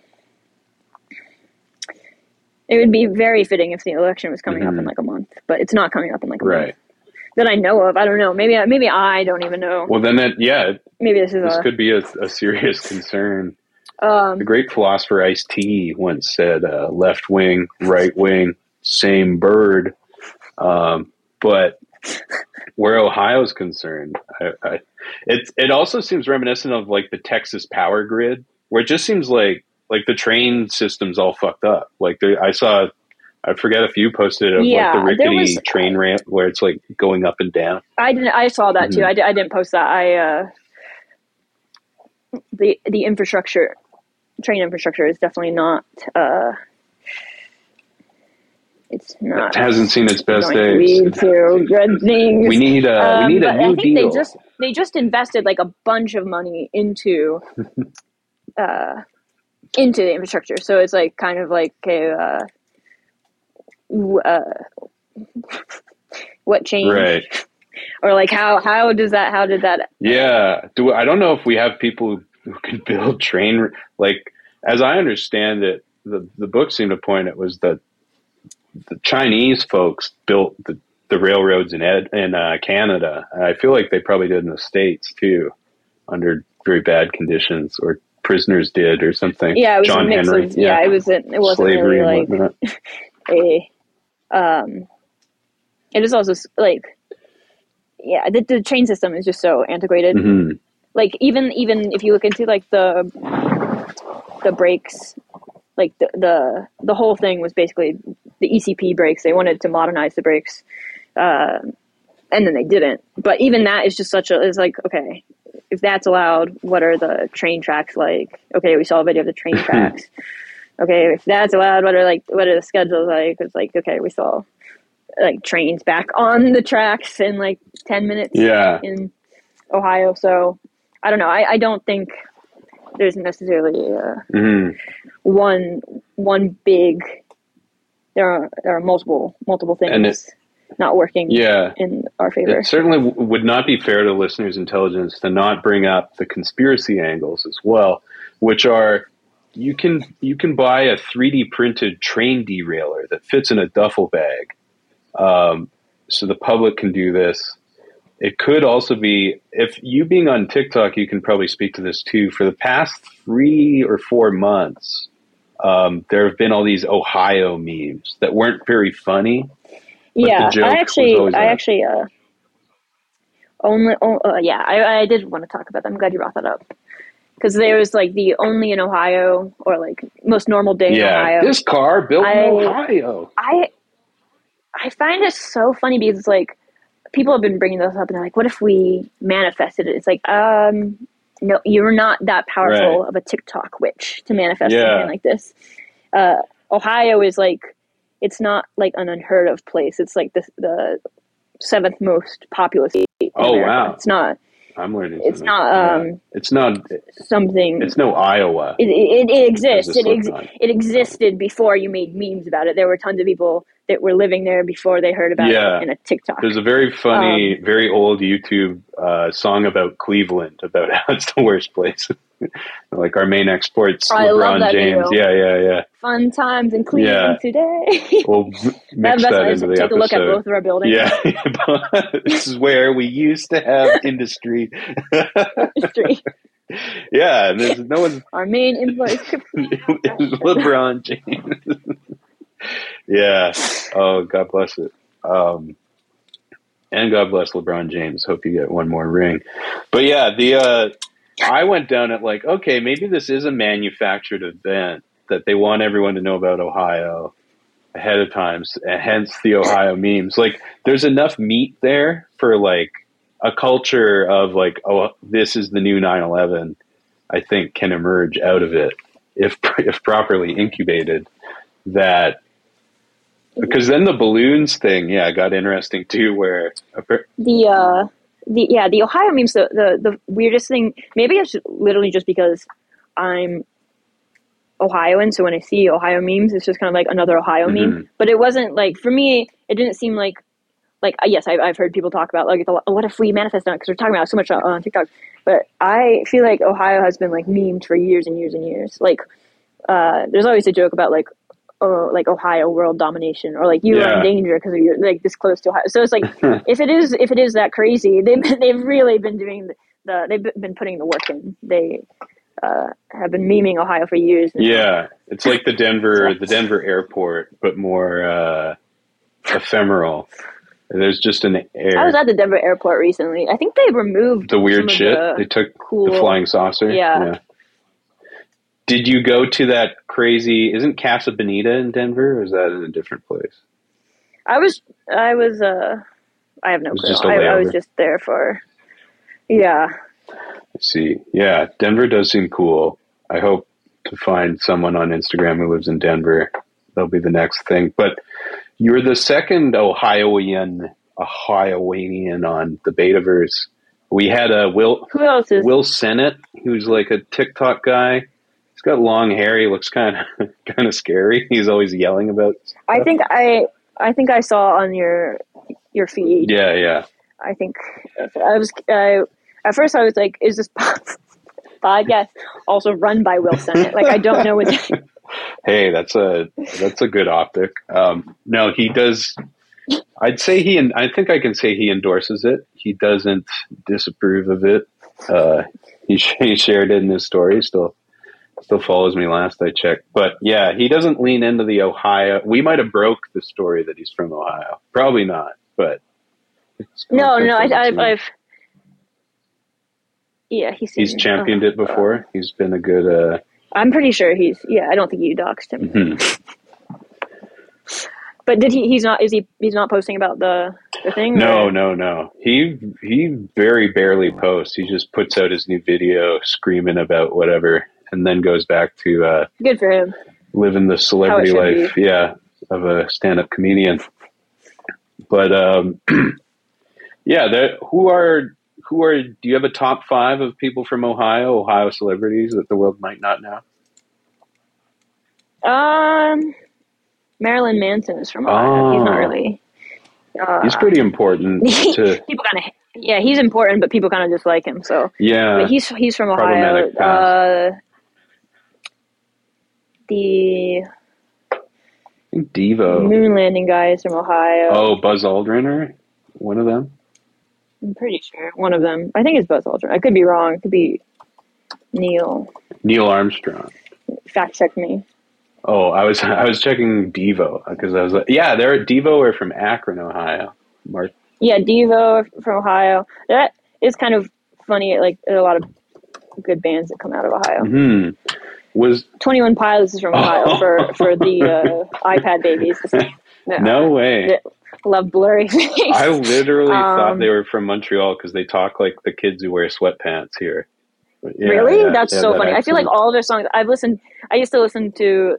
It would be very fitting if the election was coming up in Mhm. like a month, but it's not coming up in like a Right. month that I know of. I don't know. Maybe maybe I don't even know. Well, then that yeah, Maybe this is this a could be a, a serious concern. Um, The great philosopher Ice T once said, uh, "Left wing, right wing, same bird." Um, but where Ohio's concerned, I, I, it it also seems reminiscent of like the Texas power grid, where it just seems like like the train system's all fucked up. Like I saw, I forget if you posted of Yeah, like the rickety was- train ramp where it's like going up and down. I didn't. I saw that too. Mhm. I, I didn't post that. I uh, the the infrastructure, train infrastructure is definitely not. Uh, it's not. It hasn't seen its best days. lead to good things. We need a Um, we need a new I think deal. they just they just invested like a bunch of money into uh, into the infrastructure. So it's like kind of like a uh, uh, what changed right. or like how how does that how did that Yeah. Do I don't know if we have people who can build train like as I understand it, the the book seemed to point it was that the Chinese folks built the, the railroads in Ed, in uh, Canada. And I feel like they probably did in the states too, under very bad conditions, or prisoners did, or something. yeah it was John a mix Henry. of yeah, it wasn't it wasn't slavery really like a um it is also like yeah the, the train system is just so antiquated hmm like even even if you look into like the the brakes like the the the whole thing was basically the ECP brakes they wanted to modernize the brakes uh, and then they didn't. But even that is just such a is like okay if that's allowed what are the train tracks like? Okay we saw a video of the train tracks. Okay if that's allowed what are like what are the schedules like? It's like okay we saw like trains back on the tracks in like 10 minutes Yeah. in Ohio. So I don't know. I, I don't think there's necessarily uh, hmm one one big. There are there are multiple multiple things not working Yeah. in our favor. It certainly w- would not be fair to listeners' intelligence to not bring up the conspiracy angles as well, which are you can you can buy a 3D printed train derailer that fits in a duffel bag, um, so the public can do this. It could also be if you being on TikTok, you can probably speak to this too. For the past three or four months, um, there have been all these Ohio memes that weren't very funny. yeah, I actually I actually uh only oh, uh, yeah I I did want to talk about that. I'm glad you brought that up because there was like the only in Ohio or like most normal day in Yeah, Ohio. this car built in Ohio. I I find it so funny because it's like people have been bringing those up and they're like, what if we manifested it? It's like, um, no, you're not that powerful Right. of a TikTok witch to manifest Yeah. something like this. Uh, Ohio is like, it's not like an unheard of place. It's like the the seventh most populous state. Oh, America. wow. It's not I'm learning. It's something. not, Yeah. um, It's not. something. It's no Iowa. it, it, it exists. It, ex- it existed before you made memes about it. There were tons of people that were living there before they heard about Yeah. it in a TikTok. There's a very funny, Um, very old YouTube uh, song about Cleveland about how it's the worst place. like our main exports, I love LeBron that James. video. Yeah, yeah, Fun times in Cleveland today. We'll mix That's that into the Take a look at episode. both of our buildings. Yeah, this is where we used to have industry. History. yeah, there's no one's Our main influence. Is LeBron James. yeah. Oh, God bless it. Um, and God bless LeBron James. Hope you get one more ring. But yeah, the uh, I went down at like, okay, maybe this is a manufactured event that they want everyone to know about Ohio ahead of time, s- and hence the Ohio memes. Like, there's enough meat there for like a culture of like, oh, this is the new 9/11. I think can emerge out of it if if properly incubated. That because then the balloons thing, yeah, got interesting too. Where the uh, the yeah, the Ohio memes. The, the the weirdest thing. Maybe it's literally just because I'm Ohioan, so when I see Ohio memes, it's just kind of like another Ohio Mhm. meme. But it wasn't like for me. It didn't seem like like uh, yes, I've, I've heard people talk about like the, what if we manifest on it because we're talking about so much on, on TikTok. But I feel like Ohio has been like memed for years and years and years. Like uh, there's always a joke about like oh, like Ohio world domination or like you are in danger because you're like this close to Ohio. So it's like if it is if it is that crazy, they've they've really been doing the, the they've been putting the work in. They uh, have been memeing Ohio for years. Yeah, it's like the Denver the Denver airport, but more uh, ephemeral. There's just an air. I was at the Denver airport recently. I think they removed the weird shit. the they took cool. the flying saucer. Yeah. Did you go to that crazy? Isn't Casa Bonita in Denver, or is that in a different place? I was I was uh I have no clue. I, I was just there for yeah. I see. Yeah, Denver does seem cool. I hope to find someone on Instagram who lives in Denver. That'll be the next thing. But you're the second Ohioan Ohioanian on the Betaverse. We had a Will Who else is Will Sennett, who's like a TikTok guy. Got long hair. He looks kind of kind of scary. He's always yelling about. I think I I think I saw on your your feed. Yeah, yeah. I think I was I, at first I was like, is this podcast also run by Will Sennett? Like I don't know what. Hey, that's a that's a good optic. Um, no, he does. I'd say he and I think I can say he endorses it. He doesn't disapprove of it. Uh, he sh- he shared it in his story. Still still follows me. Last I checked, but yeah, he doesn't lean into the Ohio. We might have broke the story that he's from Ohio. Probably not, but No, no, I, I've, I've yeah, he's he's championed it before. He's been a good. Uh, I'm pretty sure he's yeah. I don't think you doxed him, mhm. but did he? He's not. Is he? He's not posting about the the thing. No, or- no, no. He he very barely posts. He just puts out his new video screaming about whatever, and then goes back to uh, Good for him. living the celebrity life. Yeah, of a stand-up comedian. But um, yeah, that who are who are? Do you have a top five of people from Ohio, Ohio celebrities that the world might not know? Um, Marilyn Manson is from Ohio. He's not Oh. really. Uh, He's pretty important to. people kind of yeah. He's important, but people kind of dislike him. So, Yeah, but he's he's from Ohio. Uh, the I think Devo. moon landing guy is from Ohio. Oh, Buzz Aldrin, or one of them. I'm pretty sure one of them. I think it's Buzz Aldrin. I could be wrong. It could be Neil. Neil Armstrong. Fact check me. Oh, I was I was checking Devo because I was like, yeah, they're Devo are from Akron, Ohio. Mark, Yeah, Devo from Ohio. That is kind of funny. Like there are a lot of good bands that come out of Ohio. hmm. Was Twenty One Pilots is from Ohio for for the uh, iPad babies. no way. Yeah. Love blurry face. I literally thought Um, they were from Montreal because they talk like the kids who wear sweatpants here. Yeah, really? yeah, That's yeah, so that funny. I feel like all of their songs. I've listened. I used to listen to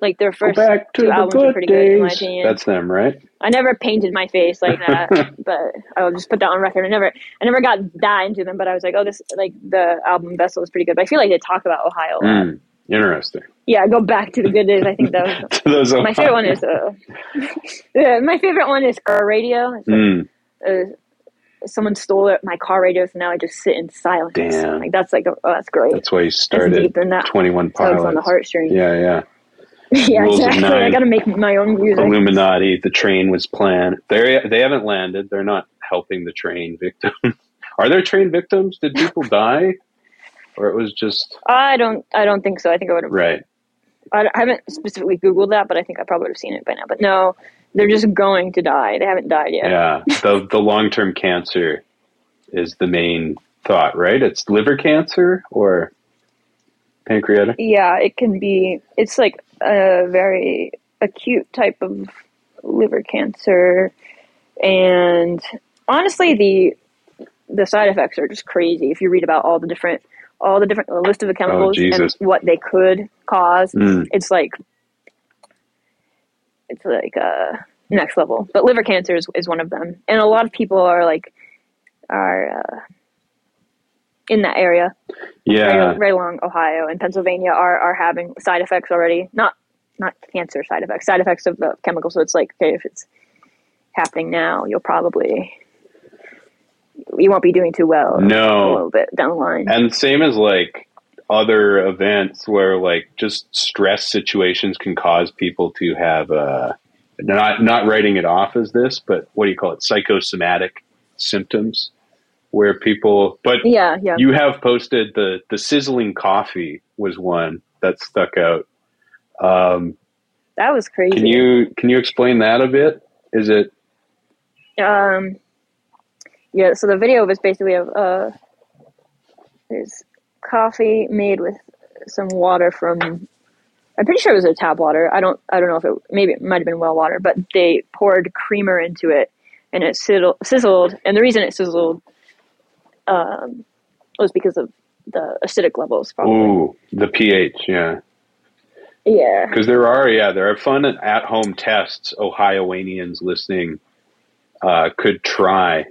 like their Go first back to two the albums good pretty good in my opinion. That's them, right? I never painted my face like that, but I'll just put that on record. I never, I never got that into them, but I was like, oh, this like the album Vessel is pretty good. But I feel like they talk about Ohio. A lot. Mm, interesting. Yeah, go back to the good days. I think that was Those my favorite one is uh, yeah, my favorite one is car radio. Like, Mm, uh, someone stole it, my car radio, so now I just sit in silence. Damn. Like that's like oh, that's great. that's why you started deep in that Twenty One tugs on the Pilots. heartstrings. Yeah, yeah. yeah, Rules exactly. I got to make my own music. Illuminati. The train was planned. They they haven't landed. They're not helping the train victims. Are there train victims? Did people die, or it was just I don't, I don't think so. I think I would have. right? I I haven't specifically Googled that, but I think I probably would have seen it by now. But no, they're just going to die. They haven't died yet. Yeah. The the long term cancer is the main thought, right? It's liver cancer or pancreatic. Yeah, it can be. It's like a very acute type of liver cancer, and honestly, the the side effects are just crazy. If you read about all the different all the different list of the chemicals and what they could cause, Mm. it's like it's like uh next level. But liver cancer is, is one of them, and a lot of people are like are uh, in that area Yeah. right, right along Ohio and Pennsylvania are, are having side effects already. Not not cancer side effects, side effects of the chemical. So it's like, okay, if it's happening now, you'll probably you won't be doing too well. No. a little bit down the line. And same as like other events where like just stress situations can cause people to have uh, not not writing it off as this, but what do you call it? Psychosomatic symptoms, where people. But Yeah, yeah. you have posted the the sizzling coffee was one that stuck out. Um, that was crazy. can you can you explain that a bit? Is it Um, yeah, so the video was basically of uh, there's coffee made with some water from. I'm pretty sure it was a tap water. I don't. I don't know if it. Maybe it might have been well water, but they poured creamer into it, and it sizzled. and the reason it sizzled um, was because of the acidic levels. Probably. ooh the pH? Yeah. Yeah. Because there are, yeah, there are fun at home tests Ohioanians listening uh, could try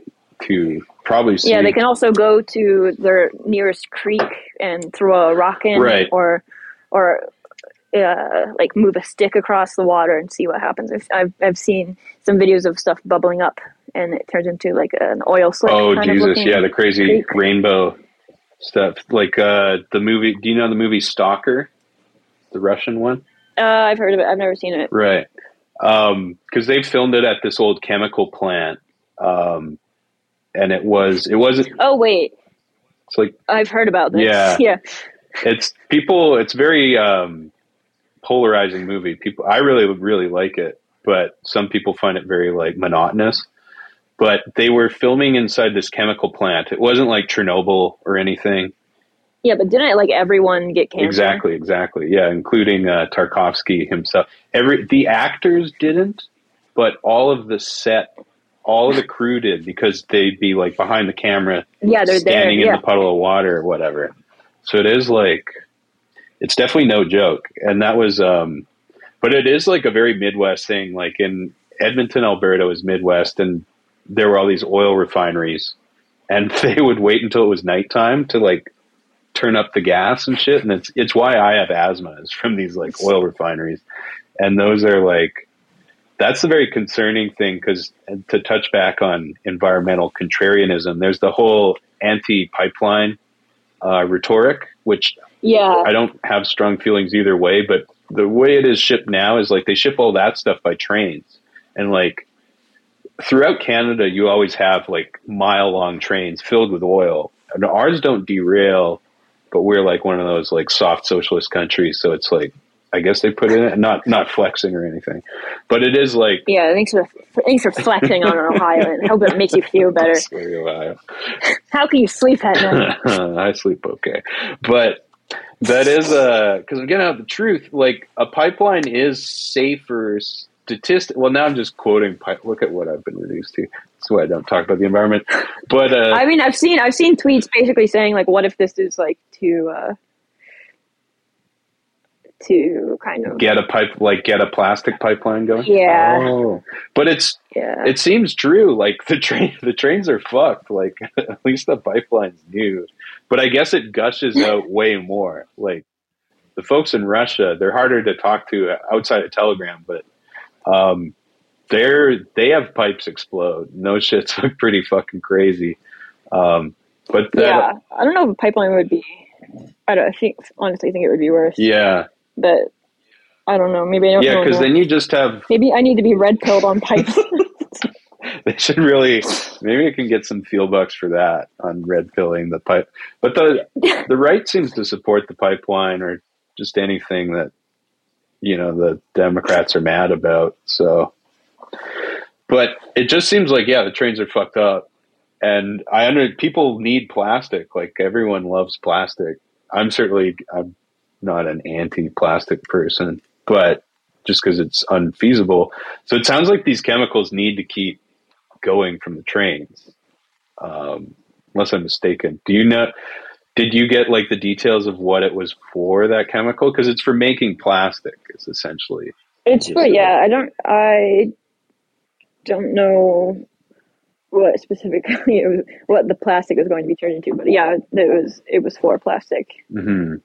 to probably see. Yeah, they can also go to their nearest creek and throw a rock in, Right. or or uh, like move a stick across the water and see what happens. I've, I've seen some videos of stuff bubbling up and it turns into like an oil slick. Oh Jesus! Yeah, the crazy creek. rainbow stuff, like uh, the movie. Do you know the movie Stalker, the Russian one? Uh, I've heard of it. I've never seen it. Right. Because they filmed it at this old chemical plant, um, and it was it wasn't. Oh wait, It's like I've heard about this. Yeah. yeah. it's people it's very um polarizing movie people i really really like it but some people find it very like monotonous but they were filming inside this chemical plant it wasn't like chernobyl or anything Yeah, but didn't like everyone get cancer? exactly exactly yeah including uh, tarkovsky himself every the actors didn't but all of the set all of the crew did because they'd be like behind the camera Yeah, they're there. standing in the puddle of water or whatever. So it is like it's definitely no joke. And that was um but it is like a very Midwest thing. Like in Edmonton, Alberta is Midwest and there were all these oil refineries and they would wait until it was nighttime to like turn up the gas and shit. And it's it's why I have asthma is from these like oil refineries. And those are like that's a very concerning thing because to touch back on environmental contrarianism, there's the whole anti-pipeline uh, rhetoric, which Yeah. I don't have strong feelings either way. But the way it is shipped now is like they ship all that stuff by trains, and like throughout Canada, you always have like mile-long trains filled with oil. And ours don't derail, but we're like one of those like soft socialist countries, so it's like. I guess they put in it in not not flexing or anything, but it is like Yeah, thanks for thanks for flexing on Ohio and hope it makes you feel better. Sorry, Ohio. How can you sleep at night? I sleep okay, but that is uh because I'm getting out the truth. Like a pipeline is safer statistic. Well, now I'm just quoting. Pipe. Look at what I've been reduced to. That's why I don't talk about the environment. But uh, I mean, I've seen I've seen tweets basically saying like, what if this is like to uh, to kind of get a pipe, like get a plastic pipeline going. Yeah. Oh. But it's yeah it seems true. Like the train, the trains are fucked. Like at least the pipeline's new, but I guess it gushes out way more. Like the folks in Russia, they're harder to talk to outside of Telegram, but um, they're they have pipes explode. No shit's pretty fucking crazy. Um, but that, yeah. I don't know if a pipeline would be. I don't I think honestly I think it would be worse. yeah, But I don't know. Maybe I don't yeah, because then you just have Maybe I need to be red pilled on pipes. they should really maybe I can get some fuel bucks for that on red pilling the pipe. But the the right seems to support the pipeline or just anything that you know the Democrats are mad about. So, but it just seems like yeah, the trains are fucked up, and I under people need plastic. Like everyone loves plastic. I'm certainly I'm not an anti-plastic person, but just because it's unfeasible. So it sounds like these chemicals need to keep going from the trains. Um, unless I'm mistaken. Do you know? Did you get like the details of what it was for that chemical? Because it's for making plastic. Is essentially. it's but yeah. I don't. I don't know what specifically it was. What the plastic was going to be turned into, but yeah, it was. It was for plastic. hmm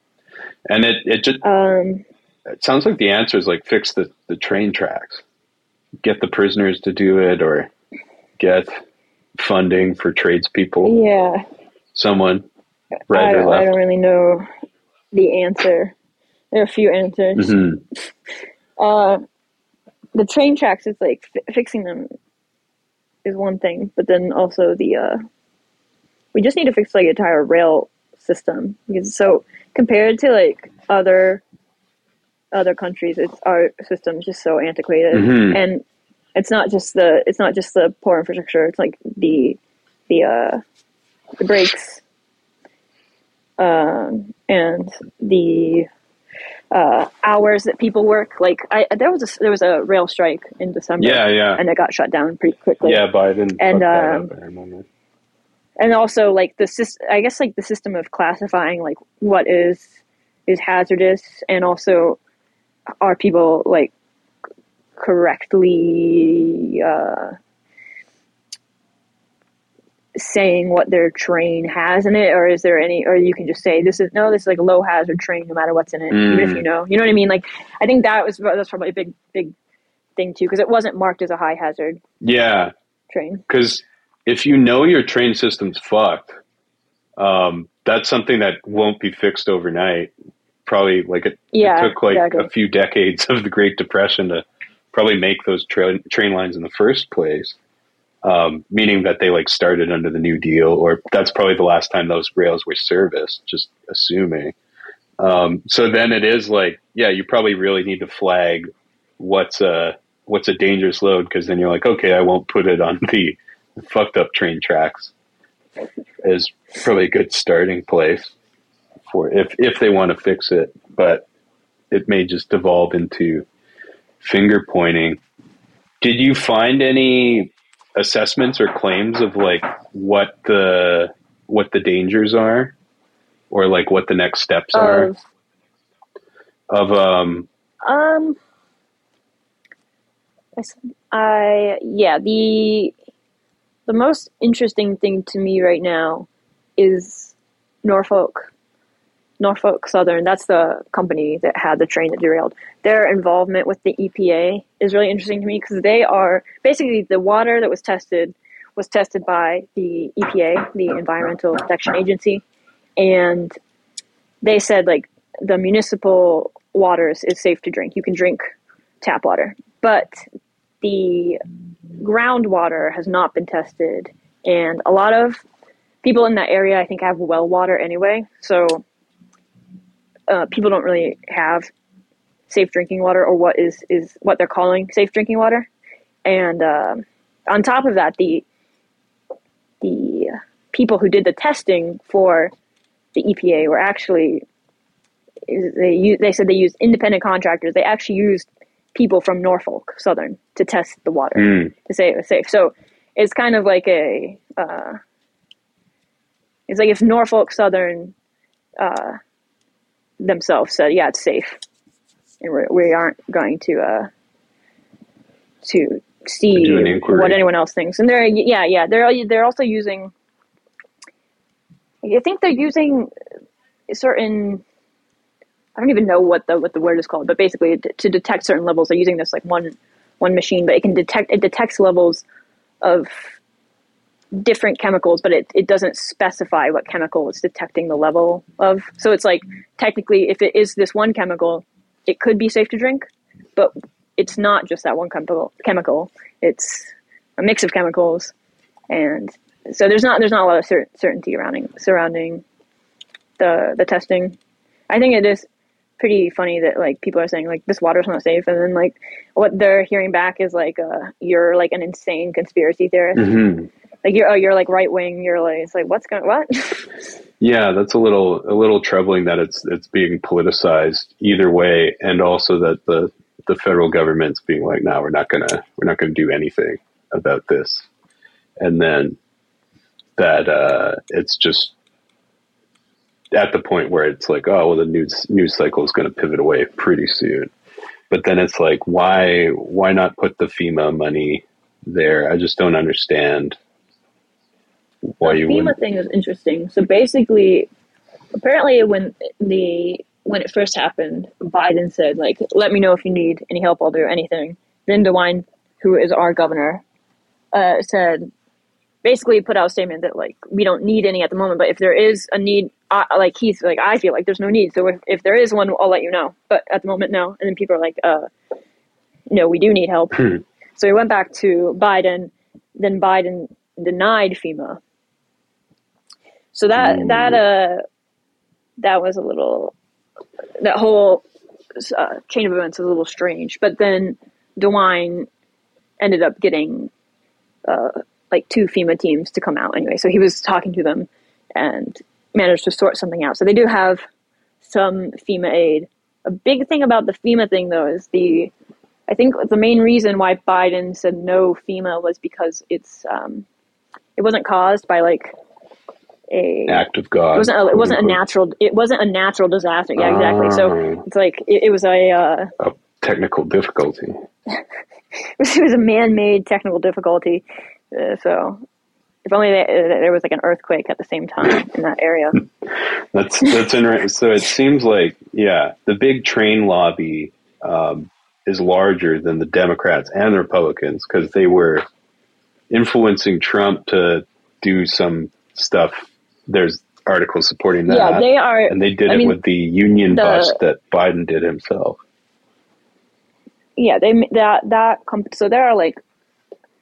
And it it just Um. it sounds like the answer is like fix the the train tracks, get the prisoners to do it, or get funding for tradespeople. Yeah. Someone I right or don't, I don't really know the answer. There are a few answers. hmm Uh, the train tracks is like fi- fixing them is one thing, but then also the uh, we just need to fix like the entire rail system so compared to like other other countries, it's our system is just so antiquated, Mhm. and it's not just the it's not just the poor infrastructure. It's like the the uh, the brakes um, and the uh, hours that people work. Like I, there was a there was a rail strike in December. Yeah, yeah. and it got shut down pretty quickly. yeah, Biden. And, um, up, I remember. And also like the I guess like the system of classifying like what is is hazardous, and also are people like correctly uh, saying what their train has in it, or is there any, or you can just say this is no, this is like a low hazard train, no matter what's in it, even if Mm. you know, you know what I mean? Like I think that was that's probably a big big thing too, because it wasn't marked as a high hazard Yeah, train. because if you know your train system's fucked, um, that's something that won't be fixed overnight. Probably like it, Yeah, it took like exactly. a few decades of the Great Depression to probably make those tra- train lines in the first place. Um, meaning that they like started under the New Deal, or that's probably the last time those rails were serviced. Just assuming. Um, so then it is like, yeah, you probably really need to flag what's a what's a dangerous load because then you're like, okay, I won't put it on the fucked up train tracks. Is probably a good starting place for if if they want to fix it, but it may just devolve into finger pointing. Did you find any assessments or claims of like what the what the dangers are, or like what the next steps are Of of um Um, I yeah the the most interesting thing to me right now is Norfolk Norfolk Southern. That's the company that had the train that derailed. Their involvement with the EPA is really interesting to me because they are basically the water that was tested was tested by the EPA, the Environmental Protection Agency, and they said like the municipal waters is safe to drink. You can drink tap water, but the groundwater has not been tested, and a lot of people in that area I think have well water anyway. So uh, people don't really have safe drinking water, or what is is what they're calling safe drinking water. And um on top of that, the the people who did the testing for the EPA were actually they they said they used independent contractors. They actually used people from Norfolk Southern to test the water mm, to say it was safe. So it's kind of like a uh, it's like if Norfolk Southern uh, themselves said, "Yeah, it's safe," and we're, we aren't going to uh, to see an what anyone else thinks. And they're yeah yeah they're they're also using. I think they're using certain. I don't even know what the what the word is called, but basically to, detect certain levels, they're using this like one one machine, but it can detect it detects levels of different chemicals, but it, it doesn't specify what chemical it's detecting the level of. So it's like technically, if it is this one chemical, it could be safe to drink, but it's not just that one chemical. Chemical, it's a mix of chemicals, and so there's not there's not a lot of cer- certainty surrounding surrounding the the testing. I think it is pretty funny that like people are saying like this water's not safe, and then like what they're hearing back is like uh, you're like an insane conspiracy theorist. mhm. Like you're oh you're like right wing. You're like it's like what's going what? Yeah, that's a little a little troubling that it's it's being politicized either way, and also that the the federal government's being like, "No, we're not gonna we're not gonna do anything about this," and then that uh, it's just at the point where it's like, "Oh, well, the news news cycle is going to pivot away pretty soon," but then it's like, why why not put the FEMA money there? I just don't understand why you FEMA wouldn't. thing is interesting. So basically, apparently when the when it first happened, Biden said like, "Let me know if you need any help. I'll do anything." Then DeWine, who is our governor, uh, said, basically put out a statement that like we don't need any at the moment, but if there is a need, uh, like he's like I feel like there's no need. So if, if there is one, I'll let you know. But at the moment, no. And then people are like, uh, no, we do need help. Hmm. So we went back to Biden. Then Biden denied FEMA. So that Ooh. that uh that was a little that whole uh, chain of events is a little strange. But then DeWine ended up getting uh, like two FEMA teams to come out anyway. So he was talking to them and managed to sort something out. So they do have some FEMA aid. A big thing about the FEMA thing though is the I think the main reason why Biden said no FEMA was because it's um, it wasn't caused by like a Act of God. it wasn't a, it wasn't a natural it wasn't a natural disaster. Yeah, exactly. So Oh. it's like it, it was a uh. A technical difficulty. it was a man-made technical difficulty. Uh, so if only they, uh, there was like an earthquake at the same time in that area. That's that's interesting. So it seems like yeah, the big train lobby um, is larger than the Democrats and the Republicans because they were influencing Trump to do some stuff. There's articles supporting that. yeah, they are. and they did I it mean, with the union the- bus that Biden did himself. yeah they that that comp- so there are like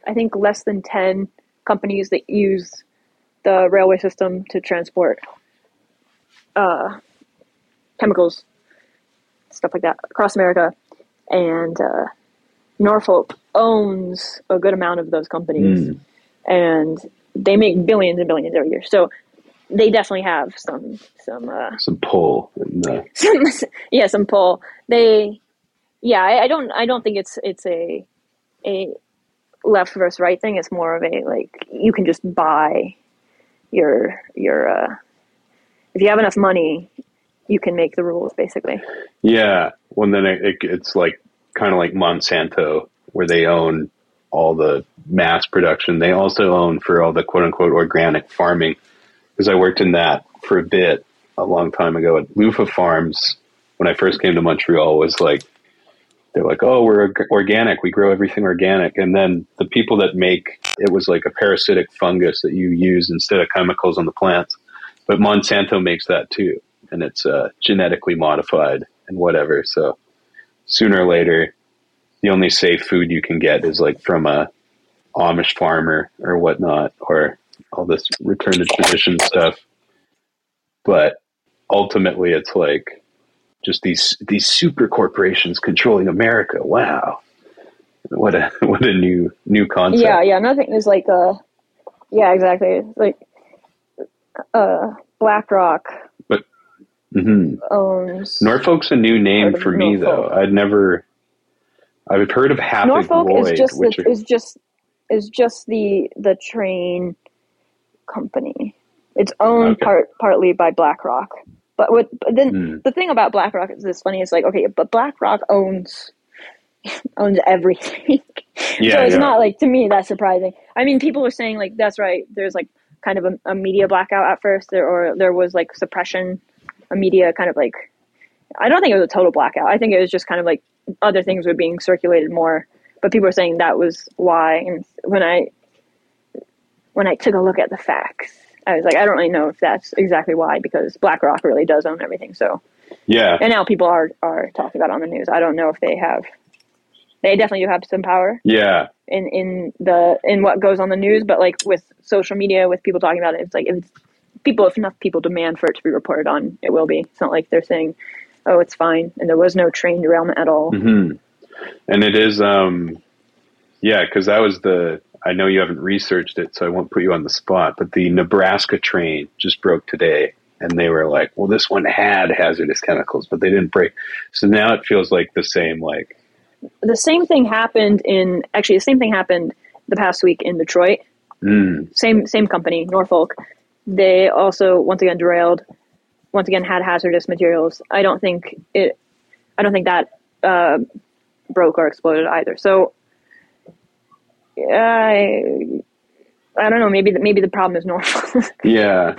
i think less than 10 companies that use the railway system to transport uh, chemicals stuff like that across america and uh, norfolk owns a good amount of those companies Mm. and they make billions and billions every year so they definitely have some some uh, Some pull. In the, some yeah some pull they yeah I, I don't i don't think it's it's a a left versus right thing it's more of a like you can just buy your your uh if you have enough money you can make the rules basically yeah. Well, then it, it, it's like kind of like Monsanto, where they own all the mass production. They also own for all the quote unquote organic farming. Because I worked in that for a bit a long time ago at Lufa Farms when I first came to Montreal was like they're like, oh, we're organic. We grow everything organic. And then the people that make it was like a parasitic fungus that you use instead of chemicals on the plants. But Monsanto makes that too, and it's uh, genetically modified and whatever. So sooner or later, the only safe food you can get is like from a Amish farmer or whatnot, or all this return to tradition stuff. But ultimately, it's like just these these super corporations controlling America. Wow, what a what a new new concept. yeah yeah nothing is like a yeah exactly like uh blackrock but mmm owns Norfolk's a new name for me, Norfolk. though. I'd never. I've heard of Hapag Norfolk Lloyd, is just the, are, is just is just the the train company. It's owned Okay. part partly by BlackRock. But what but then Hmm. the thing about BlackRock is this funny. It's like okay, but BlackRock owns owns everything. Yeah, so it's yeah. not like to me that's surprising. I mean, people were saying like that's right. There's like kind of a, a media blackout at first, there, or there was like suppression, a media kind of like. I don't think it was a total blackout. I think it was just kind of like other things were being circulated more, but people were saying that was why. And when I when I took a look at the facts, I was like, I don't really know if that's exactly why because BlackRock really does own everything. So yeah, and now people are are talking about it on the news. I don't know if they have. They definitely do have some power yeah, in in the in what goes on the news, but like with social media, with people talking about it, it's like if it's, people, if enough people demand for it to be reported on, it will be. It's not like they're saying, "Oh, it's fine," and there was no train derailment at all. hmm and it is. um Yeah, because that was the. I know you haven't researched it, so I won't put you on the spot. But the Nebraska train just broke today, and they were like, "Well, this one had hazardous chemicals, but they didn't break." So now it feels like the same. Like, The same thing happened in actually the same thing happened the past week in Detroit. mm, Same same company, Norfolk. They also once again derailed. Once again had hazardous materials. I don't think it. I don't think that uh, broke or exploded either. So I I don't know. Maybe the, maybe the problem is Norfolk. Yeah.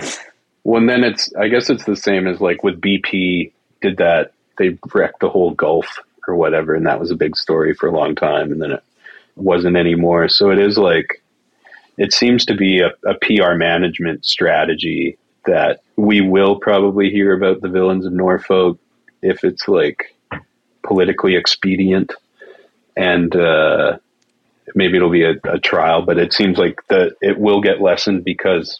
Well, then it's, I guess it's the same as like with BP did that. They wrecked the whole Gulf or whatever. And that was a big story for a long time. And then it wasn't anymore. So it is like, it seems to be a, a PR management strategy that we will probably hear about the villains of Norfolk if it's like politically expedient and uh, maybe it'll be a, a, trial, but it seems like that it will get lessened because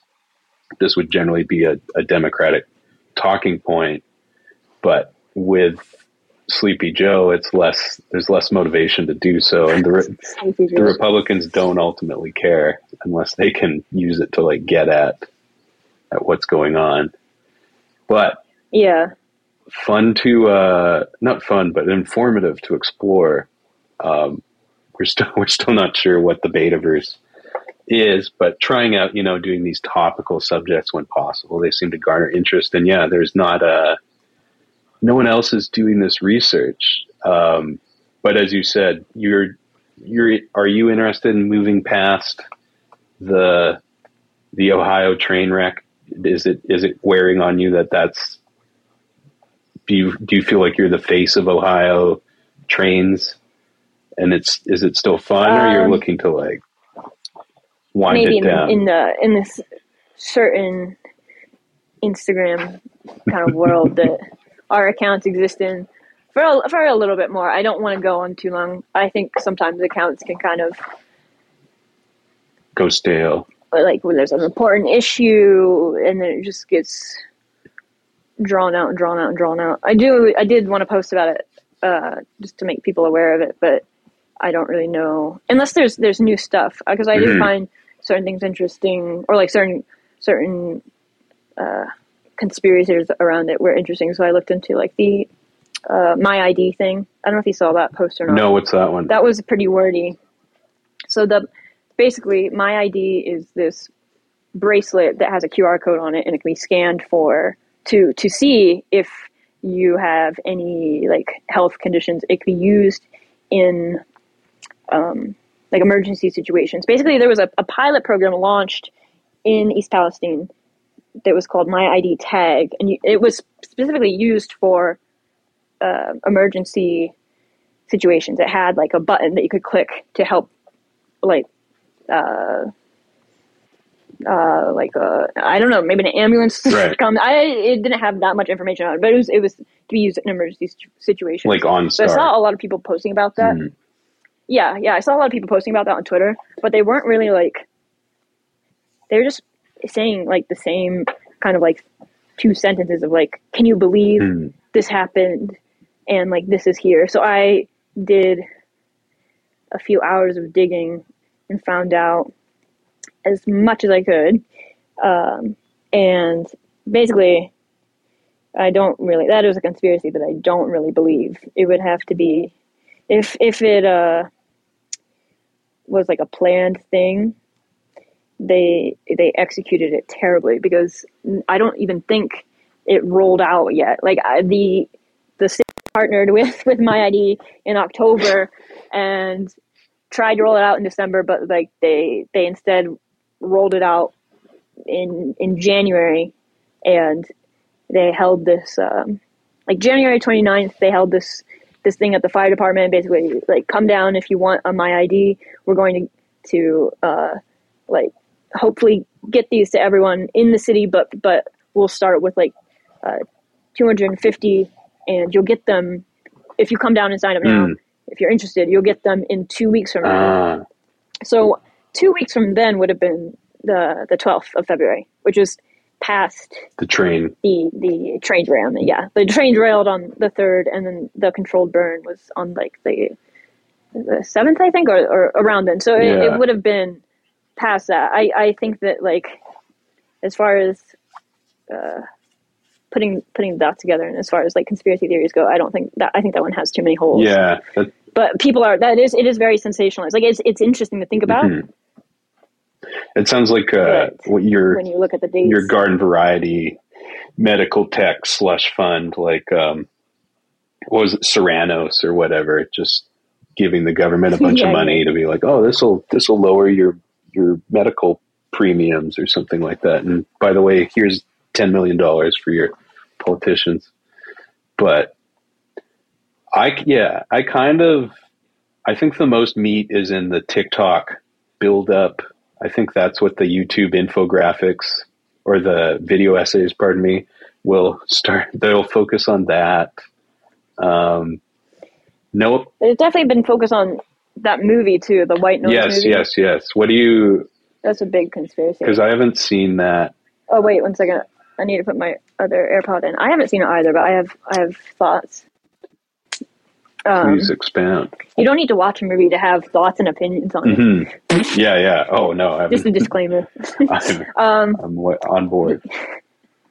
this would generally be a, a Democratic talking point. But with Sleepy Joe, it's less. There's less motivation to do so, and the the Republicans don't ultimately care unless they can use it to like get at at what's going on. But yeah, fun to uh, not fun, but informative to explore. Um, we're still we're still not sure what the Betaverse is, but trying out, you know, doing these topical subjects when possible, they seem to garner interest. And yeah, there's not a no one else is doing this research. Um, but as you said, you're you're are you interested in moving past the the Ohio train wreck? Is it is it wearing on you that that's do you do you feel like you're the face of Ohio trains? And it's is it still fun, um, or you're um, looking to like wind maybe it down? In, in the in this certain Instagram kind of world that our accounts exist in for a, for a little bit more. I don't want to go on too long. I think sometimes accounts can kind of go stale. Like when there's an important issue and then it just gets drawn out and drawn out and drawn out. I do. I did want to post about it uh, just to make people aware of it, but I don't really know unless there's there's new stuff because I mm-hmm. did find certain things interesting or like certain certain uh, conspiracies around it were interesting. So I looked into like the uh, my ID thing. I don't know if you saw that post or not. No, what's that one? That was pretty wordy. So the basically my ID is this bracelet that has a QR code on it, and it can be scanned for to to see if you have any like health conditions. It can be used in um, like emergency situations. Basically, there was a, a pilot program launched in East Palestine that was called My ID Tag, and it was specifically used for uh, emergency situations. It had like a button that you could click to help, like, uh, uh, like uh, I don't know, maybe an ambulance right. come. I it didn't have that much information on it, but it was it was to be used in emergency situations. Like on. So I saw a lot of people posting about that. Mm. Yeah, yeah, I saw a lot of people posting about that on Twitter, but they weren't really like. They were just saying like the same kind of like two sentences of like, can you believe mm. this happened? And like, this is here. So I did a few hours of digging and found out as much as I could. Um, and basically, I don't really, that is a conspiracy that I don't really believe. It would have to be, if, if it, uh, was like a planned thing, they they executed it terribly because I don't even think it rolled out yet. Like I, the the city partnered with with my ID in October and tried to roll it out in December, but like they they instead rolled it out in in January and they held this um, like January 29th they held this this thing at the fire department basically like come down if you want a my ID we're going to to uh, like hopefully get these to everyone in the city, but but we'll start with like uh, 250, and you'll get them if you come down and sign up now. Mm. If you're interested, you'll get them in two weeks from now. Uh. So two weeks from then would have been the the 12th of February, which is past the train. The the train ran. Yeah, the train railed on the third, and then the controlled burn was on like the the seventh, I think, or, or around then. So yeah. it, it would have been past that. I, I think that like as far as uh, putting putting that together and as far as like conspiracy theories go, I don't think that I think that one has too many holes. Yeah. But people are that is it is very sensationalized. Like it's it's interesting to think about. Mm-hmm. It sounds like uh, what your when you look at the dates. your garden variety medical tech slush fund, like um, what was it, Theranos or whatever, just giving the government a bunch yeah, of money yeah. to be like, oh, this will this will lower your your medical premiums or something like that. And by the way, here's ten million dollars for your politicians. But I yeah, I kind of I think the most meat is in the TikTok build up I think that's what the YouTube infographics or the video essays, pardon me, will start. They'll focus on that. Um, no, There's definitely been focus on that movie too, the White Noise yes, movie. yes, yes. What do you? That's a big conspiracy. Because I haven't seen that. Oh wait, one second. I need to put my other AirPod in. I haven't seen it either, but I have I have thoughts. Um, Please expound. you don't need to watch a movie to have thoughts and opinions on it. hmm Yeah, yeah. Oh no, I'm, Just a disclaimer. I'm, um, I'm on board.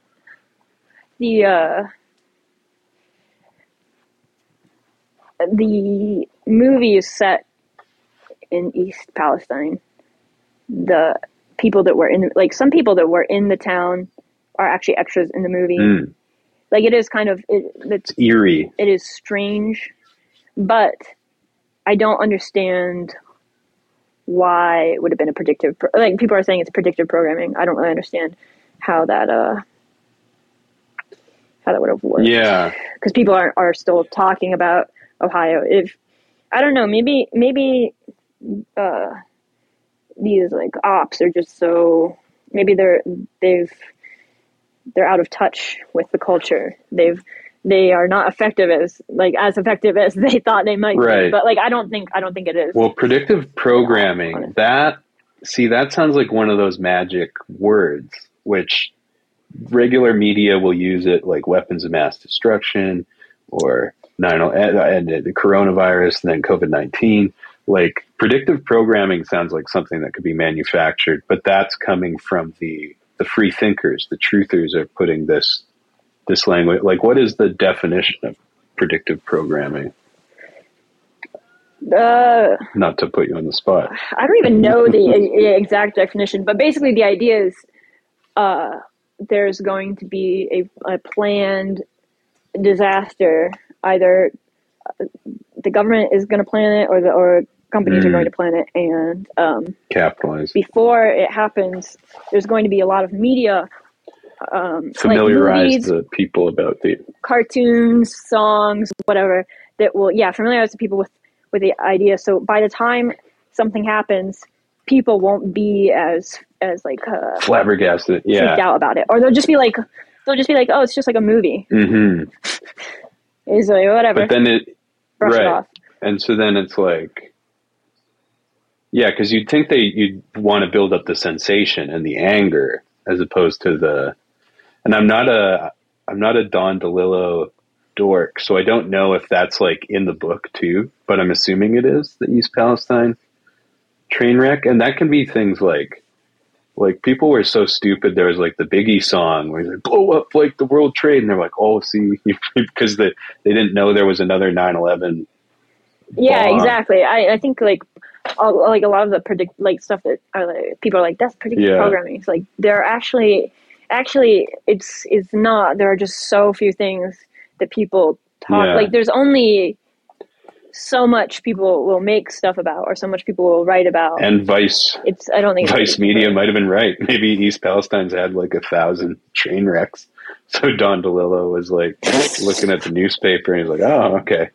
the uh, the movie is set in East Palestine. The people that were in, like some people that were in the town, are actually extras in the movie. Mm, Like it is kind of it, it's eerie. it is strange, but I don't understand why it would have been a predictive. Pro- like people are saying it's predictive programming. I don't really understand how that uh how that would have worked. Yeah, because people are are still talking about Ohio. If I don't know, maybe maybe uh these like ops are just so maybe they're they've they're out of touch with the culture. They've they are not effective as like as effective as they thought they might be. Right. But like I don't think I don't think it is. Well, predictive programming, honestly. that, see, that sounds like one of those magic words, which regular media will use it like weapons of mass destruction or 9 uh, and and the coronavirus and then COVID 19. Like predictive programming sounds like something that could be manufactured, but that's coming from the, the free thinkers. The truthers are putting this, this language. Like, what is the definition of predictive programming? uh, Not to put you on the spot. I don't even know the exact definition, but basically the idea is uh, there's going to be a, a planned disaster. Either uh, the government is going to plan it, or the or companies are Mm. going to plan it, and um, Capitalize. before it happens, there's going to be a lot of media. Um, familiarize like movies, the people about the cartoons, songs, whatever that will yeah familiarize the people with with the idea. So by the time something happens, people won't be as as like uh, flabbergasted. freaked out about it, or they'll just be like they'll just be like, oh, it's just like a movie. hmm It's like whatever, But then it brush it off. and so then it's like yeah, because you'd think they you'd want to build up the sensation and the anger as opposed to the and I'm not a I'm not a Don DeLillo dork, so I don't know if that's like in the book too, but I'm assuming it is the East Palestine train wreck, and that can be things like like people were so stupid. There was like the Biggie song where he's like blow up like the World Trade, and they're like, oh, see, because they they didn't know there was another 9/11. Yeah, bomb. exactly. I, I think like all, like a lot of the predict like stuff that are like, people are like that's predictive Yeah. programming. It's like there are actually actually it's it's not. There are just so few things that people talk Yeah. like. There's only so much people will make stuff about, or so much people will write about. And Vice it's I don't think Vice Media might have been right. Maybe East Palestine's had like a thousand train wrecks. So Don DeLillo was like looking at the newspaper and he's like, "Oh, okay,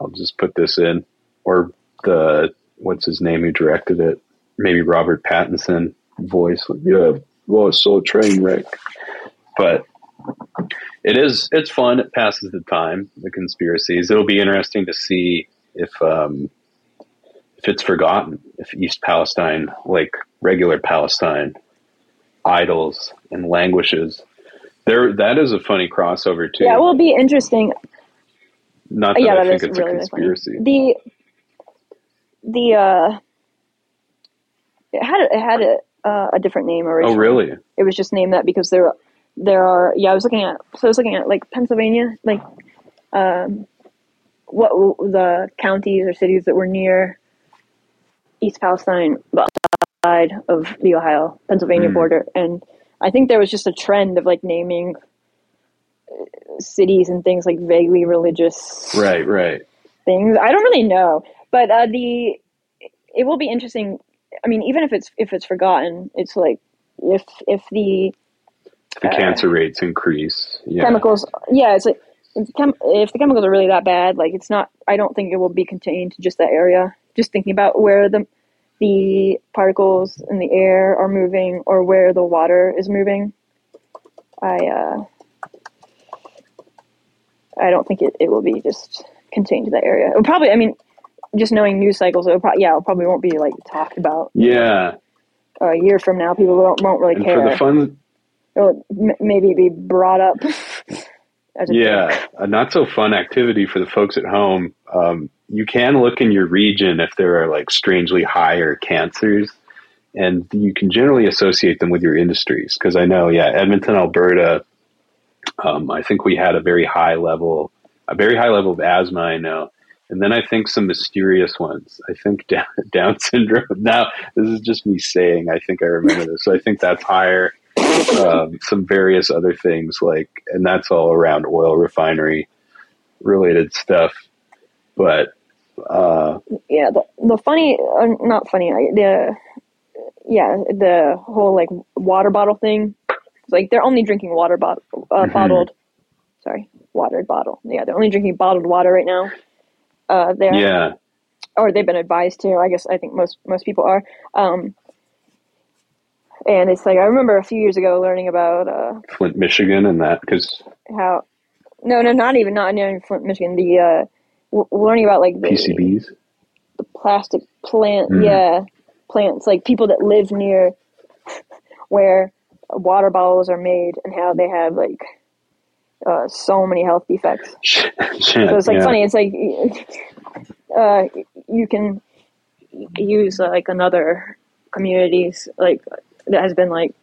I'll just put this in." Or the what's his name who directed it? Maybe Robert Pattinson voice. Like, yeah, well, it's so train wreck. But it is it's fun. It passes the time. The conspiracies. It'll be interesting to see if um, if it's forgotten. If East Palestine, like regular Palestine, idles and languishes. There, that is a funny crossover too. Yeah, it will be interesting. Not that yeah, I that think it's really, a really conspiracy. The the uh, it had it had a, uh, a different name originally. oh, really? It was just named that because there there are yeah. I was looking at so I was looking at like Pennsylvania, like um, what the counties or cities that were near East Palestine, the side of the Ohio Pennsylvania Hmm. border, and I think there was just a trend of like naming uh, cities and things like vaguely religious Right, right. things. I don't really know, but uh, the it will be interesting. I mean, even if it's if it's forgotten, it's like if if the The Uh, cancer rates increase. Yeah. chemicals, yeah, it's like if the, chem- if the chemicals are really that bad, like it's not. I don't think it will be contained to just that area. Just thinking about where the the particles in the air are moving or where the water is moving. I uh, I don't think it, it will be just contained to that area. It probably, I mean, just knowing news cycles, it'll probably, yeah, it probably won't be like talked about Yeah, a year from now. People won't, won't really and care. for the fun, It'll m- maybe be brought up. as a yeah, joke. a not so fun activity for the folks at home. Um, you can look in your region if there are like strangely higher cancers, and you can generally associate them with your industries. Because I know, yeah, Edmonton, Alberta. Um, I think we had a very high level, a very high level of asthma. I know, and then I think some mysterious ones. I think Down, Down syndrome. Now, this is just me saying. I think I remember this. So I think that's higher. Um, some various other things like, and that's all around oil refinery related stuff. But uh, yeah, the, the funny, uh, not funny, I- the, yeah, the whole like water bottle thing. It's like they're only drinking water bottle, uh, Mhm. bottled, sorry, watered bottle. Yeah, they're only drinking bottled water right now. Uh, they're, yeah, or they've been advised to. I guess I think most most people are. Um, and it's like I remember a few years ago learning about uh, Flint, Michigan, and that because how no no not even not in Flint, Michigan the uh, w- learning about like the, PCBs. the plastic plant Mhm. yeah plants like people that live near where water bottles are made and how they have like uh, so many health defects. Shit, So it's like yeah. funny. It's like uh, you can use uh, like another communities like that has been like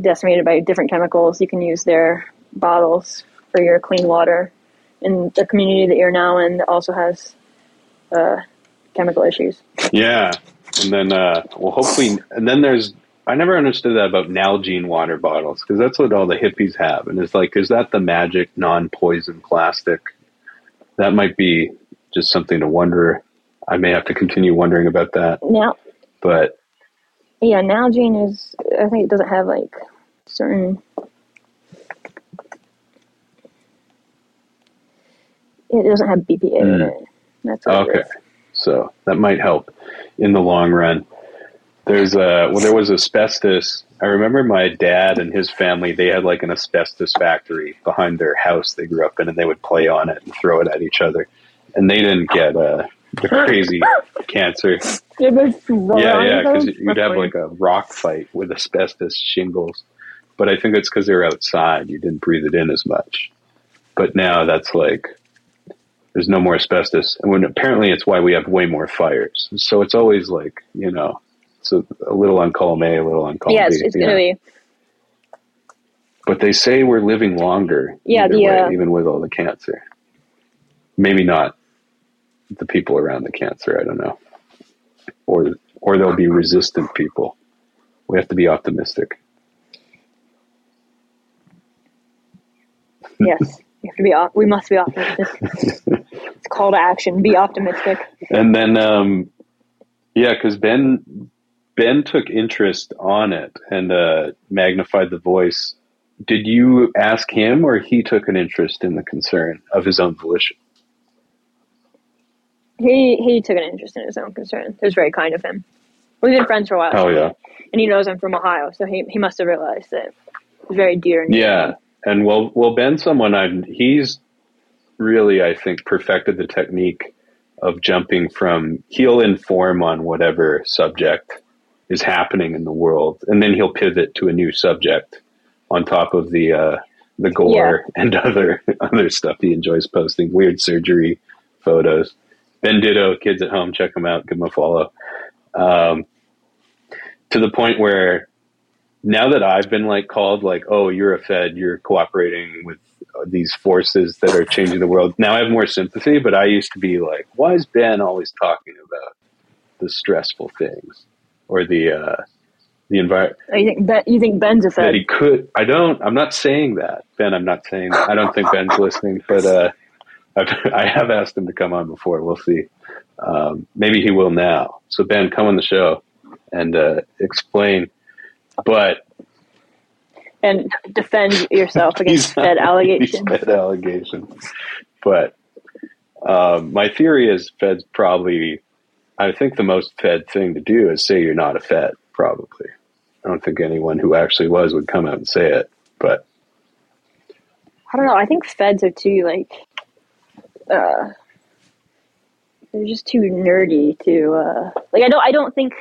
decimated by different chemicals. You can use their bottles for your clean water. And the community that you're now in also has uh, chemical issues. Yeah, and then uh, well, hopefully, and then there's. I never understood that about Nalgene water bottles because that's what all the hippies have, and it's like, is that the magic non-poison plastic? That might be just something to wonder. I may have to continue wondering about that, Now, but yeah, Nalgene is. I think it doesn't have like certain. It doesn't have BPA in Mm. it. That's what it okay, so that might help in the long run. There's a well, there was asbestos. I remember my dad and his family. They had like an asbestos factory behind their house they grew up in, and they would play on it and throw it at each other. And they didn't get uh, the crazy cancer. Yeah, Yeah, yeah, because though? you'd have like a rock fight with asbestos shingles. But I think it's because they're outside. You didn't breathe it in as much. But now that's like there's no more asbestos, and when apparently it's why we have way more fires. So it's always like you know, it's a, little on column A, a little on column Yeah, B. it's, it's yeah. gonna be. But they say we're living longer. Yeah, the, way, uh, even with all the cancer. Maybe not the people around the cancer. I don't know, or or there'll be resistant people. We have to be optimistic. Yes, we have to be. op- We must be optimistic. it's a call to action. Be optimistic. And then, um, yeah, because Ben Ben took interest on it and uh, magnified the voice. Did you ask him, or he took an interest in the concern of his own volition? He he took an interest in his own concern. It was very kind of him. We've been friends for a while. Oh yeah, and he knows I'm from Ohio, so he he must have realized that it's very dear. And yeah. And well, well, Ben's someone I'm. He's really, I think, perfected the technique of jumping from. He'll inform on whatever subject is happening in the world, and then he'll pivot to a new subject on top of the uh, the gore and other other stuff he enjoys posting. Weird surgery photos. Ben Ditto, kids at home, check him out. Give him a follow. Um, to the point where now that I've been like called like, oh, you're a Fed, you're cooperating with these forces that are changing the world. Now I have more sympathy, but I used to be like, why is Ben always talking about the stressful things or the uh, the environment Oh, you think ben, you think Ben's a fed? that he could? I don't. I'm not saying that, Ben. I'm not saying that. I don't think Ben's listening, but uh, I've, I have asked him to come on before. We'll see. Um, maybe he will now. So Ben, come on the show and uh, explain. But and defend yourself against Fed allegations. Fed allegations. But um, my theory is Fed's probably I think the most Fed thing to do is say you're not a Fed. Probably. I don't think anyone who actually was would come out and say it. But I don't know. I think feds are too like uh they're just too nerdy to uh like I don't I don't think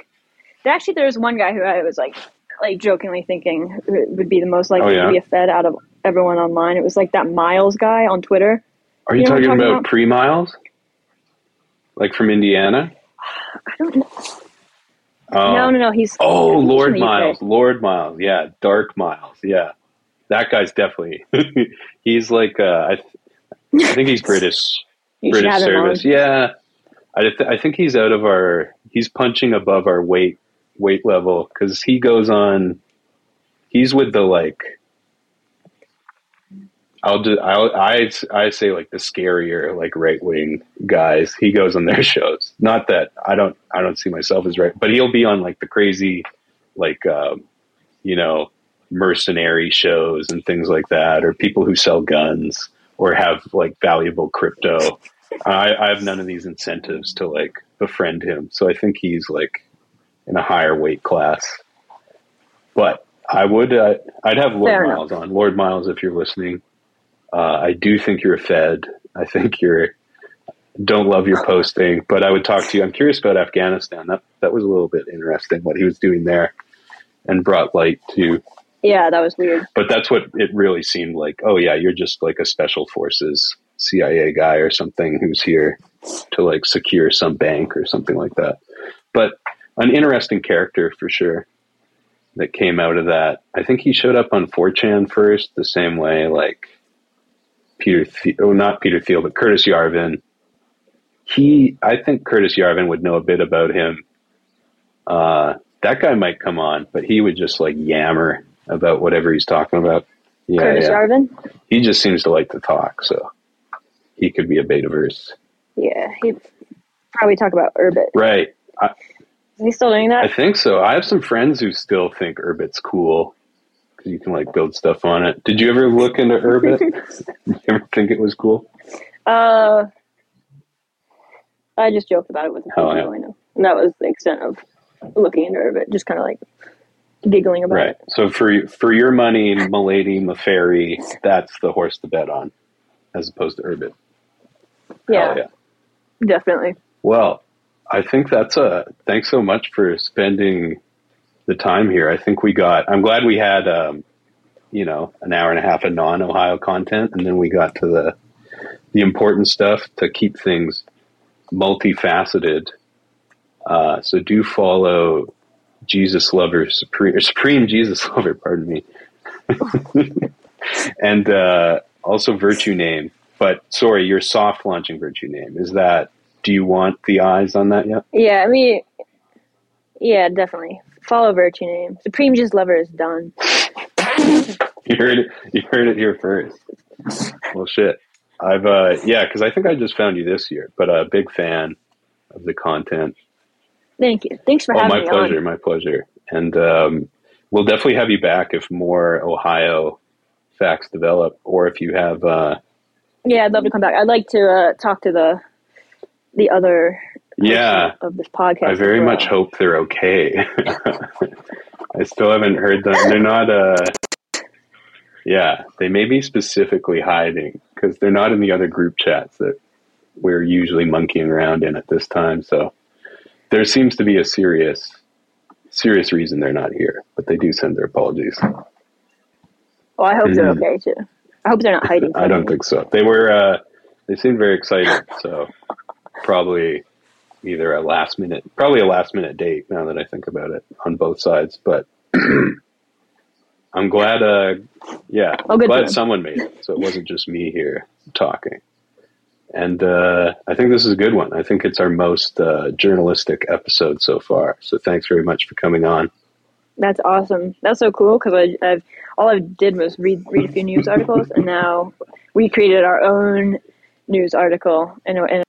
actually there was one guy who I was like like jokingly thinking would be the most likely Oh, yeah? to be a fed out of everyone online. It was like that Miles guy on Twitter. are you, You know talking talking about about? pre miles? Like from Indiana? I don't know. Oh. no, no, no. He's Oh, Lord. Miles, Lord Miles, yeah, Dark Miles, yeah, that guy's definitely. he's like, uh, I, th- I think he's British, British have him on. service. Yeah, I, th- I think he's out of our. He's punching above our weight weight level because he goes on. He's with the like. I'll do. I'll, I I say like the scarier like right wing guys. He goes on their shows. Not that I don't I don't see myself as right, but he'll be on like the crazy, like um, you know, mercenary shows and things like that, or people who sell guns or have like valuable crypto. I, I have none of these incentives to like befriend him, so I think he's like in a higher weight class. But I would, uh, I'd have Lord. Miles on. Lord Miles, if you're listening, uh, I do think you're a Fed. I think you're don't love your posting, but I would talk to you. I'm curious about Afghanistan. That that was a little bit interesting what he was doing there, and brought light to. Yeah, that was weird. But that's what it really seemed like. Oh yeah, you're just like a special forces CIA guy or something who's here to like secure some bank or something like that. But an interesting character for sure that came out of that. I think he showed up on 4chan first, the same way like Peter, the- oh not Peter Thiel, but Curtis Yarvin. He, I think Curtis Yarvin would know a bit about him. Uh, that guy might come on, but he would just like yammer about whatever he's talking about. Yeah, Curtis yeah. Yarvin. He just seems to like to talk, so he could be a betaverse. Yeah, he probably talk about Urbit. Right. I, Is he still doing that? I think so. I have some friends who still think Urbit's cool because you can like build stuff on it. Did you ever look into Urbit? you ever think it was cool? Uh, I just joked about it with the Oh, yeah. I know, and that was the extent of looking into Urbit. Just kind of like giggling about it. Right. it. So for for your money, Milady Maferi, that's the horse to bet on, as opposed to Urbit. Yeah, yeah. definitely. Well, I think that's a thanks so much for spending the time here. I think we got. I'm glad we had, um, you know, an hour and a half of non-Ohio content, and then we got to the the important stuff to keep things multifaceted. Uh, so do follow Jesus Lover Supreme, Supreme Jesus Lover. Pardon me, and uh, also Virtue Name. But sorry, your soft launching Virtue Name is that. Do you want the eyes on that yet? Yeah, I mean, yeah, definitely. Follow Virtue Name. Supreme Just Lover is done. You heard it. You heard it here first. Well, shit. I've uh, yeah, because I think I just found you this year, but a big fan of the content. Thank you. Thanks for Oh, having my me pleasure, on. my pleasure. And um, we'll definitely have you back if more Ohio facts develop, or if you have. Uh, Yeah, I'd love to come back. I'd like to uh, talk to the the other yeah, of this podcast. I very much hope they're okay. I still haven't heard them. They're not. Uh, yeah, they may be specifically hiding because they're not in the other group chats that we're usually monkeying around in at this time. So there seems to be a serious, serious reason they're not here. But they do send their apologies. Well, I hope they're Mhm. okay too. I hope they're not hiding. I don't think so. They were. Uh, they seemed very excited. So probably either a last minute, probably a last minute date. Now that I think about it, on both sides. But I'm glad. Uh, yeah, Oh, for glad someone made it. So it wasn't just me here talking. And uh, I think this is a good one. I think it's our most uh, journalistic episode so far. So thanks very much for coming on. That's awesome. That's so cool because I, I've all I did was read read a few news articles, and now we created our own news article, and, and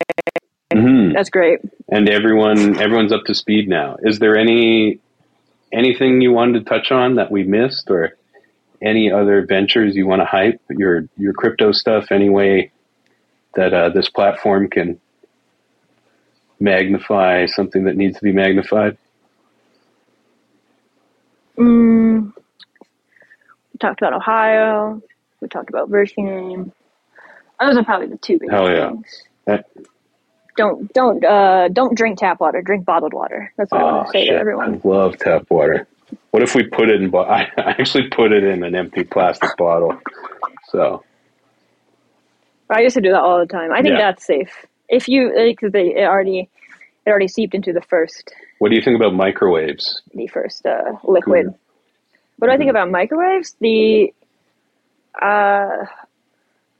Mhm. that's great. and everyone everyone's up to speed now. Is there any anything you wanted to touch on that we missed, or any other ventures you want to hype your your crypto stuff? Any way that uh, this platform can magnify something that needs to be magnified? Mm, we talked about Ohio. We talked about Virgin. Those are probably the two biggest Hell yeah. things. That- Don't don't uh, don't drink tap water. Drink bottled water. That's what I Oh, want to say shit. to everyone. I love tap water. What if we put it in? Bo- I I actually put it in an empty plastic bottle. So I used to do that all the time. I think Yeah. that's safe. If you because they it already it already seeped into the first what do you think about microwaves? the first uh, liquid. Cool. What do I think about microwaves? The uh,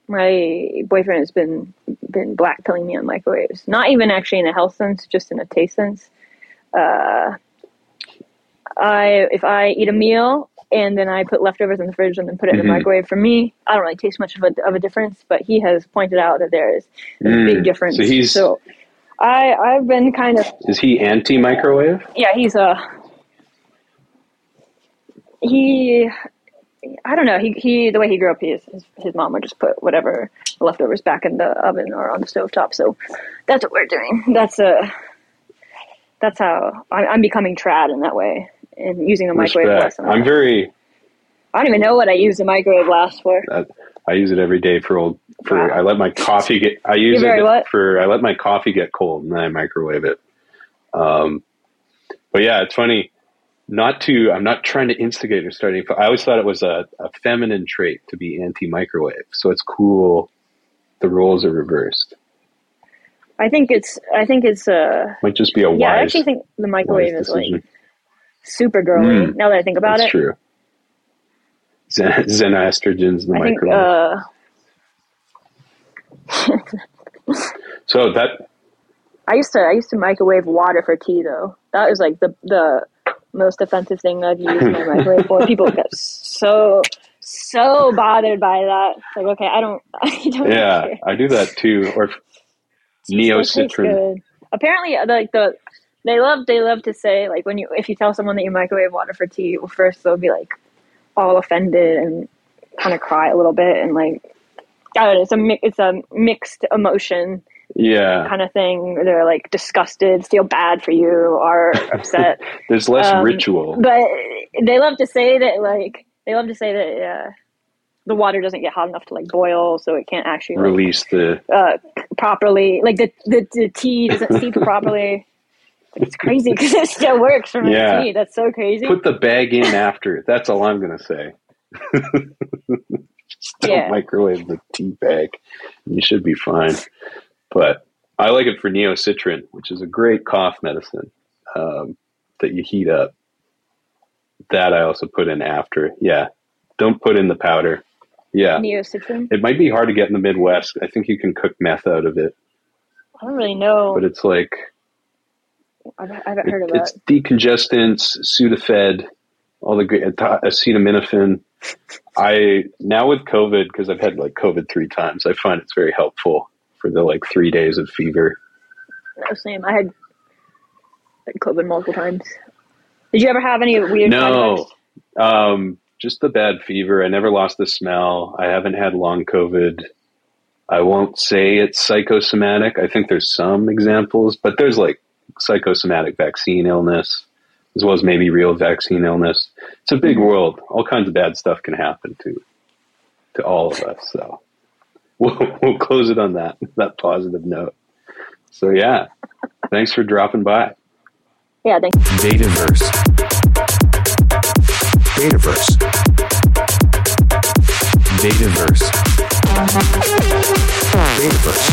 my boyfriend has been been blackpilling me on microwaves. Not even actually in a health sense, just in a taste sense. Uh, I if I eat a meal and then I put leftovers in the fridge and then put it in Mhm. the microwave. For me, I don't really taste much of a of a difference, but he has pointed out that there is a Mm, big difference. so he's- so I I've been kind of Is he anti microwave? yeah, he's a he. I don't know. He he the way he grew up, his his, his mom would just put whatever leftovers back in the oven or on the stovetop. So that's what we're doing. That's uh that's how I'm, I'm becoming trad in that way and using the microwave less. I'm very. I don't even know what I use the microwave last for. I, I use it every day for old. For Wow. I let my coffee get. I use it what? for. I let my coffee get cold and then I microwave it. Um, but yeah, it's funny. Not to. I'm not trying to instigate or start any. I always thought it was a, a feminine trait to be anti microwave. So it's cool. The roles are reversed. I think it's I think it's uh Might just be a wise, yeah. I actually think the microwave is decision. like super girly. Mm. now that I think about it. True. Zen, xenoestrogens in the I think microwave. uh so that I used to I used to microwave water for tea though. That was like the the most offensive thing I've used my microwave for. People get so so bothered by that. It's like okay, I don't I don't yeah, care. I do that too. Or neo It citron. Apparently, uh, like the they love they love to say like when you if you tell someone that you microwave water for tea, well, first they'll be like all offended and kind of cry a little bit and like I don't know. It's a mi- it's a mixed emotion Yeah, kind of thing. They're like disgusted, feel bad for you, are upset. there's less Um, ritual. but they love to say that like they love to say that uh, the water doesn't get hot enough to like boil, so it can't actually like, Release the uh, properly. Like the, the the tea doesn't steep properly. It's crazy because it still works for Yeah. tea. That's so crazy. put the bag in after. That's all I'm gonna say. Just don't Yeah. microwave the tea bag. You should be fine. But I like it for Neocitran, which is a great cough medicine um, that you heat up. That I also put in after. Yeah, don't put in the powder. Yeah, Neocitran. it might be hard to get in the Midwest. I think you can cook meth out of it, I don't really know. but it's like I haven't heard of It- that. it's decongestants, Sudafed, all the great acetaminophen. I now with COVID because I've had like COVID three times. I find it's very helpful for the like three days of fever. No, same. I had had COVID multiple times. Did you ever have any weird? No, um, just the bad fever. I never lost the smell. I haven't had long COVID. I won't say it's psychosomatic. I think there's some examples, but there's like psychosomatic vaccine illness as well as maybe real vaccine illness. It's a big world. All kinds of bad stuff can happen to to all of us. So we'll, we'll close it on that that positive note. So yeah, thanks for dropping by. Yeah, thank Dataverse. Dataverse. Dataverse. Dataverse.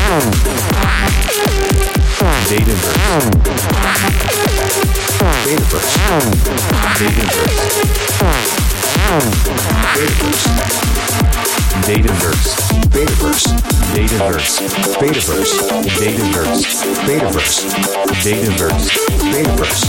Dataverse. Dataverse. Dataverse. Dataverse. Dataverse. Dataverse. Dataverse. Dataverse. Dataverse. Dataverse.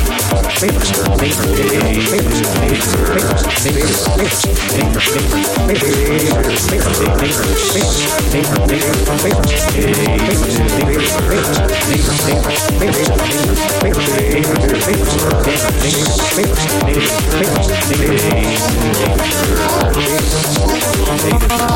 Dataverse.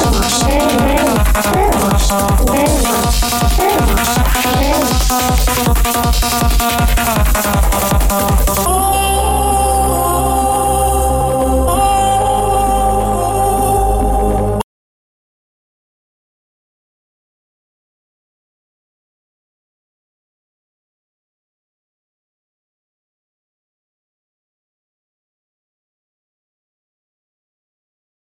Oh